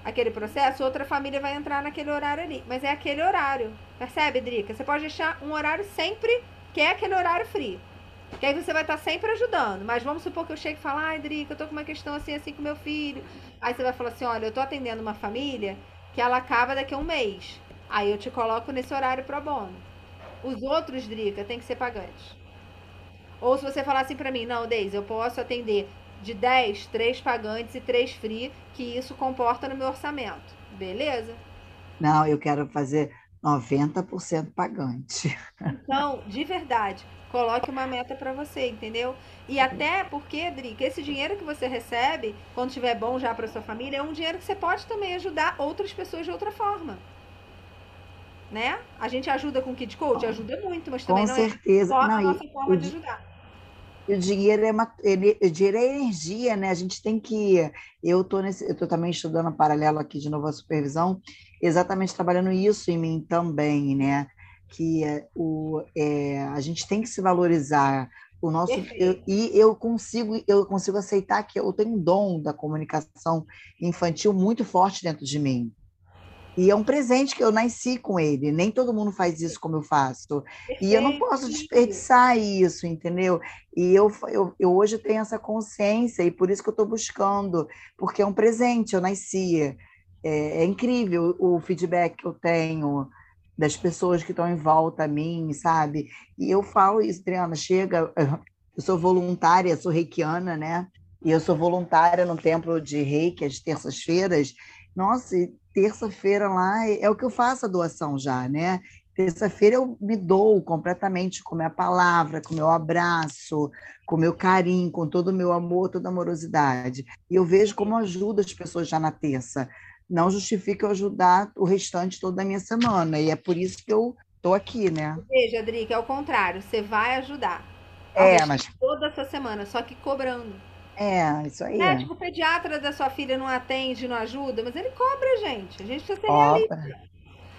aquele processo, outra família vai entrar naquele horário ali. Mas é aquele horário. Percebe, Drica? Você pode deixar um horário sempre que é aquele horário free. Que aí você vai estar sempre ajudando. Mas vamos supor que eu chegue e fale, ai, Drica, eu tô com uma questão assim, assim com meu filho. Aí você vai falar assim, olha, eu tô atendendo uma família que ela acaba daqui a um mês. Aí eu te coloco nesse horário pro bono. Os outros, Drica, tem que ser pagantes. Ou se você falar assim para mim, não, Deise, eu posso atender de 10, 3 pagantes e 3 free, que isso comporta no meu orçamento. Beleza? Não, eu quero fazer 90% pagante. Então, de verdade, coloque uma meta para você, entendeu? E até porque, Drica, esse dinheiro que você recebe, quando estiver bom já para sua família, é um dinheiro que você pode também ajudar outras pessoas de outra forma. Né? A gente ajuda com Kid Coach, ajuda muito, mas também com não é certeza. é só não, a nossa forma de ajudar. O dinheiro é uma, ele, o dinheiro é energia, né? A gente tem que. Eu tô nesse, eu tô também estudando paralelo aqui de novo a supervisão, exatamente trabalhando isso em mim também, né? que é, o, é, a gente tem que se valorizar. O nosso, eu, e eu consigo, eu consigo aceitar que eu tenho um dom da comunicação infantil muito forte dentro de mim. E é um presente que eu nasci com ele. Nem todo mundo faz isso como eu faço. E eu não posso desperdiçar isso, entendeu? E eu, eu, eu hoje tenho essa consciência, e por isso que eu estou buscando, porque é um presente, eu nasci. É, é, incrível o feedback que eu tenho das pessoas que estão em volta a mim, sabe? E eu falo isso, Adriana, chega, eu sou voluntária, sou reikiana, né? E eu sou voluntária no templo de reiki às terças-feiras. Nossa, terça-feira lá é, é o que eu faço a doação já, né? Terça-feira eu me dou completamente com minha palavra, com meu abraço, com meu carinho, com todo o meu amor, toda a amorosidade. E eu vejo como ajuda as pessoas já na terça. Não justifica eu ajudar o restante toda a minha semana. E é por isso que eu estou aqui, né? Veja, Adri, que é o contrário. Você vai ajudar. É, mas... Toda essa semana, só que cobrando. É, isso aí. É, tipo, o pediatra da sua filha não atende, não ajuda, mas ele cobra, gente. A gente precisa ser realista.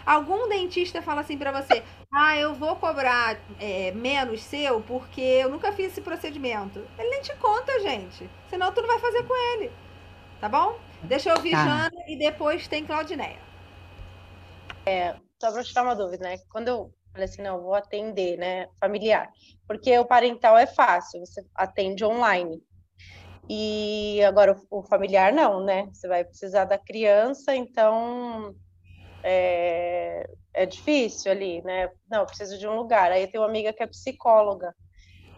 Algum dentista fala assim para você: ah, eu vou cobrar é, menos seu porque eu nunca fiz esse procedimento. Ele nem te conta, gente. Senão tu não vai fazer com ele. Tá bom? Deixa eu ouvir tá. Jana e depois tem Claudineia. É, só para tirar uma dúvida, né? Quando eu falei assim, não, vou atender, né, familiar. Porque o parental é fácil, você atende online. E agora o, familiar não, né? Você vai precisar da criança, então é, é difícil ali, né? Não, eu preciso de um lugar. Aí tem uma amiga que é psicóloga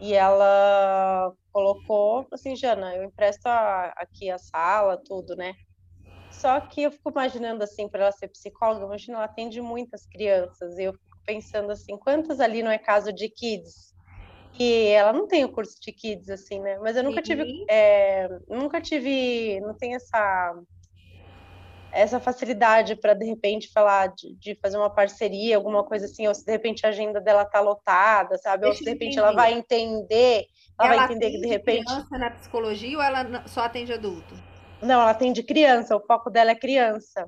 e ela colocou assim, Jana, eu empresto a, aqui a sala, tudo, né? Só que eu fico imaginando assim, para ela ser psicóloga, imagina, ela atende muitas crianças, e eu fico pensando assim, quantas ali não é caso de kids? E ela não tem o curso de kids, assim, né? Mas eu nunca tive. É, nunca tive. Não tem essa. Essa facilidade para de repente falar de, de, fazer uma parceria, alguma coisa assim, ou se de repente a agenda dela tá lotada, sabe? Deixa ou se de repente ela vai entender, ela, ela vai entender que de repente. criança na psicologia ou ela só atende adulto? Não, ela atende criança, o foco dela é criança.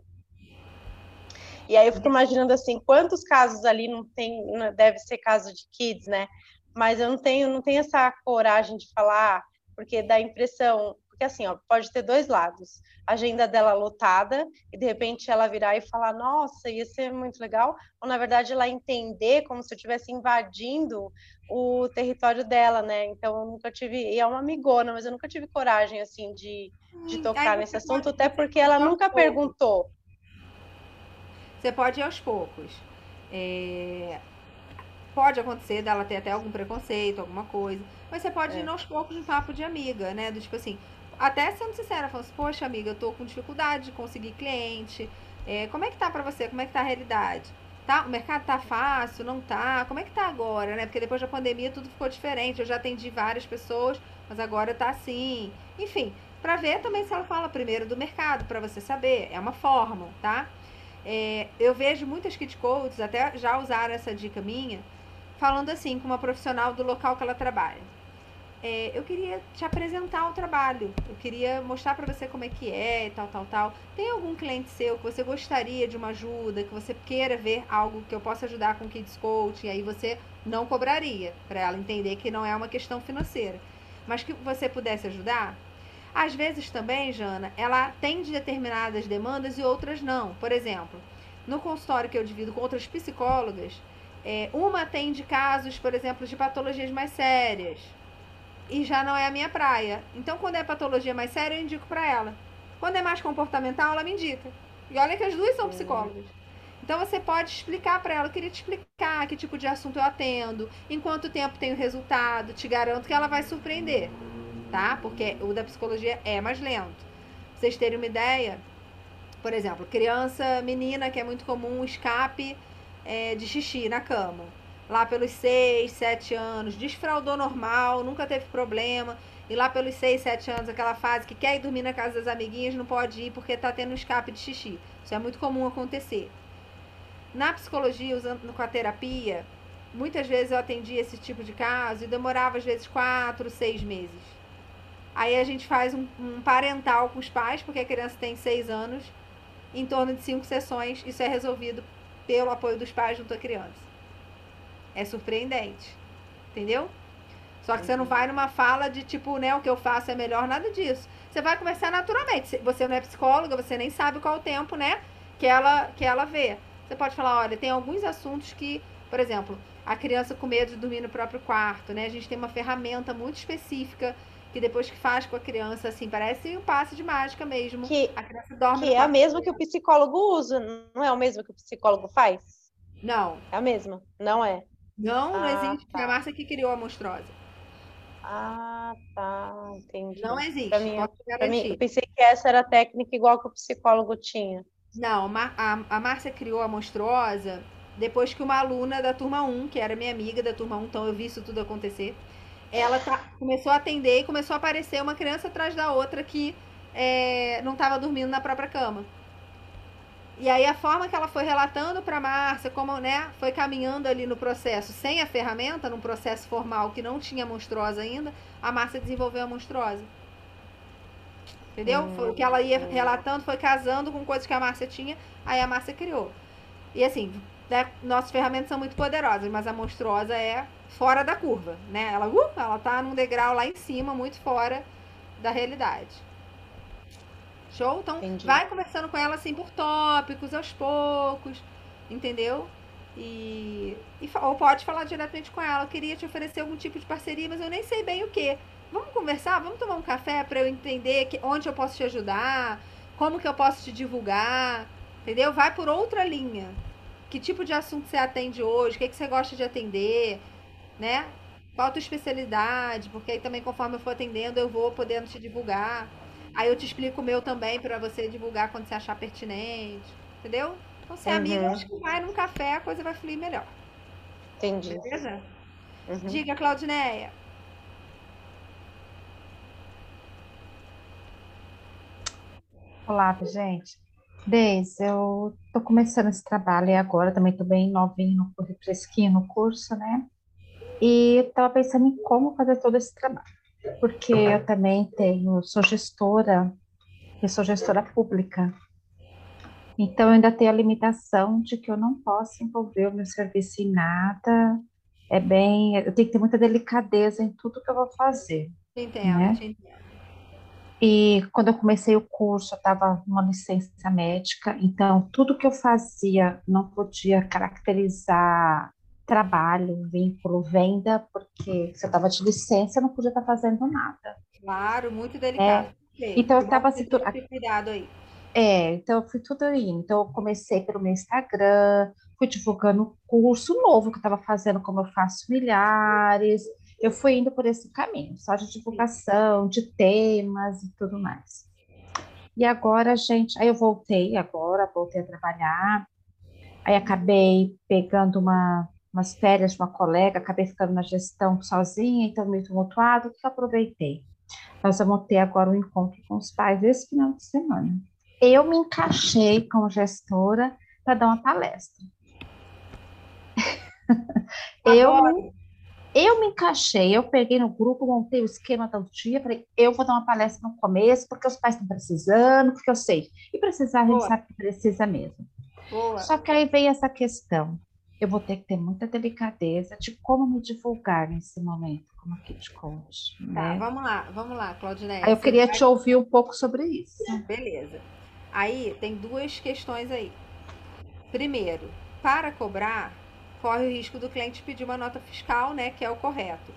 E aí eu fico imaginando assim, quantos casos ali não tem, não deve ser caso de kids, né? Mas eu não tenho, não tenho essa coragem de falar, porque dá a impressão, porque assim, ó, pode ter dois lados. A agenda dela lotada e de repente ela virar e falar, nossa, ia ser muito legal, ou na verdade ela entender como se eu estivesse invadindo o território dela, né? Então eu nunca tive, e é uma amigona, mas eu nunca tive coragem assim de, de hum, tocar nesse assunto, até porque ela nunca perguntou. Você pode ir aos poucos. É, pode acontecer dela ter até algum preconceito, alguma coisa. Mas você pode é. ir aos poucos de papo de amiga, né? Do tipo assim, até sendo sincera, falando assim, poxa, amiga, eu tô com dificuldade de conseguir cliente. É, como é que tá para você? Como é que tá a realidade? Tá? O mercado tá fácil, não tá? Como é que tá agora, né? Porque depois da pandemia tudo ficou diferente. Eu já atendi várias pessoas, mas agora tá assim. Enfim, para ver também se ela fala primeiro do mercado, para você saber. É uma forma, tá? É, eu vejo muitas kit coaches até já usaram essa dica minha, falando assim com uma profissional do local que ela trabalha. É, eu queria te apresentar o trabalho, eu queria mostrar para você como é que é tal, tal, tal. Tem algum cliente seu que você gostaria de uma ajuda, que você queira ver algo que eu possa ajudar com Kids Coach, e aí você não cobraria, para ela entender que não é uma questão financeira, mas que você pudesse ajudar? Às vezes também, Jana, ela tem determinadas demandas e outras não. Por exemplo, no consultório que eu divido com outras psicólogas, é, uma atende casos, por exemplo, de patologias mais sérias. E já não é a minha praia. Então, quando é patologia mais séria, eu indico para ela. Quando é mais comportamental, ela me indica. E olha que as duas são psicólogas. Então você pode explicar para ela, eu queria te explicar que tipo de assunto eu atendo, em quanto tempo tem o resultado, te garanto que ela vai surpreender, tá? Porque o da psicologia é mais lento. Pra vocês terem uma ideia, por exemplo, criança, menina, que é muito comum, escape é, de xixi na cama. Lá pelos 6, 7 anos, desfraudou normal, nunca teve problema. E lá pelos 6, 7 anos, aquela fase que quer ir dormir na casa das amiguinhas, não pode ir porque está tendo um escape de xixi. Isso é muito comum acontecer. Na psicologia, usando com a terapia, muitas vezes eu atendia esse tipo de caso e demorava às vezes 4, 6 meses. Aí a gente faz um, um parental com os pais, porque a criança tem 6 anos, em torno de 5 sessões, isso é resolvido pelo apoio dos pais junto à criança. é surpreendente. Entendeu? Só que você não vai numa fala de tipo, né, o que eu faço é melhor, nada disso. Você vai conversar naturalmente. Você não é psicóloga, você nem sabe qual o tempo, né, que ela que ela vê. Você pode falar, olha, tem alguns assuntos que, por exemplo, a criança com medo de dormir no próprio quarto, né? A gente tem uma ferramenta muito específica que depois que faz com a criança, assim, parece um passe de mágica mesmo. Que, a criança dorme. Que é a mesma que o psicólogo usa, não é o mesmo que o psicólogo faz? Não. É a mesma, não é? Não, não ah, existe. Tá. Foi a Márcia que criou a monstruosa. Ah, tá, entendi. Não existe. Pra mim, pra mim, eu pensei que essa era a técnica igual que o psicólogo tinha. Não, a, a Márcia criou a monstruosa depois que uma aluna da turma 1, que era minha amiga da turma 1, então eu vi isso tudo acontecer, ela tá, começou a atender e começou a aparecer uma criança atrás da outra que é, não estava dormindo na própria cama. E aí a forma que ela foi relatando para Márcia, como né, foi caminhando ali no processo sem a ferramenta, num processo formal que não tinha monstruosa ainda, a Márcia desenvolveu a monstruosa. Entendeu? Hum, o que ela ia relatando foi casando com coisas que a Márcia tinha, aí a Márcia criou. E assim, né, nossas ferramentas são muito poderosas, mas a monstruosa é fora da curva, né? Ela, uh, ela tá num degrau lá em cima, muito fora da realidade. Show? Então, Entendi. vai conversando com ela assim por tópicos, aos poucos, entendeu? E, e, ou pode falar diretamente com ela. Eu queria te oferecer algum tipo de parceria, mas eu nem sei bem o que. Vamos conversar? Vamos tomar um café para eu entender que, onde eu posso te ajudar? Como que eu posso te divulgar? Entendeu? Vai por outra linha. Que tipo de assunto você atende hoje? O que, é que você gosta de atender? Né? Qual a tua especialidade? Porque aí também, conforme eu for atendendo, eu vou podendo te divulgar. Aí eu te explico o meu também para você divulgar quando você achar pertinente. Entendeu? Então, se é uhum. amigo, acho que vai num café, a coisa vai fluir melhor. Entendi. Beleza? Uhum. Diga, Claudineia. Olá, gente. Deise, eu tô começando esse trabalho agora, também tô bem novinho, no, fresquinho no curso, né? E tava pensando em como fazer todo esse trabalho, porque eu também tenho, sou gestora, eu sou gestora pública, então eu ainda tenho a limitação de que eu não posso envolver o meu serviço em nada, é bem, eu tenho que ter muita delicadeza em tudo que eu vou fazer. Entendo, né? entendo. E quando eu comecei o curso, eu estava numa licença médica, então tudo que eu fazia não podia caracterizar trabalho, vínculo, venda, porque se eu estava de licença, eu não podia estar fazendo nada. Claro, muito delicado. É, então eu estava assim, cuidado aí. É, então eu fui tudo aí. Então eu comecei pelo meu Instagram, fui divulgando curso novo que eu estava fazendo, como eu faço milhares, eu fui indo por esse caminho, só de divulgação, de temas e tudo mais. E agora, gente, aí eu voltei agora, voltei a trabalhar, aí acabei pegando uma, umas férias de uma colega, acabei ficando na gestão sozinha, então meio tumultuado, que eu aproveitei. Nós vamos ter agora um encontro com os pais esse final de semana. Eu me encaixei como gestora para dar uma palestra. eu eu me encaixei, eu peguei no grupo, montei o esquema todo dia, falei, eu vou dar uma palestra no começo, porque os pais estão precisando, porque eu sei. E precisar, a gente Boa. sabe que precisa mesmo. Boa. Só que aí vem essa questão. Eu vou ter que ter muita delicadeza de como me divulgar nesse momento, como Kid Coach. Tá, né? vamos lá, vamos lá, Claudinei. Aí eu queria vai... te ouvir um pouco sobre isso. Beleza. Aí tem duas questões aí. Primeiro, para cobrar, corre o risco do cliente pedir uma nota fiscal, né, que é o correto.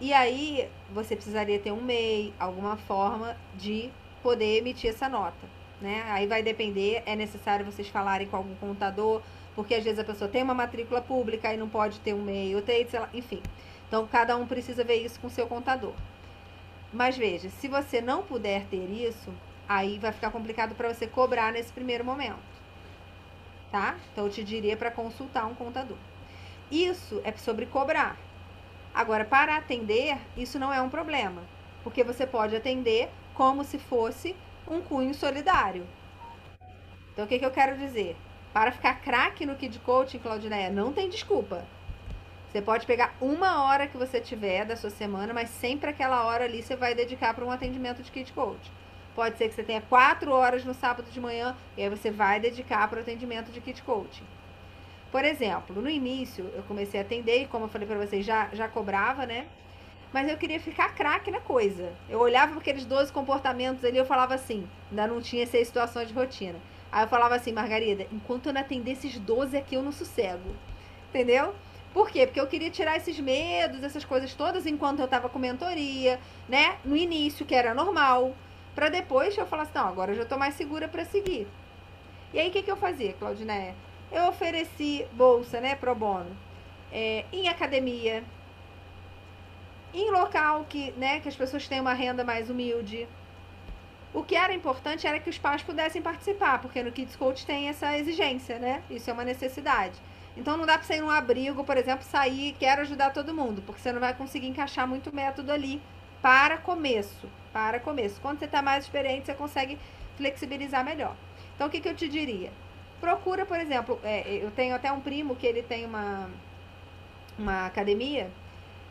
E aí você precisaria ter um MEI, alguma forma de poder emitir essa nota, né? Aí vai depender, é necessário vocês falarem com algum contador, porque às vezes a pessoa tem uma matrícula pública e não pode ter um MEI, ou tem, lá, enfim. Então cada um precisa ver isso com seu contador. Mas veja, se você não puder ter isso, aí vai ficar complicado para você cobrar nesse primeiro momento tá? Então eu te diria para consultar um contador. Isso é sobre cobrar. Agora, para atender, isso não é um problema, porque você pode atender como se fosse um cunho solidário. Então, o que, que eu quero dizer? Para ficar craque no Kid Coaching, Claudineia, não tem desculpa. Você pode pegar uma hora que você tiver da sua semana, mas sempre aquela hora ali você vai dedicar para um atendimento de Kid Coaching. Pode ser que você tenha quatro horas no sábado de manhã e aí você vai dedicar para o atendimento de kit coaching. Por exemplo, no início eu comecei a atender, e como eu falei para vocês, já, já cobrava, né? Mas eu queria ficar craque na coisa. Eu olhava para aqueles 12 comportamentos ali, eu falava assim, ainda não tinha seis situações de rotina. Aí eu falava assim, Margarida, enquanto eu não atender esses 12 aqui, eu não sossego. Entendeu? Por quê? Porque eu queria tirar esses medos, essas coisas todas, enquanto eu estava com mentoria, né? No início, que era normal. Para depois eu falar assim, não, agora eu já estou mais segura para seguir. E aí, o que, que eu fazia, Claudineia? Eu ofereci bolsa, né, pro bono, é, em academia, em local que, né, que as pessoas têm uma renda mais humilde. O que era importante era que os pais pudessem participar, porque no Kids Coach tem essa exigência, né? Isso é uma necessidade. Então não dá para sair num abrigo, por exemplo, sair quero ajudar todo mundo, porque você não vai conseguir encaixar muito método ali para começo, para começo. Quando você está mais experiente, você consegue flexibilizar melhor. Então o que, que eu te diria? Procura, por exemplo, é, eu tenho até um primo que ele tem uma, uma academia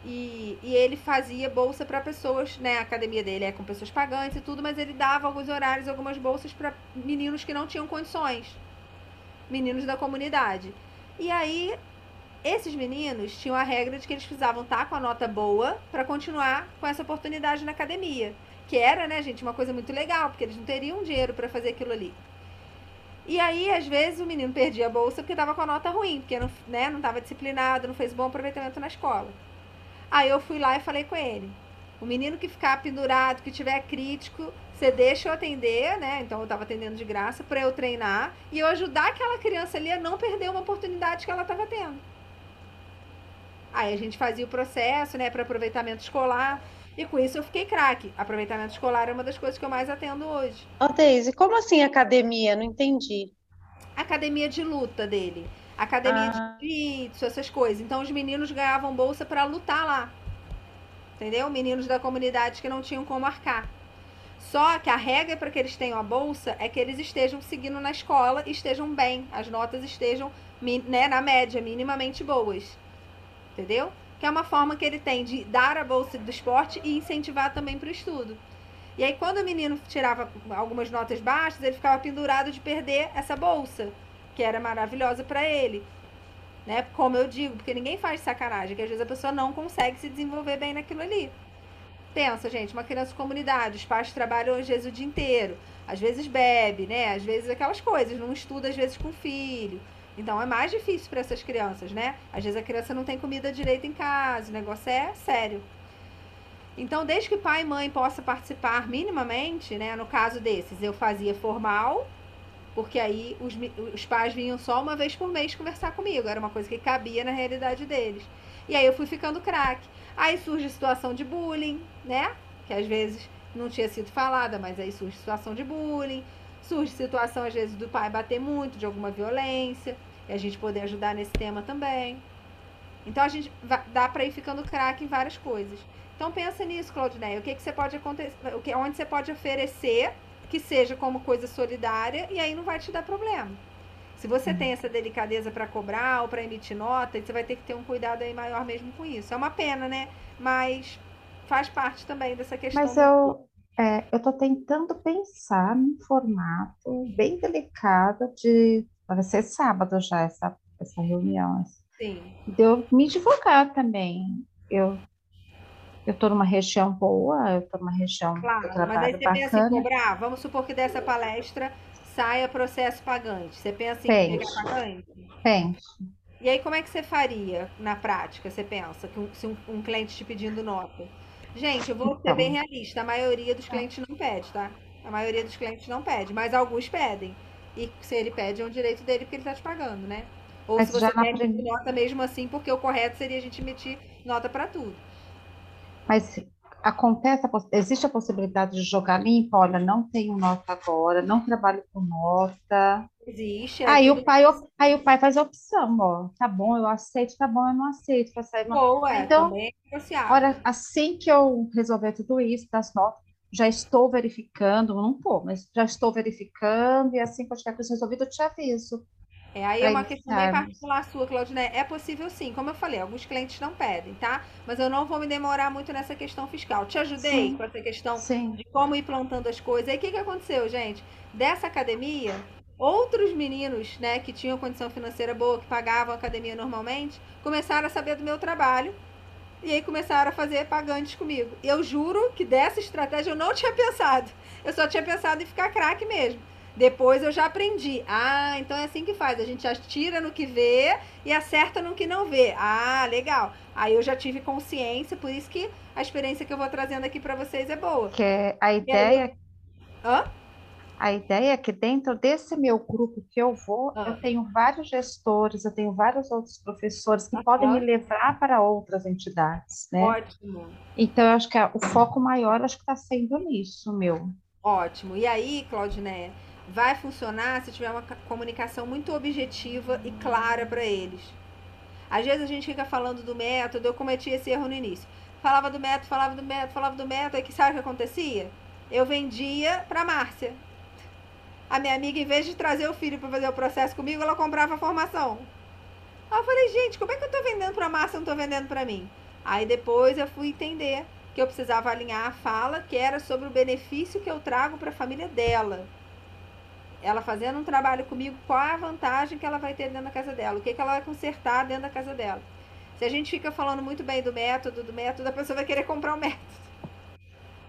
e, e ele fazia bolsa para pessoas, né? A academia dele é com pessoas pagantes e tudo, mas ele dava alguns horários, algumas bolsas para meninos que não tinham condições, meninos da comunidade. E aí, esses meninos tinham a regra de que eles precisavam estar com a nota boa para continuar com essa oportunidade na academia. Que era, né, gente, uma coisa muito legal, porque eles não teriam dinheiro para fazer aquilo ali. E aí, às vezes, o menino perdia a bolsa porque estava com a nota ruim, porque não né, não estava disciplinado, não fez bom aproveitamento na escola. Aí eu fui lá e falei com ele. O menino que ficar pendurado, que tiver crítico, você deixa eu atender, né? Então eu estava atendendo de graça para eu treinar e eu ajudar aquela criança ali a não perder uma oportunidade que ela estava tendo. Aí a gente fazia o processo, né, para aproveitamento escolar. E com isso eu fiquei craque. Aproveitamento escolar é uma das coisas que eu mais atendo hoje. Ô, Deise, como assim academia? Não entendi. Academia de luta dele. Academia ah. de jiu-jitsu, essas coisas. Então os meninos ganhavam bolsa para lutar lá. Entendeu? Meninos da comunidade que não tinham como marcar. Só que a regra para que eles tenham a bolsa é que eles estejam seguindo na escola e estejam bem, as notas estejam né, na média, minimamente boas. Entendeu? Que é uma forma que ele tem de dar a bolsa do esporte e incentivar também para o estudo. E aí, quando o menino tirava algumas notas baixas, ele ficava pendurado de perder essa bolsa, que era maravilhosa para ele. Né? Como eu digo, porque ninguém faz sacanagem, que às vezes a pessoa não consegue se desenvolver bem naquilo ali. Pensa, gente, uma criança de comunidade, os pais trabalham às vezes o dia inteiro, às vezes bebe, né? Às vezes aquelas coisas, não estuda às vezes com o filho. Então é mais difícil para essas crianças, né? Às vezes a criança não tem comida direito em casa, o negócio é sério. Então, desde que pai e mãe possam participar minimamente, né? No caso desses, eu fazia formal, porque aí os, os pais vinham só uma vez por mês conversar comigo, era uma coisa que cabia na realidade deles. E aí eu fui ficando craque. Aí surge a situação de bullying, né? Que às vezes não tinha sido falada, mas aí surge situação de bullying. Surge situação, às vezes, do pai bater muito, de alguma violência e a gente poder ajudar nesse tema também. Então a gente dá para ir ficando craque em várias coisas. Então pensa nisso, Claudineia. O que, que você pode acontecer, o que, onde você pode oferecer que seja como coisa solidária e aí não vai te dar problema. Se você uhum. tem essa delicadeza para cobrar ou para emitir nota, você vai ter que ter um cuidado aí maior mesmo com isso. É uma pena, né? Mas faz parte também dessa questão. Mas eu, é, eu estou tentando pensar num formato bem delicado de Vai ser sábado já essa, essa reunião. Sim. Deu me divulgar também. Eu eu estou numa região boa, eu estou numa região claro, mas aí você bacana. pensa em cobrar, vamos supor que dessa palestra saia processo pagante. Você pensa em pegar pagante? Penso. E aí como é que você faria na prática, você pensa, que um, se um, um cliente te pedindo nota? Gente, eu vou então, ser bem realista, a maioria dos clientes não pede, tá? A maioria dos clientes não pede, mas alguns pedem. E se ele pede, é um direito dele porque ele está te pagando, né? Ou Mas se você pede prim... nota mesmo assim, porque o correto seria a gente emitir nota para tudo. Mas acontece, existe a possibilidade de jogar limpo? Olha, não tenho nota agora, não trabalho com nota. Existe. É aí, o pai, aí o pai faz a opção, ó. Tá bom, eu aceito, tá bom, eu não aceito. Pra sair Boa, então, é olha, assim que eu resolver tudo isso, das notas, já estou verificando, não estou, mas já estou verificando, e assim que eu tiver com isso resolvido, eu te aviso. É, aí é uma questão bem particular sua, Claudine. É possível sim, como eu falei, alguns clientes não pedem, tá? Mas eu não vou me demorar muito nessa questão fiscal. Te ajudei sim. com essa questão sim. de como ir plantando as coisas. Aí o que, que aconteceu, gente? Dessa academia, outros meninos, né, que tinham condição financeira boa, que pagavam a academia normalmente, começaram a saber do meu trabalho e aí começaram a fazer pagantes comigo. Eu juro que dessa estratégia eu não tinha pensado. Eu só tinha pensado em ficar craque mesmo. Depois eu já aprendi. Ah, então é assim que faz. A gente atira no que vê e acerta no que não vê. Ah, legal. Aí eu já tive consciência, por isso que a experiência que eu vou trazendo aqui para vocês é boa. Que é a ideia. Aí... Hã? A ideia é que dentro desse meu grupo que eu vou, ah. eu tenho vários gestores, eu tenho vários outros professores que ah, podem me levar para outras entidades, né? Ótimo. Então, eu acho que o foco maior acho que está sendo nisso, meu. Ótimo. E aí, Claudineia, vai funcionar se tiver uma comunicação muito objetiva e clara para eles. Às vezes a gente fica falando do método, eu cometi esse erro no início. Falava do método, falava do método, falava do método, aí que sabe o que acontecia? Eu vendia para Márcia. A minha amiga, em vez de trazer o filho para fazer o processo comigo, ela comprava a formação. Aí eu falei, gente, como é que eu tô vendendo para Márcia e não tô vendendo para mim? Aí depois eu fui entender que eu precisava alinhar a fala, que era sobre o benefício que eu trago para a família dela ela fazendo um trabalho comigo, qual é a vantagem que ela vai ter dentro da casa dela, o que, que ela vai consertar dentro da casa dela. Se a gente fica falando muito bem do método, do método, a pessoa vai querer comprar o método.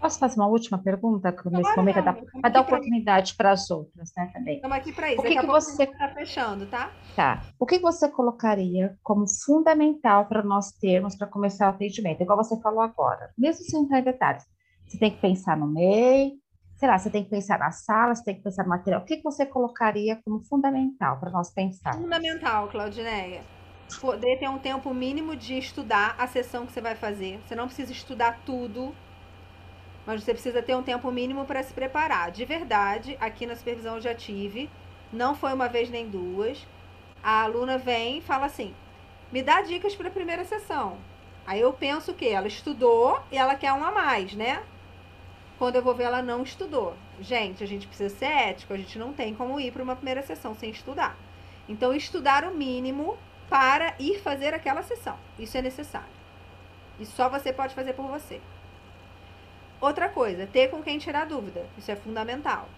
Posso fazer uma última pergunta? Nesse momento, vai dar, dar oportunidade para as outras, né, também. Estamos aqui para isso. O que, que você está fechando, tá? Tá. O que você colocaria como fundamental para nós termos para começar o atendimento? Igual você falou agora, mesmo sem entrar em detalhes. Você tem que pensar no MEI, sei lá, você tem que pensar na sala, você tem que pensar no material. O que, que você colocaria como fundamental para nós pensar? Fundamental, Claudineia. Poder ter um tempo mínimo de estudar a sessão que você vai fazer. Você não precisa estudar tudo, mas você precisa ter um tempo mínimo para se preparar. De verdade, aqui na supervisão eu já tive, não foi uma vez nem duas. A aluna vem e fala assim: me dá dicas para a primeira sessão. Aí eu penso que ela estudou e ela quer um a mais, né? Quando eu vou ver, ela não estudou. Gente, a gente precisa ser ético, a gente não tem como ir para uma primeira sessão sem estudar. Então, estudar o mínimo para ir fazer aquela sessão. Isso é necessário. E só você pode fazer por você. Outra coisa, ter com quem tirar dúvida. Isso é fundamental.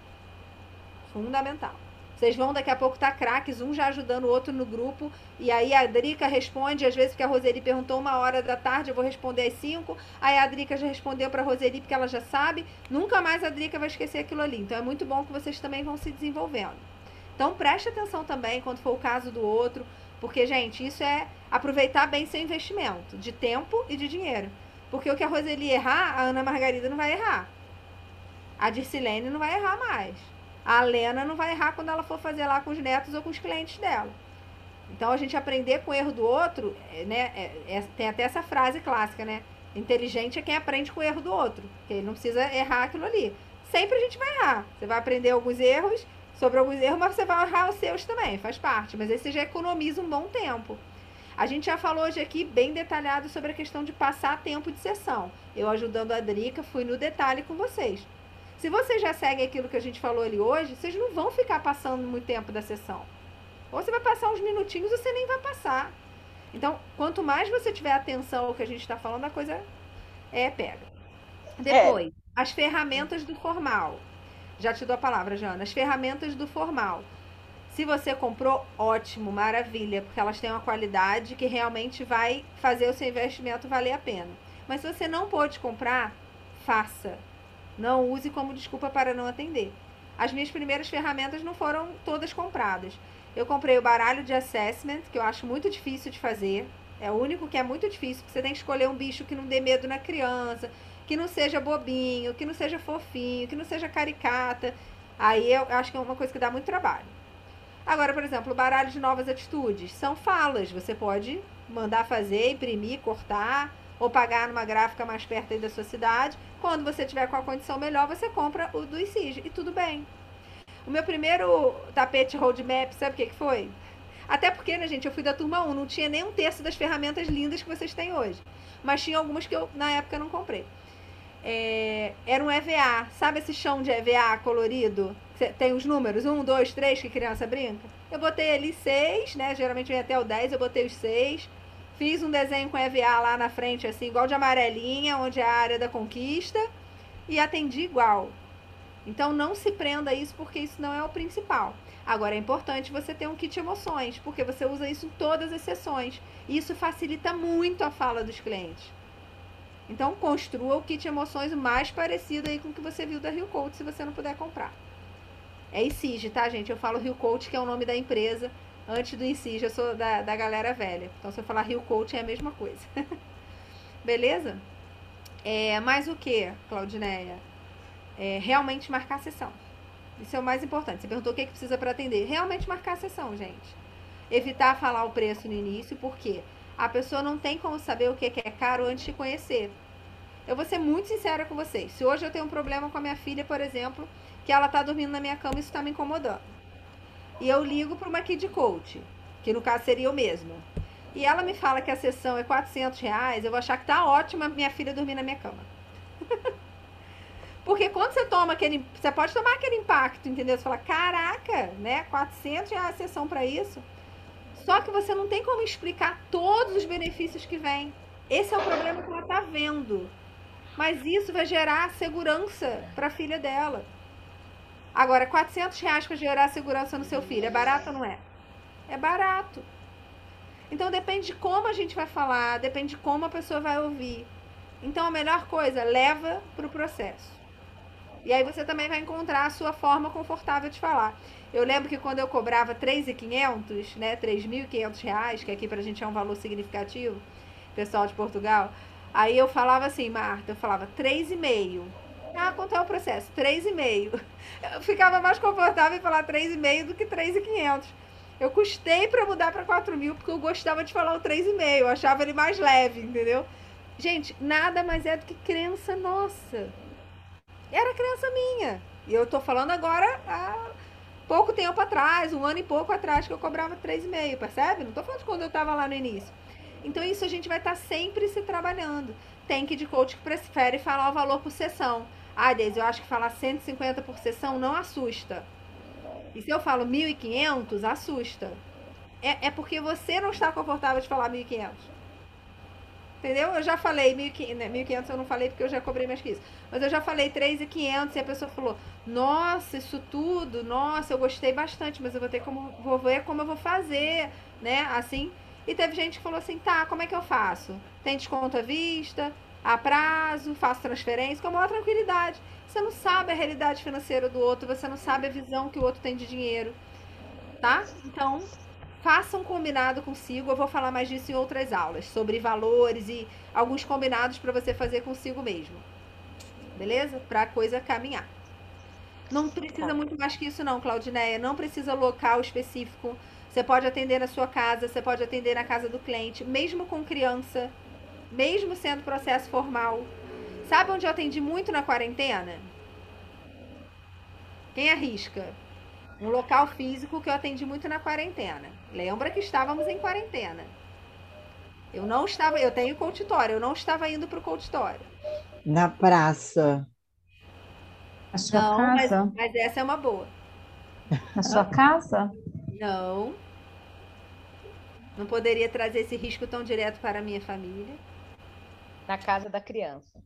Fundamental. Vocês vão daqui a pouco estar tá craques, um já ajudando o outro no grupo. E aí a Drica responde, às vezes, porque a Roseli perguntou uma hora da tarde, eu vou responder às cinco. Aí a Drica já respondeu para a Roseli, porque ela já sabe. Nunca mais a Drica vai esquecer aquilo ali. Então é muito bom que vocês também vão se desenvolvendo. Então preste atenção também quando for o caso do outro. Porque, gente, isso é aproveitar bem seu investimento de tempo e de dinheiro. Porque o que a Roseli errar, a Ana Margarida não vai errar. A Dircilene não vai errar mais. A Lena não vai errar quando ela for fazer lá com os netos ou com os clientes dela. Então a gente aprender com o erro do outro, é, né? É, é, tem até essa frase clássica, né? Inteligente é quem aprende com o erro do outro. Porque ele não precisa errar aquilo ali. Sempre a gente vai errar. Você vai aprender alguns erros, sobre alguns erros, mas você vai errar os seus também, faz parte. Mas aí você já economiza um bom tempo. A gente já falou hoje aqui bem detalhado sobre a questão de passar tempo de sessão. Eu ajudando a Drica, fui no detalhe com vocês. Se vocês já seguem aquilo que a gente falou ali hoje, vocês não vão ficar passando muito tempo da sessão. Ou você vai passar uns minutinhos ou você nem vai passar. Então, quanto mais você tiver atenção ao que a gente está falando, a coisa é pega. Depois, é. as ferramentas do formal. Já te dou a palavra, Jana. As ferramentas do formal. Se você comprou, ótimo, maravilha, porque elas têm uma qualidade que realmente vai fazer o seu investimento valer a pena. Mas se você não pôde comprar, faça. Não use como desculpa para não atender. As minhas primeiras ferramentas não foram todas compradas. Eu comprei o baralho de assessment, que eu acho muito difícil de fazer. É o único que é muito difícil, porque você tem que escolher um bicho que não dê medo na criança, que não seja bobinho, que não seja fofinho, que não seja caricata. Aí eu acho que é uma coisa que dá muito trabalho. Agora, por exemplo, o baralho de novas atitudes são falas. Você pode mandar fazer, imprimir, cortar ou pagar numa gráfica mais perto da sua cidade. Quando você tiver com a condição melhor, você compra o do ICIG e tudo bem. O meu primeiro tapete roadmap, sabe o que, que foi? Até porque, né, gente, eu fui da turma 1, não tinha nem um terço das ferramentas lindas que vocês têm hoje. Mas tinha algumas que eu, na época, não comprei. É, era um EVA, sabe esse chão de EVA colorido? Tem os números, um, dois, três, que criança brinca. Eu botei ali seis, né? Geralmente vem até o 10, eu botei os seis. Fiz um desenho com EVA lá na frente, assim, igual de amarelinha, onde é a área da conquista. E atendi igual. Então não se prenda a isso porque isso não é o principal. Agora é importante você ter um kit emoções, porque você usa isso em todas as sessões. E isso facilita muito a fala dos clientes. Então construa o kit emoções mais parecido aí com o que você viu da Rio Coach, se você não puder comprar. É ICIG, tá, gente? Eu falo Rio Coach, que é o nome da empresa. Antes do ICIG, eu sou da, da galera velha. Então, se eu falar Rio Coach, é a mesma coisa. Beleza? É, mais o que, Claudineia? É, realmente marcar a sessão. Isso é o mais importante. Você perguntou o que, é que precisa para atender. Realmente marcar a sessão, gente. Evitar falar o preço no início, porque a pessoa não tem como saber o que é caro antes de conhecer. Eu vou ser muito sincera com vocês. Se hoje eu tenho um problema com a minha filha, por exemplo, que ela tá dormindo na minha cama e isso está me incomodando. E eu ligo para uma Kid Coach, que no caso seria eu mesma. E ela me fala que a sessão é 400 reais, eu vou achar que tá ótima minha filha dormir na minha cama. Porque quando você toma aquele. Você pode tomar aquele impacto, entendeu? Você fala, caraca, né? 400 reais a sessão para isso. Só que você não tem como explicar todos os benefícios que vem. Esse é o problema que ela tá vendo. Mas isso vai gerar segurança para a filha dela. Agora, 400 reais para gerar segurança no seu filho, é barato ou não é? É barato. Então depende de como a gente vai falar, depende de como a pessoa vai ouvir. Então a melhor coisa, leva para o processo. E aí você também vai encontrar a sua forma confortável de falar. Eu lembro que quando eu cobrava 3.500, né, 3.500 reais, que aqui pra gente é um valor significativo, pessoal de Portugal, aí eu falava assim, Marta, eu falava 3,5. Ah, quanto é o processo? 3,5. Eu ficava mais confortável em falar 3,5 do que 3,500. Eu custei para mudar para 4 mil porque eu gostava de falar o 3,5. Eu achava ele mais leve, entendeu? Gente, nada mais é do que crença nossa. Era crença minha. E eu tô falando agora há pouco tempo atrás, um ano e pouco atrás, que eu cobrava 3,5, percebe? Não tô falando de quando eu tava lá no início. Então isso a gente vai estar tá sempre se trabalhando. Tem que de coach que prefere falar o valor por sessão. Ah, Deise, eu acho que falar 150 por sessão não assusta. E se eu falo 1.500, assusta. É, é porque você não está confortável de falar 1.500. Entendeu? Eu já falei 1.500, né? 1.500 eu não falei porque eu já cobrei mais que isso. Mas eu já falei 3.500 e a pessoa falou: "Nossa, isso tudo, nossa, eu gostei bastante, mas eu vou ter como vou ver como eu vou fazer", né? Assim. E teve gente que falou assim: "Tá, como é que eu faço? Tem desconto à vista? A prazo, faço transferência com a maior tranquilidade. Você não sabe a realidade financeira do outro, você não sabe a visão que o outro tem de dinheiro, tá? Então, faça um combinado consigo. Eu vou falar mais disso em outras aulas, sobre valores e alguns combinados para você fazer consigo mesmo. Beleza? Para a coisa caminhar. Não precisa tá. muito mais que isso, não, Claudineia. Não precisa local específico. Você pode atender na sua casa, você pode atender na casa do cliente, mesmo com criança, mesmo sendo processo formal. Sabe onde eu atendi muito na quarentena? Quem arrisca? Um local físico que eu atendi muito na quarentena. Lembra que estávamos em quarentena. Eu não estava, eu tenho consultório, eu não estava indo para o consultório. Na praça. A sua não, casa? Mas, mas essa é uma boa. Na sua casa? Não. Não poderia trazer esse risco tão direto para a minha família. Na casa da criança.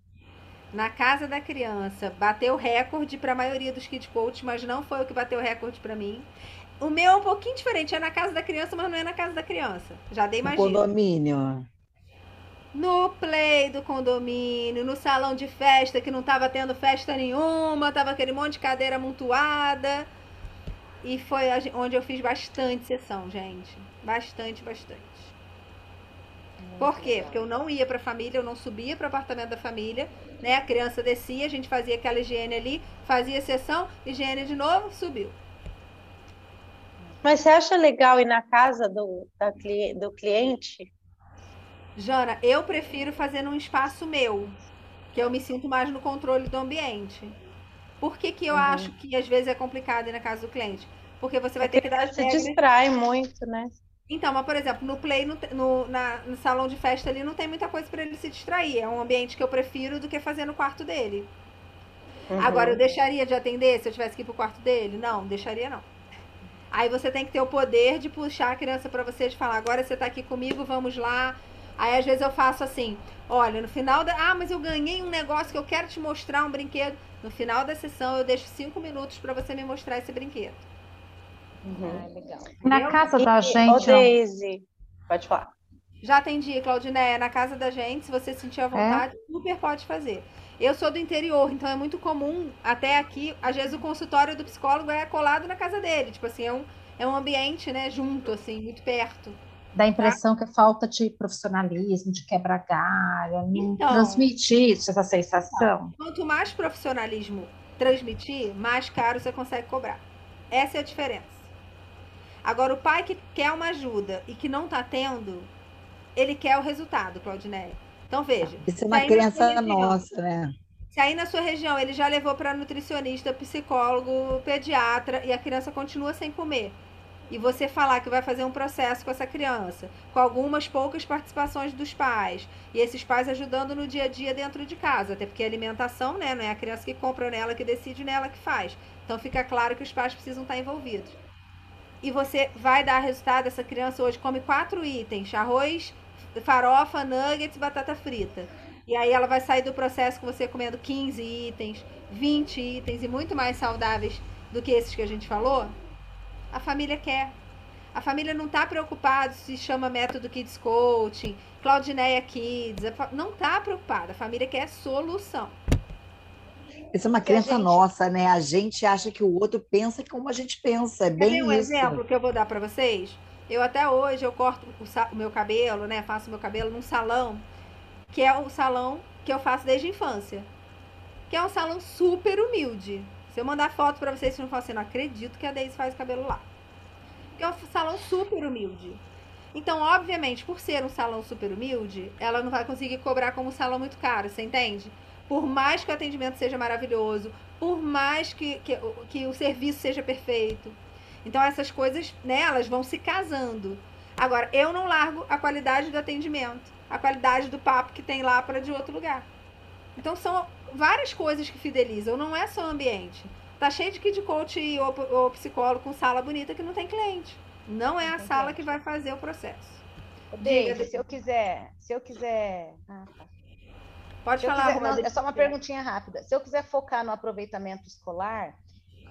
Na casa da criança. Bateu recorde para a maioria dos kid coach, mas não foi o que bateu recorde para mim. O meu é um pouquinho diferente, é na casa da criança, mas não é na casa da criança. Já dei mais condomínio. No play do condomínio, no salão de festa, que não estava tendo festa nenhuma, tava aquele monte de cadeira amontoada. E foi onde eu fiz bastante sessão, gente. Bastante, bastante. Por quê? Porque eu não ia para a família, eu não subia para o apartamento da família, né? A criança descia, a gente fazia aquela higiene ali, fazia sessão, higiene de novo, subiu. Mas você acha legal ir na casa do, da, do cliente? Jana, eu prefiro fazer num espaço meu, que eu me sinto mais no controle do ambiente. Por que, que eu uhum. acho que às vezes é complicado ir na casa do cliente? Porque você vai ter que dar as regras. Se distrai muito, né? Então, mas por exemplo, no play, no, no, na, no salão de festa ali, não tem muita coisa para ele se distrair. É um ambiente que eu prefiro do que fazer no quarto dele. Uhum. Agora, eu deixaria de atender se eu tivesse que ir pro quarto dele? Não, deixaria não. Aí você tem que ter o poder de puxar a criança para você, de falar, agora você está aqui comigo, vamos lá. Aí às vezes eu faço assim, olha, no final da. Ah, mas eu ganhei um negócio que eu quero te mostrar um brinquedo. No final da sessão eu deixo cinco minutos para você me mostrar esse brinquedo. Uhum. Ah, legal. Na casa da gente. Ô, Daisy, pode falar. Já atendi, Claudineia, na casa da gente, se você sentir a vontade, é? super pode fazer. Eu sou do interior, então é muito comum, até aqui, às vezes o consultório do psicólogo é colado na casa dele. Tipo assim, é um, é um ambiente, né, junto, assim, muito perto. Dá a impressão tá? que é falta de profissionalismo, de quebrar galho, então, transmitir essa sensação. Quanto mais profissionalismo transmitir, mais caro você consegue cobrar. Essa é a diferença. Agora, o pai que quer uma ajuda e que não está tendo, ele quer o resultado, Claudineia. Então, veja. Isso é uma crença nossa, né? Se aí na sua região ele já levou para nutricionista, psicólogo, pediatra e a criança continua sem comer, e você falar que vai fazer um processo com essa criança, com algumas poucas participações dos pais, e esses pais ajudando no dia a dia dentro de casa, até porque a alimentação, né, não é a criança que compra nela que decide, nela que faz. Então fica claro que os pais precisam estar envolvidos. E você vai dar resultado, essa criança hoje come quatro itens: arroz, farofa, nuggets, batata frita. E aí ela vai sair do processo com você comendo 15 itens, 20 itens e muito mais saudáveis do que esses que a gente falou a família quer. A família não está preocupada se chama método Kids Coaching, Claudineia Kids. Não está preocupada. A família quer solução. Isso é uma crença gente... nossa, né? A gente acha que o outro pensa como a gente pensa. É bem um isso. exemplo que eu vou dar para vocês? Eu até hoje eu corto o, meu cabelo, né? Faço meu cabelo num salão que é o salão que eu faço desde a infância. Que é um salão super humilde. Se eu mandar foto para vocês, vocês não falam assim, não acredito que a Daisy faz cabelo lá. Porque é um salão super humilde. Então, obviamente, por ser um salão super humilde, ela não vai conseguir cobrar como um salão muito caro, você entende? Por mais que o atendimento seja maravilhoso, por mais que, que, que o serviço seja perfeito. Então, essas coisas, né, elas vão se casando. Agora, eu não largo a qualidade do atendimento, a qualidade do papo que tem lá para de outro lugar. Então, são várias coisas que fidelizam, não é só o ambiente. Tá cheio de kid coach ou, ou psicólogo com sala bonita que não tem cliente. Não é a sala que vai fazer o processo. David, se eu quiser, se eu quiser. Ah, tá. Pode se falar, quiser, não, É só uma perguntinha rápida. Se eu quiser focar no aproveitamento escolar,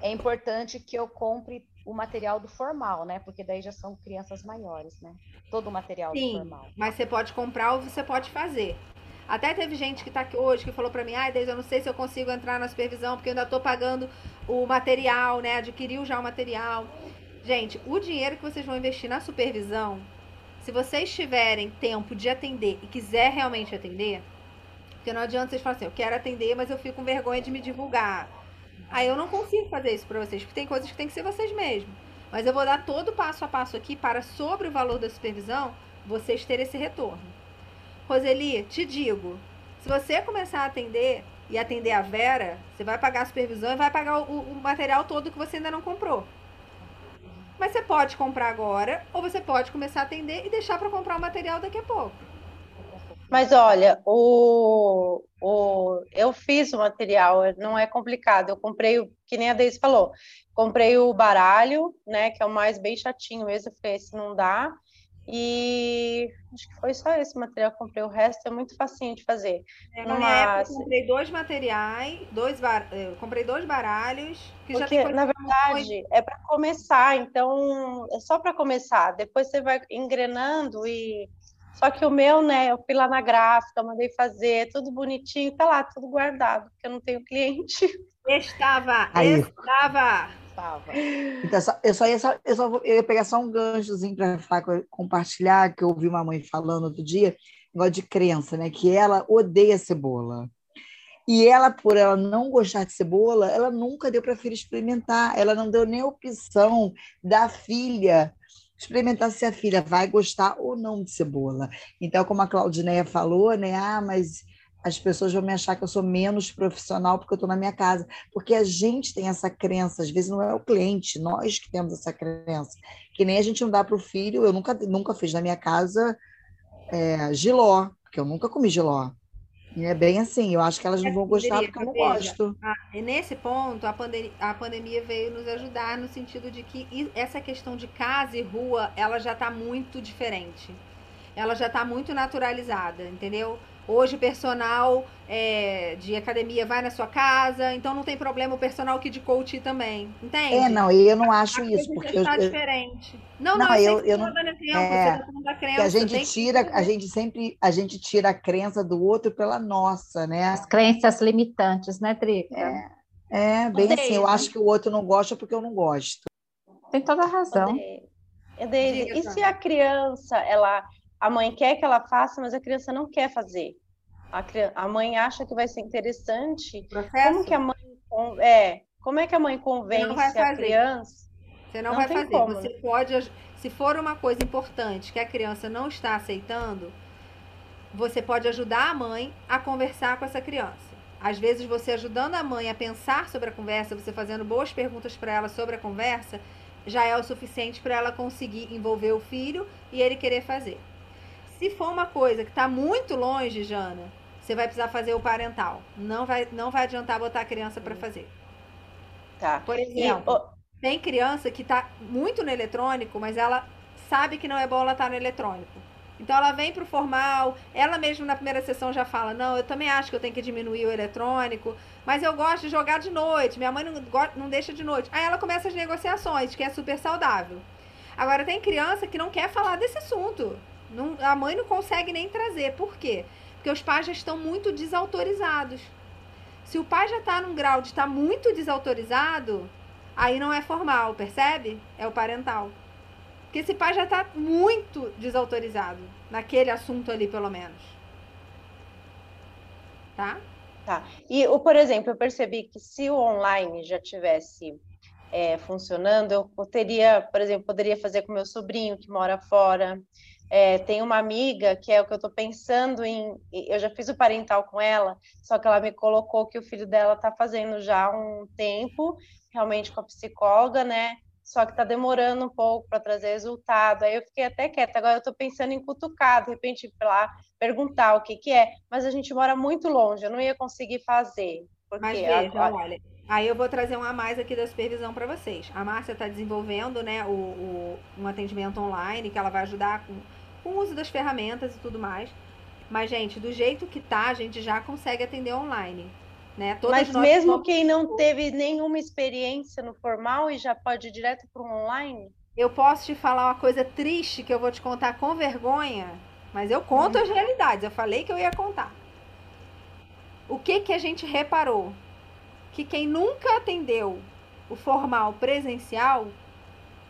é importante que eu compre o material do formal, né? Porque daí já são crianças maiores, né? Todo o material Sim, do formal. Mas você pode comprar ou você pode fazer. Até teve gente que está aqui hoje que falou para mim, ai, ah, eu não sei se eu consigo entrar na supervisão, porque eu ainda estou pagando o material, né? Adquiriu já o material. Gente, o dinheiro que vocês vão investir na supervisão, se vocês tiverem tempo de atender e quiser realmente atender, porque não adianta vocês falarem assim, eu quero atender, mas eu fico com vergonha de me divulgar. Aí eu não consigo fazer isso para vocês, porque tem coisas que tem que ser vocês mesmos. Mas eu vou dar todo o passo a passo aqui para, sobre o valor da supervisão, vocês terem esse retorno. Roseli, te digo, se você começar a atender e atender a Vera, você vai pagar a supervisão e vai pagar o, o material todo que você ainda não comprou. Mas você pode comprar agora ou você pode começar a atender e deixar para comprar o material daqui a pouco. Mas olha, o, o, eu fiz o material, não é complicado. Eu comprei, que nem a Deise falou, comprei o baralho, né, que é o mais bem chatinho mesmo. Eu falei, esse não dá. E acho que foi só esse material que eu comprei. O resto é muito facinho de fazer. É, na minha época, eu comprei dois materiais, dois bar... eu comprei dois baralhos. Que Porque, já tem na verdade, é para começar. Então, é só para começar. Depois você vai engrenando e. Só que o meu, né, eu fui lá na gráfica, mandei fazer, tudo bonitinho, tá lá, tudo guardado, porque eu não tenho cliente. Estava, Aí. estava. Então, eu só ia, só, eu só eu ia pegar só um ganchozinho para compartilhar, que eu ouvi uma mãe falando outro dia, negócio de crença, né? Que ela odeia cebola. E ela, por ela não gostar de cebola, ela nunca deu para a filha experimentar. Ela não deu nem opção da filha experimentar se a filha vai gostar ou não de cebola. Então, como a Claudineia falou, né? Ah, mas as pessoas vão me achar que eu sou menos profissional porque eu estou na minha casa. Porque a gente tem essa crença, às vezes não é o cliente, nós que temos essa crença. Que nem a gente não dá para o filho, eu nunca, nunca fiz na minha casa é, giló, porque eu nunca comi giló. É bem assim, eu acho que elas não vão gostar porque eu não gosto. Nesse ponto, a, pandemia, a pandemia veio nos ajudar no sentido de que essa questão de casa e rua, ela já está muito diferente. ela já está muito naturalizada, entendeu? Hoje o personal é, de academia vai na sua casa, então não tem problema o personal que de coach também, entende? É, não, eu não acho a isso, porque está eu, diferente. Não, não, não eu, eu, eu não, exemplo, é, tá crença, a gente tira, que... a gente sempre, a gente tira a crença do outro pela nossa, né? As crenças limitantes, né, Drica? É, é bem assim, eu acho que o outro não gosta porque eu não gosto. Tem toda a razão. Deise, e se a criança, ela a mãe quer que ela faça, mas a criança não quer fazer. A, criança, a mãe acha que vai ser interessante. Processo? Como que a mãe é? Como é que a mãe convence a criança? Você não, não vai fazer. Como. Você pode, se for uma coisa importante que a criança não está aceitando, você pode ajudar a mãe a conversar com essa criança. Às vezes, você ajudando a mãe a pensar sobre a conversa, você fazendo boas perguntas para ela sobre a conversa, já é o suficiente para ela conseguir envolver o filho e ele querer fazer. Se for uma coisa que está muito longe, Jana, você vai precisar fazer o parental. Não vai, não vai adiantar botar a criança para fazer. Tá. Por exemplo, e, tem criança que está muito no eletrônico, mas ela sabe que não é bom ela estar tá no eletrônico. Então ela vem para o formal, ela mesma na primeira sessão já fala: Não, eu também acho que eu tenho que diminuir o eletrônico, mas eu gosto de jogar de noite, minha mãe não, não deixa de noite. Aí ela começa as negociações, que é super saudável. Agora, tem criança que não quer falar desse assunto. Não, a mãe não consegue nem trazer. Por quê? Porque os pais já estão muito desautorizados. Se o pai já está num grau de estar tá muito desautorizado, aí não é formal, percebe? É o parental. Porque esse pai já está muito desautorizado naquele assunto ali, pelo menos. Tá? Tá. E, por exemplo, eu percebi que se o online já tivesse é, funcionando, eu teria, por exemplo, poderia fazer com meu sobrinho que mora fora, é, tem uma amiga que é o que eu estou pensando em. Eu já fiz o parental com ela, só que ela me colocou que o filho dela está fazendo já um tempo, realmente com a psicóloga, né? Só que está demorando um pouco para trazer resultado. Aí eu fiquei até quieta. Agora eu estou pensando em cutucar, de repente, ir lá perguntar o que, que é. Mas a gente mora muito longe, eu não ia conseguir fazer. Porque Mas veja, agora... olha, Aí eu vou trazer um a mais aqui da supervisão para vocês. A Márcia está desenvolvendo né, o, o, um atendimento online que ela vai ajudar com com o uso das ferramentas e tudo mais. Mas, gente, do jeito que tá, a gente já consegue atender online. Né? Mas mesmo quem não teve nenhuma experiência no formal e já pode ir direto para o online? Eu posso te falar uma coisa triste que eu vou te contar com vergonha, mas eu conto hum. as realidades. Eu falei que eu ia contar. O que que a gente reparou? Que quem nunca atendeu o formal presencial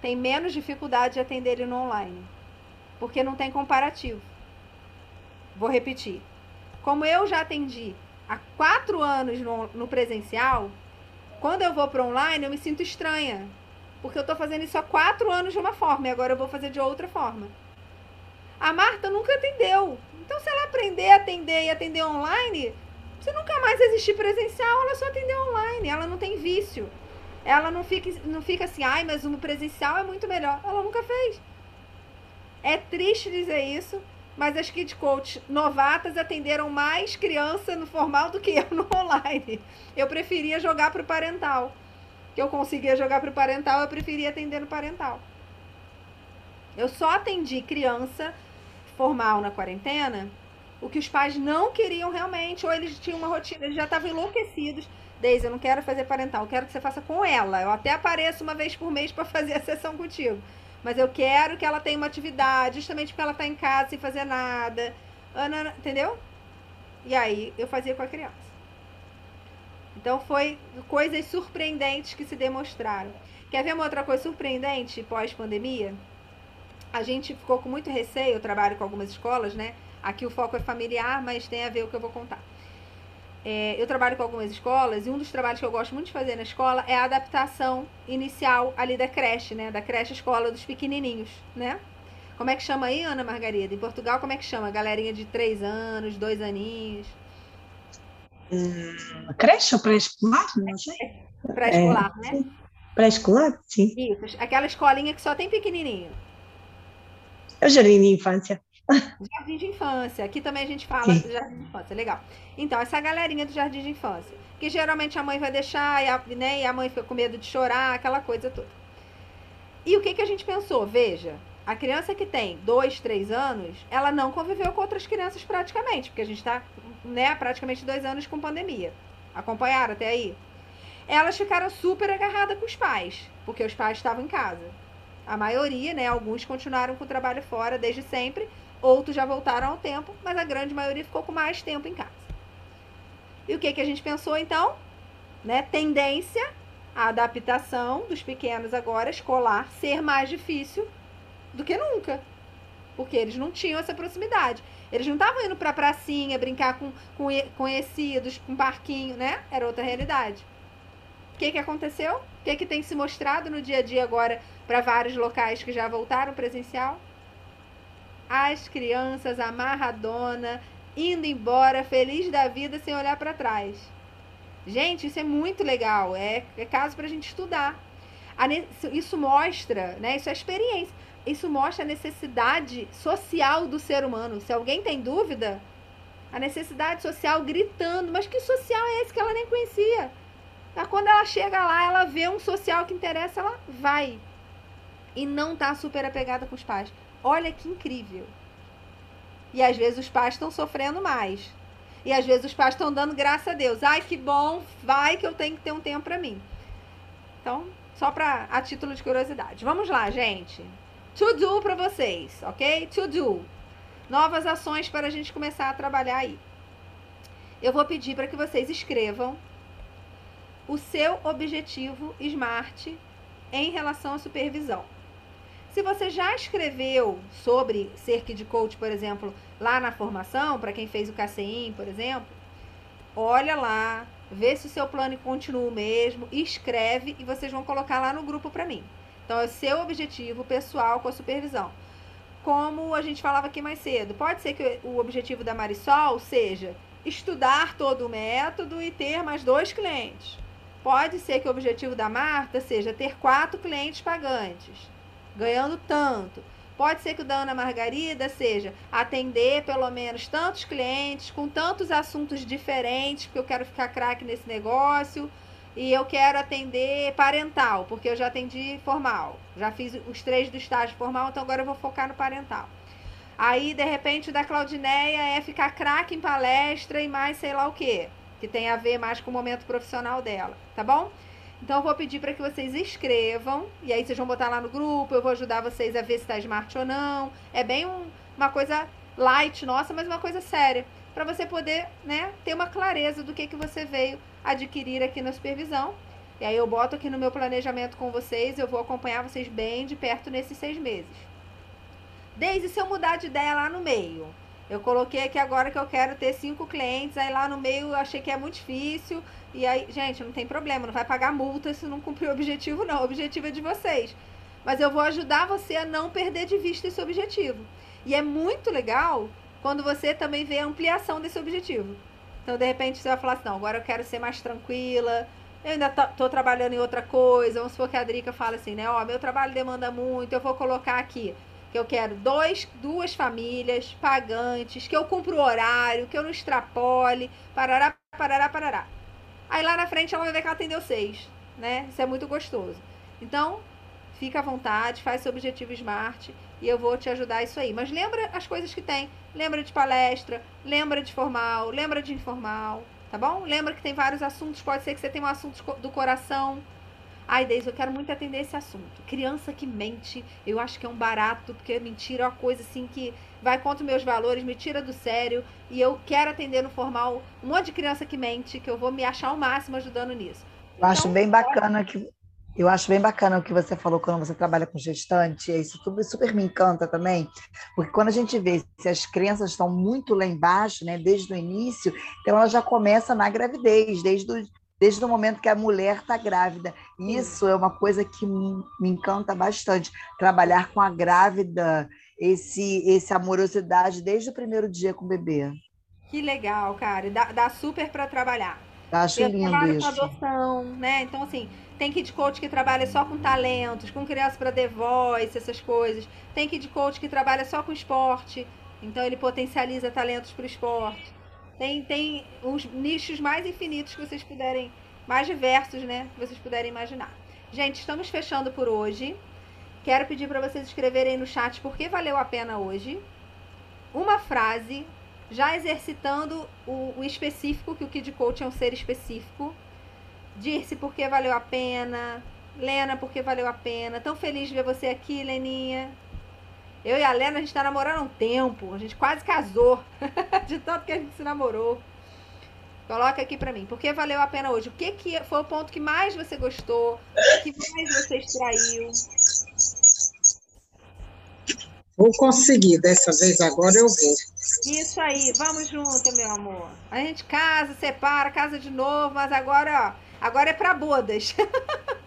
tem menos dificuldade de atender ele no online porque não tem comparativo. Vou repetir. Como eu já atendi há quatro anos no, no presencial, quando eu vou para online eu me sinto estranha, porque eu estou fazendo isso há quatro anos de uma forma e agora eu vou fazer de outra forma. A Marta nunca atendeu. Então, se ela aprender a atender e atender online, você nunca mais existir presencial, ela só atender online. Ela não tem vício. Ela não fica, não fica assim, ai, mas o presencial é muito melhor. Ela nunca fez. É triste dizer isso, mas as Kid Coach novatas atenderam mais criança no formal do que eu no online. Eu preferia jogar para o parental. Que eu conseguia jogar para o parental, eu preferia atender no parental. Eu só atendi criança formal na quarentena, o que os pais não queriam realmente, ou eles tinham uma rotina, eles já estavam enlouquecidos. Deise, eu não quero fazer parental, eu quero que você faça com ela. Eu até apareço uma vez por mês para fazer a sessão contigo. Mas eu quero que ela tenha uma atividade, justamente porque ela está em casa sem fazer nada. Ana, entendeu? E aí eu fazia com a criança. Então foi coisas surpreendentes que se demonstraram. Quer ver uma outra coisa surpreendente pós-pandemia? A gente ficou com muito receio, eu trabalho com algumas escolas, né? Aqui o foco é familiar, mas tem a ver o que eu vou contar. É, eu trabalho com algumas escolas e um dos trabalhos que eu gosto muito de fazer na escola é a adaptação inicial ali da creche, né? Da creche escola dos pequenininhos, né? Como é que chama aí, Ana Margarida? Em Portugal, como é que chama? Galerinha de três anos, dois aninhos? Hum, creche ou pré-escolar? Não sei. Pré-escolar, é, né? Pré-escolar, sim. Isso, aquela escolinha que só tem pequenininho. É o jardim de infância. Jardim de infância. Aqui também a gente fala Sim. jardim de infância, legal. Então, essa galerinha do jardim de infância. Que geralmente a mãe vai deixar e a, né, e a mãe fica com medo de chorar, aquela coisa toda. E o que, que a gente pensou? Veja, a criança que tem dois, três anos, ela não conviveu com outras crianças praticamente, porque a gente está né, praticamente dois anos com pandemia. Acompanharam até aí? Elas ficaram super agarradas com os pais, porque os pais estavam em casa. A maioria, né? Alguns continuaram com o trabalho fora desde sempre, outros já voltaram ao tempo, mas a grande maioria ficou com mais tempo em casa. E o que, que a gente pensou então? Né? Tendência a adaptação dos pequenos agora escolar ser mais difícil do que nunca. Porque eles não tinham essa proximidade. Eles não estavam indo pra pracinha, brincar com, com conhecidos, com parquinho, né? Era outra realidade. O que, que aconteceu? O que, que tem se mostrado no dia a dia agora para vários locais que já voltaram presencial? As crianças amarradona, indo embora, feliz da vida, sem olhar para trás. Gente, isso é muito legal. É, é caso para a gente estudar. Isso mostra, né? Isso é experiência. Isso mostra a necessidade social do ser humano. Se alguém tem dúvida, a necessidade social gritando. Mas que social é esse que ela nem conhecia? Mas quando ela chega lá, ela vê um social que interessa, ela vai. E não tá super apegada com os pais. Olha que incrível. E às vezes os pais estão sofrendo mais. E às vezes os pais estão dando graça a Deus. Ai, que bom, vai que eu tenho que ter um tempo para mim. Então, só para a título de curiosidade. Vamos lá, gente. To do para vocês, ok? To do. Novas ações para a gente começar a trabalhar aí. Eu vou pedir para que vocês escrevam o seu objetivo SMART em relação à supervisão. Se você já escreveu sobre ser Kid Coach, por exemplo, lá na formação, para quem fez o KCIM, por exemplo, olha lá, vê se o seu plano continua o mesmo, escreve e vocês vão colocar lá no grupo para mim. Então, é o seu objetivo pessoal com a supervisão. Como a gente falava aqui mais cedo, pode ser que o objetivo da Marisol seja estudar todo o método e ter mais dois clientes. Pode ser que o objetivo da Marta seja ter quatro clientes pagantes, ganhando tanto. Pode ser que o da Ana Margarida seja atender pelo menos tantos clientes, com tantos assuntos diferentes, porque eu quero ficar craque nesse negócio. E eu quero atender parental, porque eu já atendi formal. Já fiz os três do estágio formal, então agora eu vou focar no parental. Aí, de repente, o da Claudineia é ficar craque em palestra e mais sei lá o quê que tem a ver mais com o momento profissional dela, tá bom? Então eu vou pedir para que vocês escrevam e aí vocês vão botar lá no grupo, eu vou ajudar vocês a ver se está smart ou não. É bem um, uma coisa light nossa, mas uma coisa séria, para você poder, né, ter uma clareza do que que você veio adquirir aqui na supervisão. E aí eu boto aqui no meu planejamento com vocês, eu vou acompanhar vocês bem de perto nesses seis meses. Desde se eu mudar de ideia lá no meio, eu coloquei aqui agora que eu quero ter cinco clientes, aí lá no meio eu achei que é muito difícil. E aí, gente, não tem problema, não vai pagar multa se não cumprir o objetivo, não. O objetivo é de vocês. Mas eu vou ajudar você a não perder de vista esse objetivo. E é muito legal quando você também vê a ampliação desse objetivo. Então, de repente, você vai falar assim, não, agora eu quero ser mais tranquila, eu ainda tô trabalhando em outra coisa. Vamos supor que a Drica fala assim, né? Ó, meu trabalho demanda muito, eu vou colocar aqui que eu quero dois, duas famílias pagantes, que eu cumpro o horário, que eu não extrapole, parará, parará, parará. Aí lá na frente ela vai ver que ela atendeu seis, né? Isso é muito gostoso. Então, fica à vontade, faz seu objetivo smart e eu vou te ajudar isso aí. Mas lembra as coisas que tem. Lembra de palestra, lembra de formal, lembra de informal, tá bom? Lembra que tem vários assuntos, pode ser que você tenha um assunto do coração, Ai, Deise, eu quero muito atender esse assunto. Criança que mente, eu acho que é um barato, porque mentira é uma coisa assim que vai contra meus valores, me tira do sério. E eu quero atender no formal um monte de criança que mente, que eu vou me achar ao máximo ajudando nisso. Eu então, acho bem bacana que. Eu acho bem bacana o que você falou quando você trabalha com gestante, isso tudo super me encanta também, porque quando a gente vê se as crianças estão muito lá embaixo, né, desde o início, então ela já começa na gravidez, desde o, desde o momento que a mulher está grávida. Isso é uma coisa que me encanta bastante, trabalhar com a grávida, esse, esse amorosidade desde o primeiro dia com o bebê. Que legal, cara. Dá, dá super para trabalhar. Acho Eu lindo isso. com adoção, né? Então, assim, tem kid coach que trabalha só com talentos, com criança para The Voice, essas coisas. Tem kid coach que trabalha só com esporte, então ele potencializa talentos para o esporte. Tem, tem os nichos mais infinitos que vocês puderem, mais diversos, né? Que vocês puderem imaginar. Gente, estamos fechando por hoje. Quero pedir para vocês escreverem no chat por que valeu a pena hoje. Uma frase, já exercitando o, o específico, que o Kid Coach é um ser específico. Dirce, por que valeu a pena. Lena, por que valeu a pena. Tão feliz de ver você aqui, Leninha. Eu e a Lena, a gente tá namorando há um tempo. A gente quase casou. de tanto que a gente se namorou. Coloca aqui para mim. Por que valeu a pena hoje? O que, que foi o ponto que mais você gostou? O que mais você extraiu? Vou conseguir, dessa vez agora eu vou. Isso aí, vamos junto, meu amor. A gente casa, separa, casa de novo, mas agora, ó, agora é para bodas.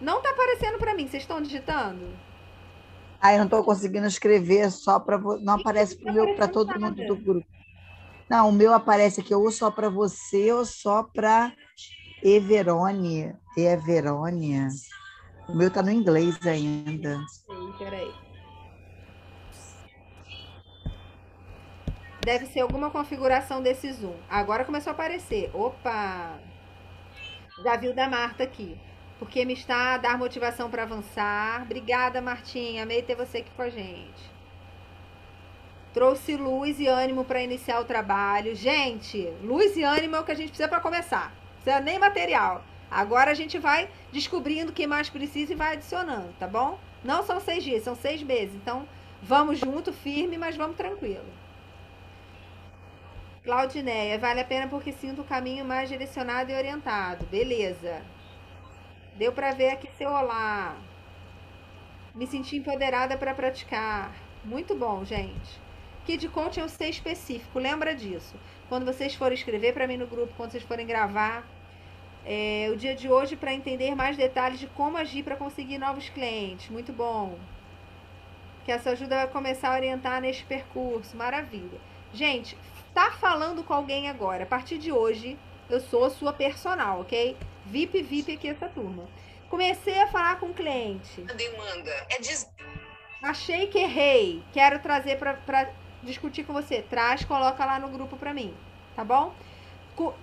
não tá aparecendo para mim, vocês estão digitando? Ah, eu não estou conseguindo escrever só para não aparece para tá todo mundo do grupo. Não, o meu aparece aqui ou só para você ou só para Everone. Everone. O meu tá no inglês ainda. Peraí. Deve ser alguma configuração desse Zoom. Agora começou a aparecer. Opa! Já viu da Marta aqui. Porque me está a dar motivação para avançar. Obrigada, Martinha. Amei ter você aqui com a gente. Trouxe luz e ânimo para iniciar o trabalho. Gente, luz e ânimo é o que a gente precisa para começar. Não precisa nem material. Agora a gente vai descobrindo o que mais precisa e vai adicionando, tá bom? Não são seis dias, são seis meses. Então, vamos junto, firme, mas vamos tranquilo. Claudineia, vale a pena porque sinto o caminho mais direcionado e orientado. Beleza. Deu para ver aqui seu olá. Me senti empoderada para praticar. Muito bom, gente. Kid Coach é um ser específico, lembra disso. Quando vocês forem escrever para mim no grupo, quando vocês forem gravar, é, o dia de hoje para entender mais detalhes de como agir para conseguir novos clientes. Muito bom. Que essa ajuda vai começar a orientar neste percurso. Maravilha. Gente, tá falando com alguém agora. A partir de hoje, eu sou sua personal, ok? VIP, VIP aqui essa turma. Comecei a falar com o cliente. A demanda é des... Achei que errei. Quero trazer para discutir com você. Traz, coloca lá no grupo para mim. Tá bom?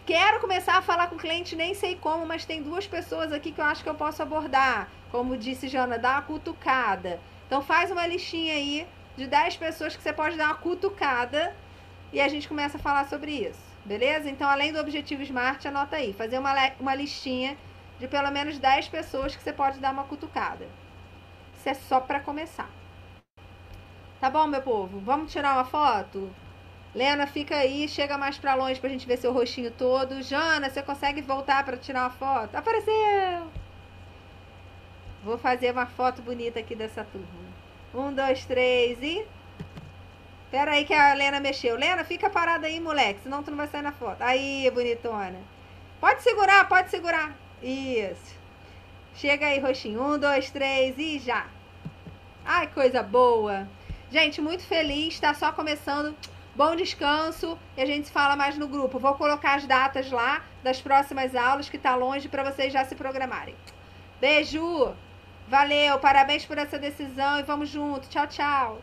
Quero começar a falar com o cliente, nem sei como, mas tem duas pessoas aqui que eu acho que eu posso abordar. Como disse Jana, dá uma cutucada. Então faz uma listinha aí de 10 pessoas que você pode dar uma cutucada e a gente começa a falar sobre isso. Beleza? Então, além do objetivo SMART, anota aí. Fazer uma, uma listinha de pelo menos 10 pessoas que você pode dar uma cutucada. Isso é só para começar. Tá bom, meu povo? Vamos tirar uma foto? Lena, fica aí, chega mais para longe pra gente ver seu rostinho todo. Jana, você consegue voltar para tirar uma foto? Apareceu! Vou fazer uma foto bonita aqui dessa turma. Um, dois, três e. Pera aí que a Lena mexeu. Lena, fica parada aí, moleque, senão tu não vai sair na foto. Aí, bonitona. Pode segurar, pode segurar. Isso. Chega aí, roxinho. Um, dois, três e já. Ai, coisa boa. Gente, muito feliz. Tá só começando. Bom descanso e a gente se fala mais no grupo. Vou colocar as datas lá das próximas aulas que tá longe para vocês já se programarem. Beijo! Valeu, parabéns por essa decisão e vamos junto. Tchau, tchau.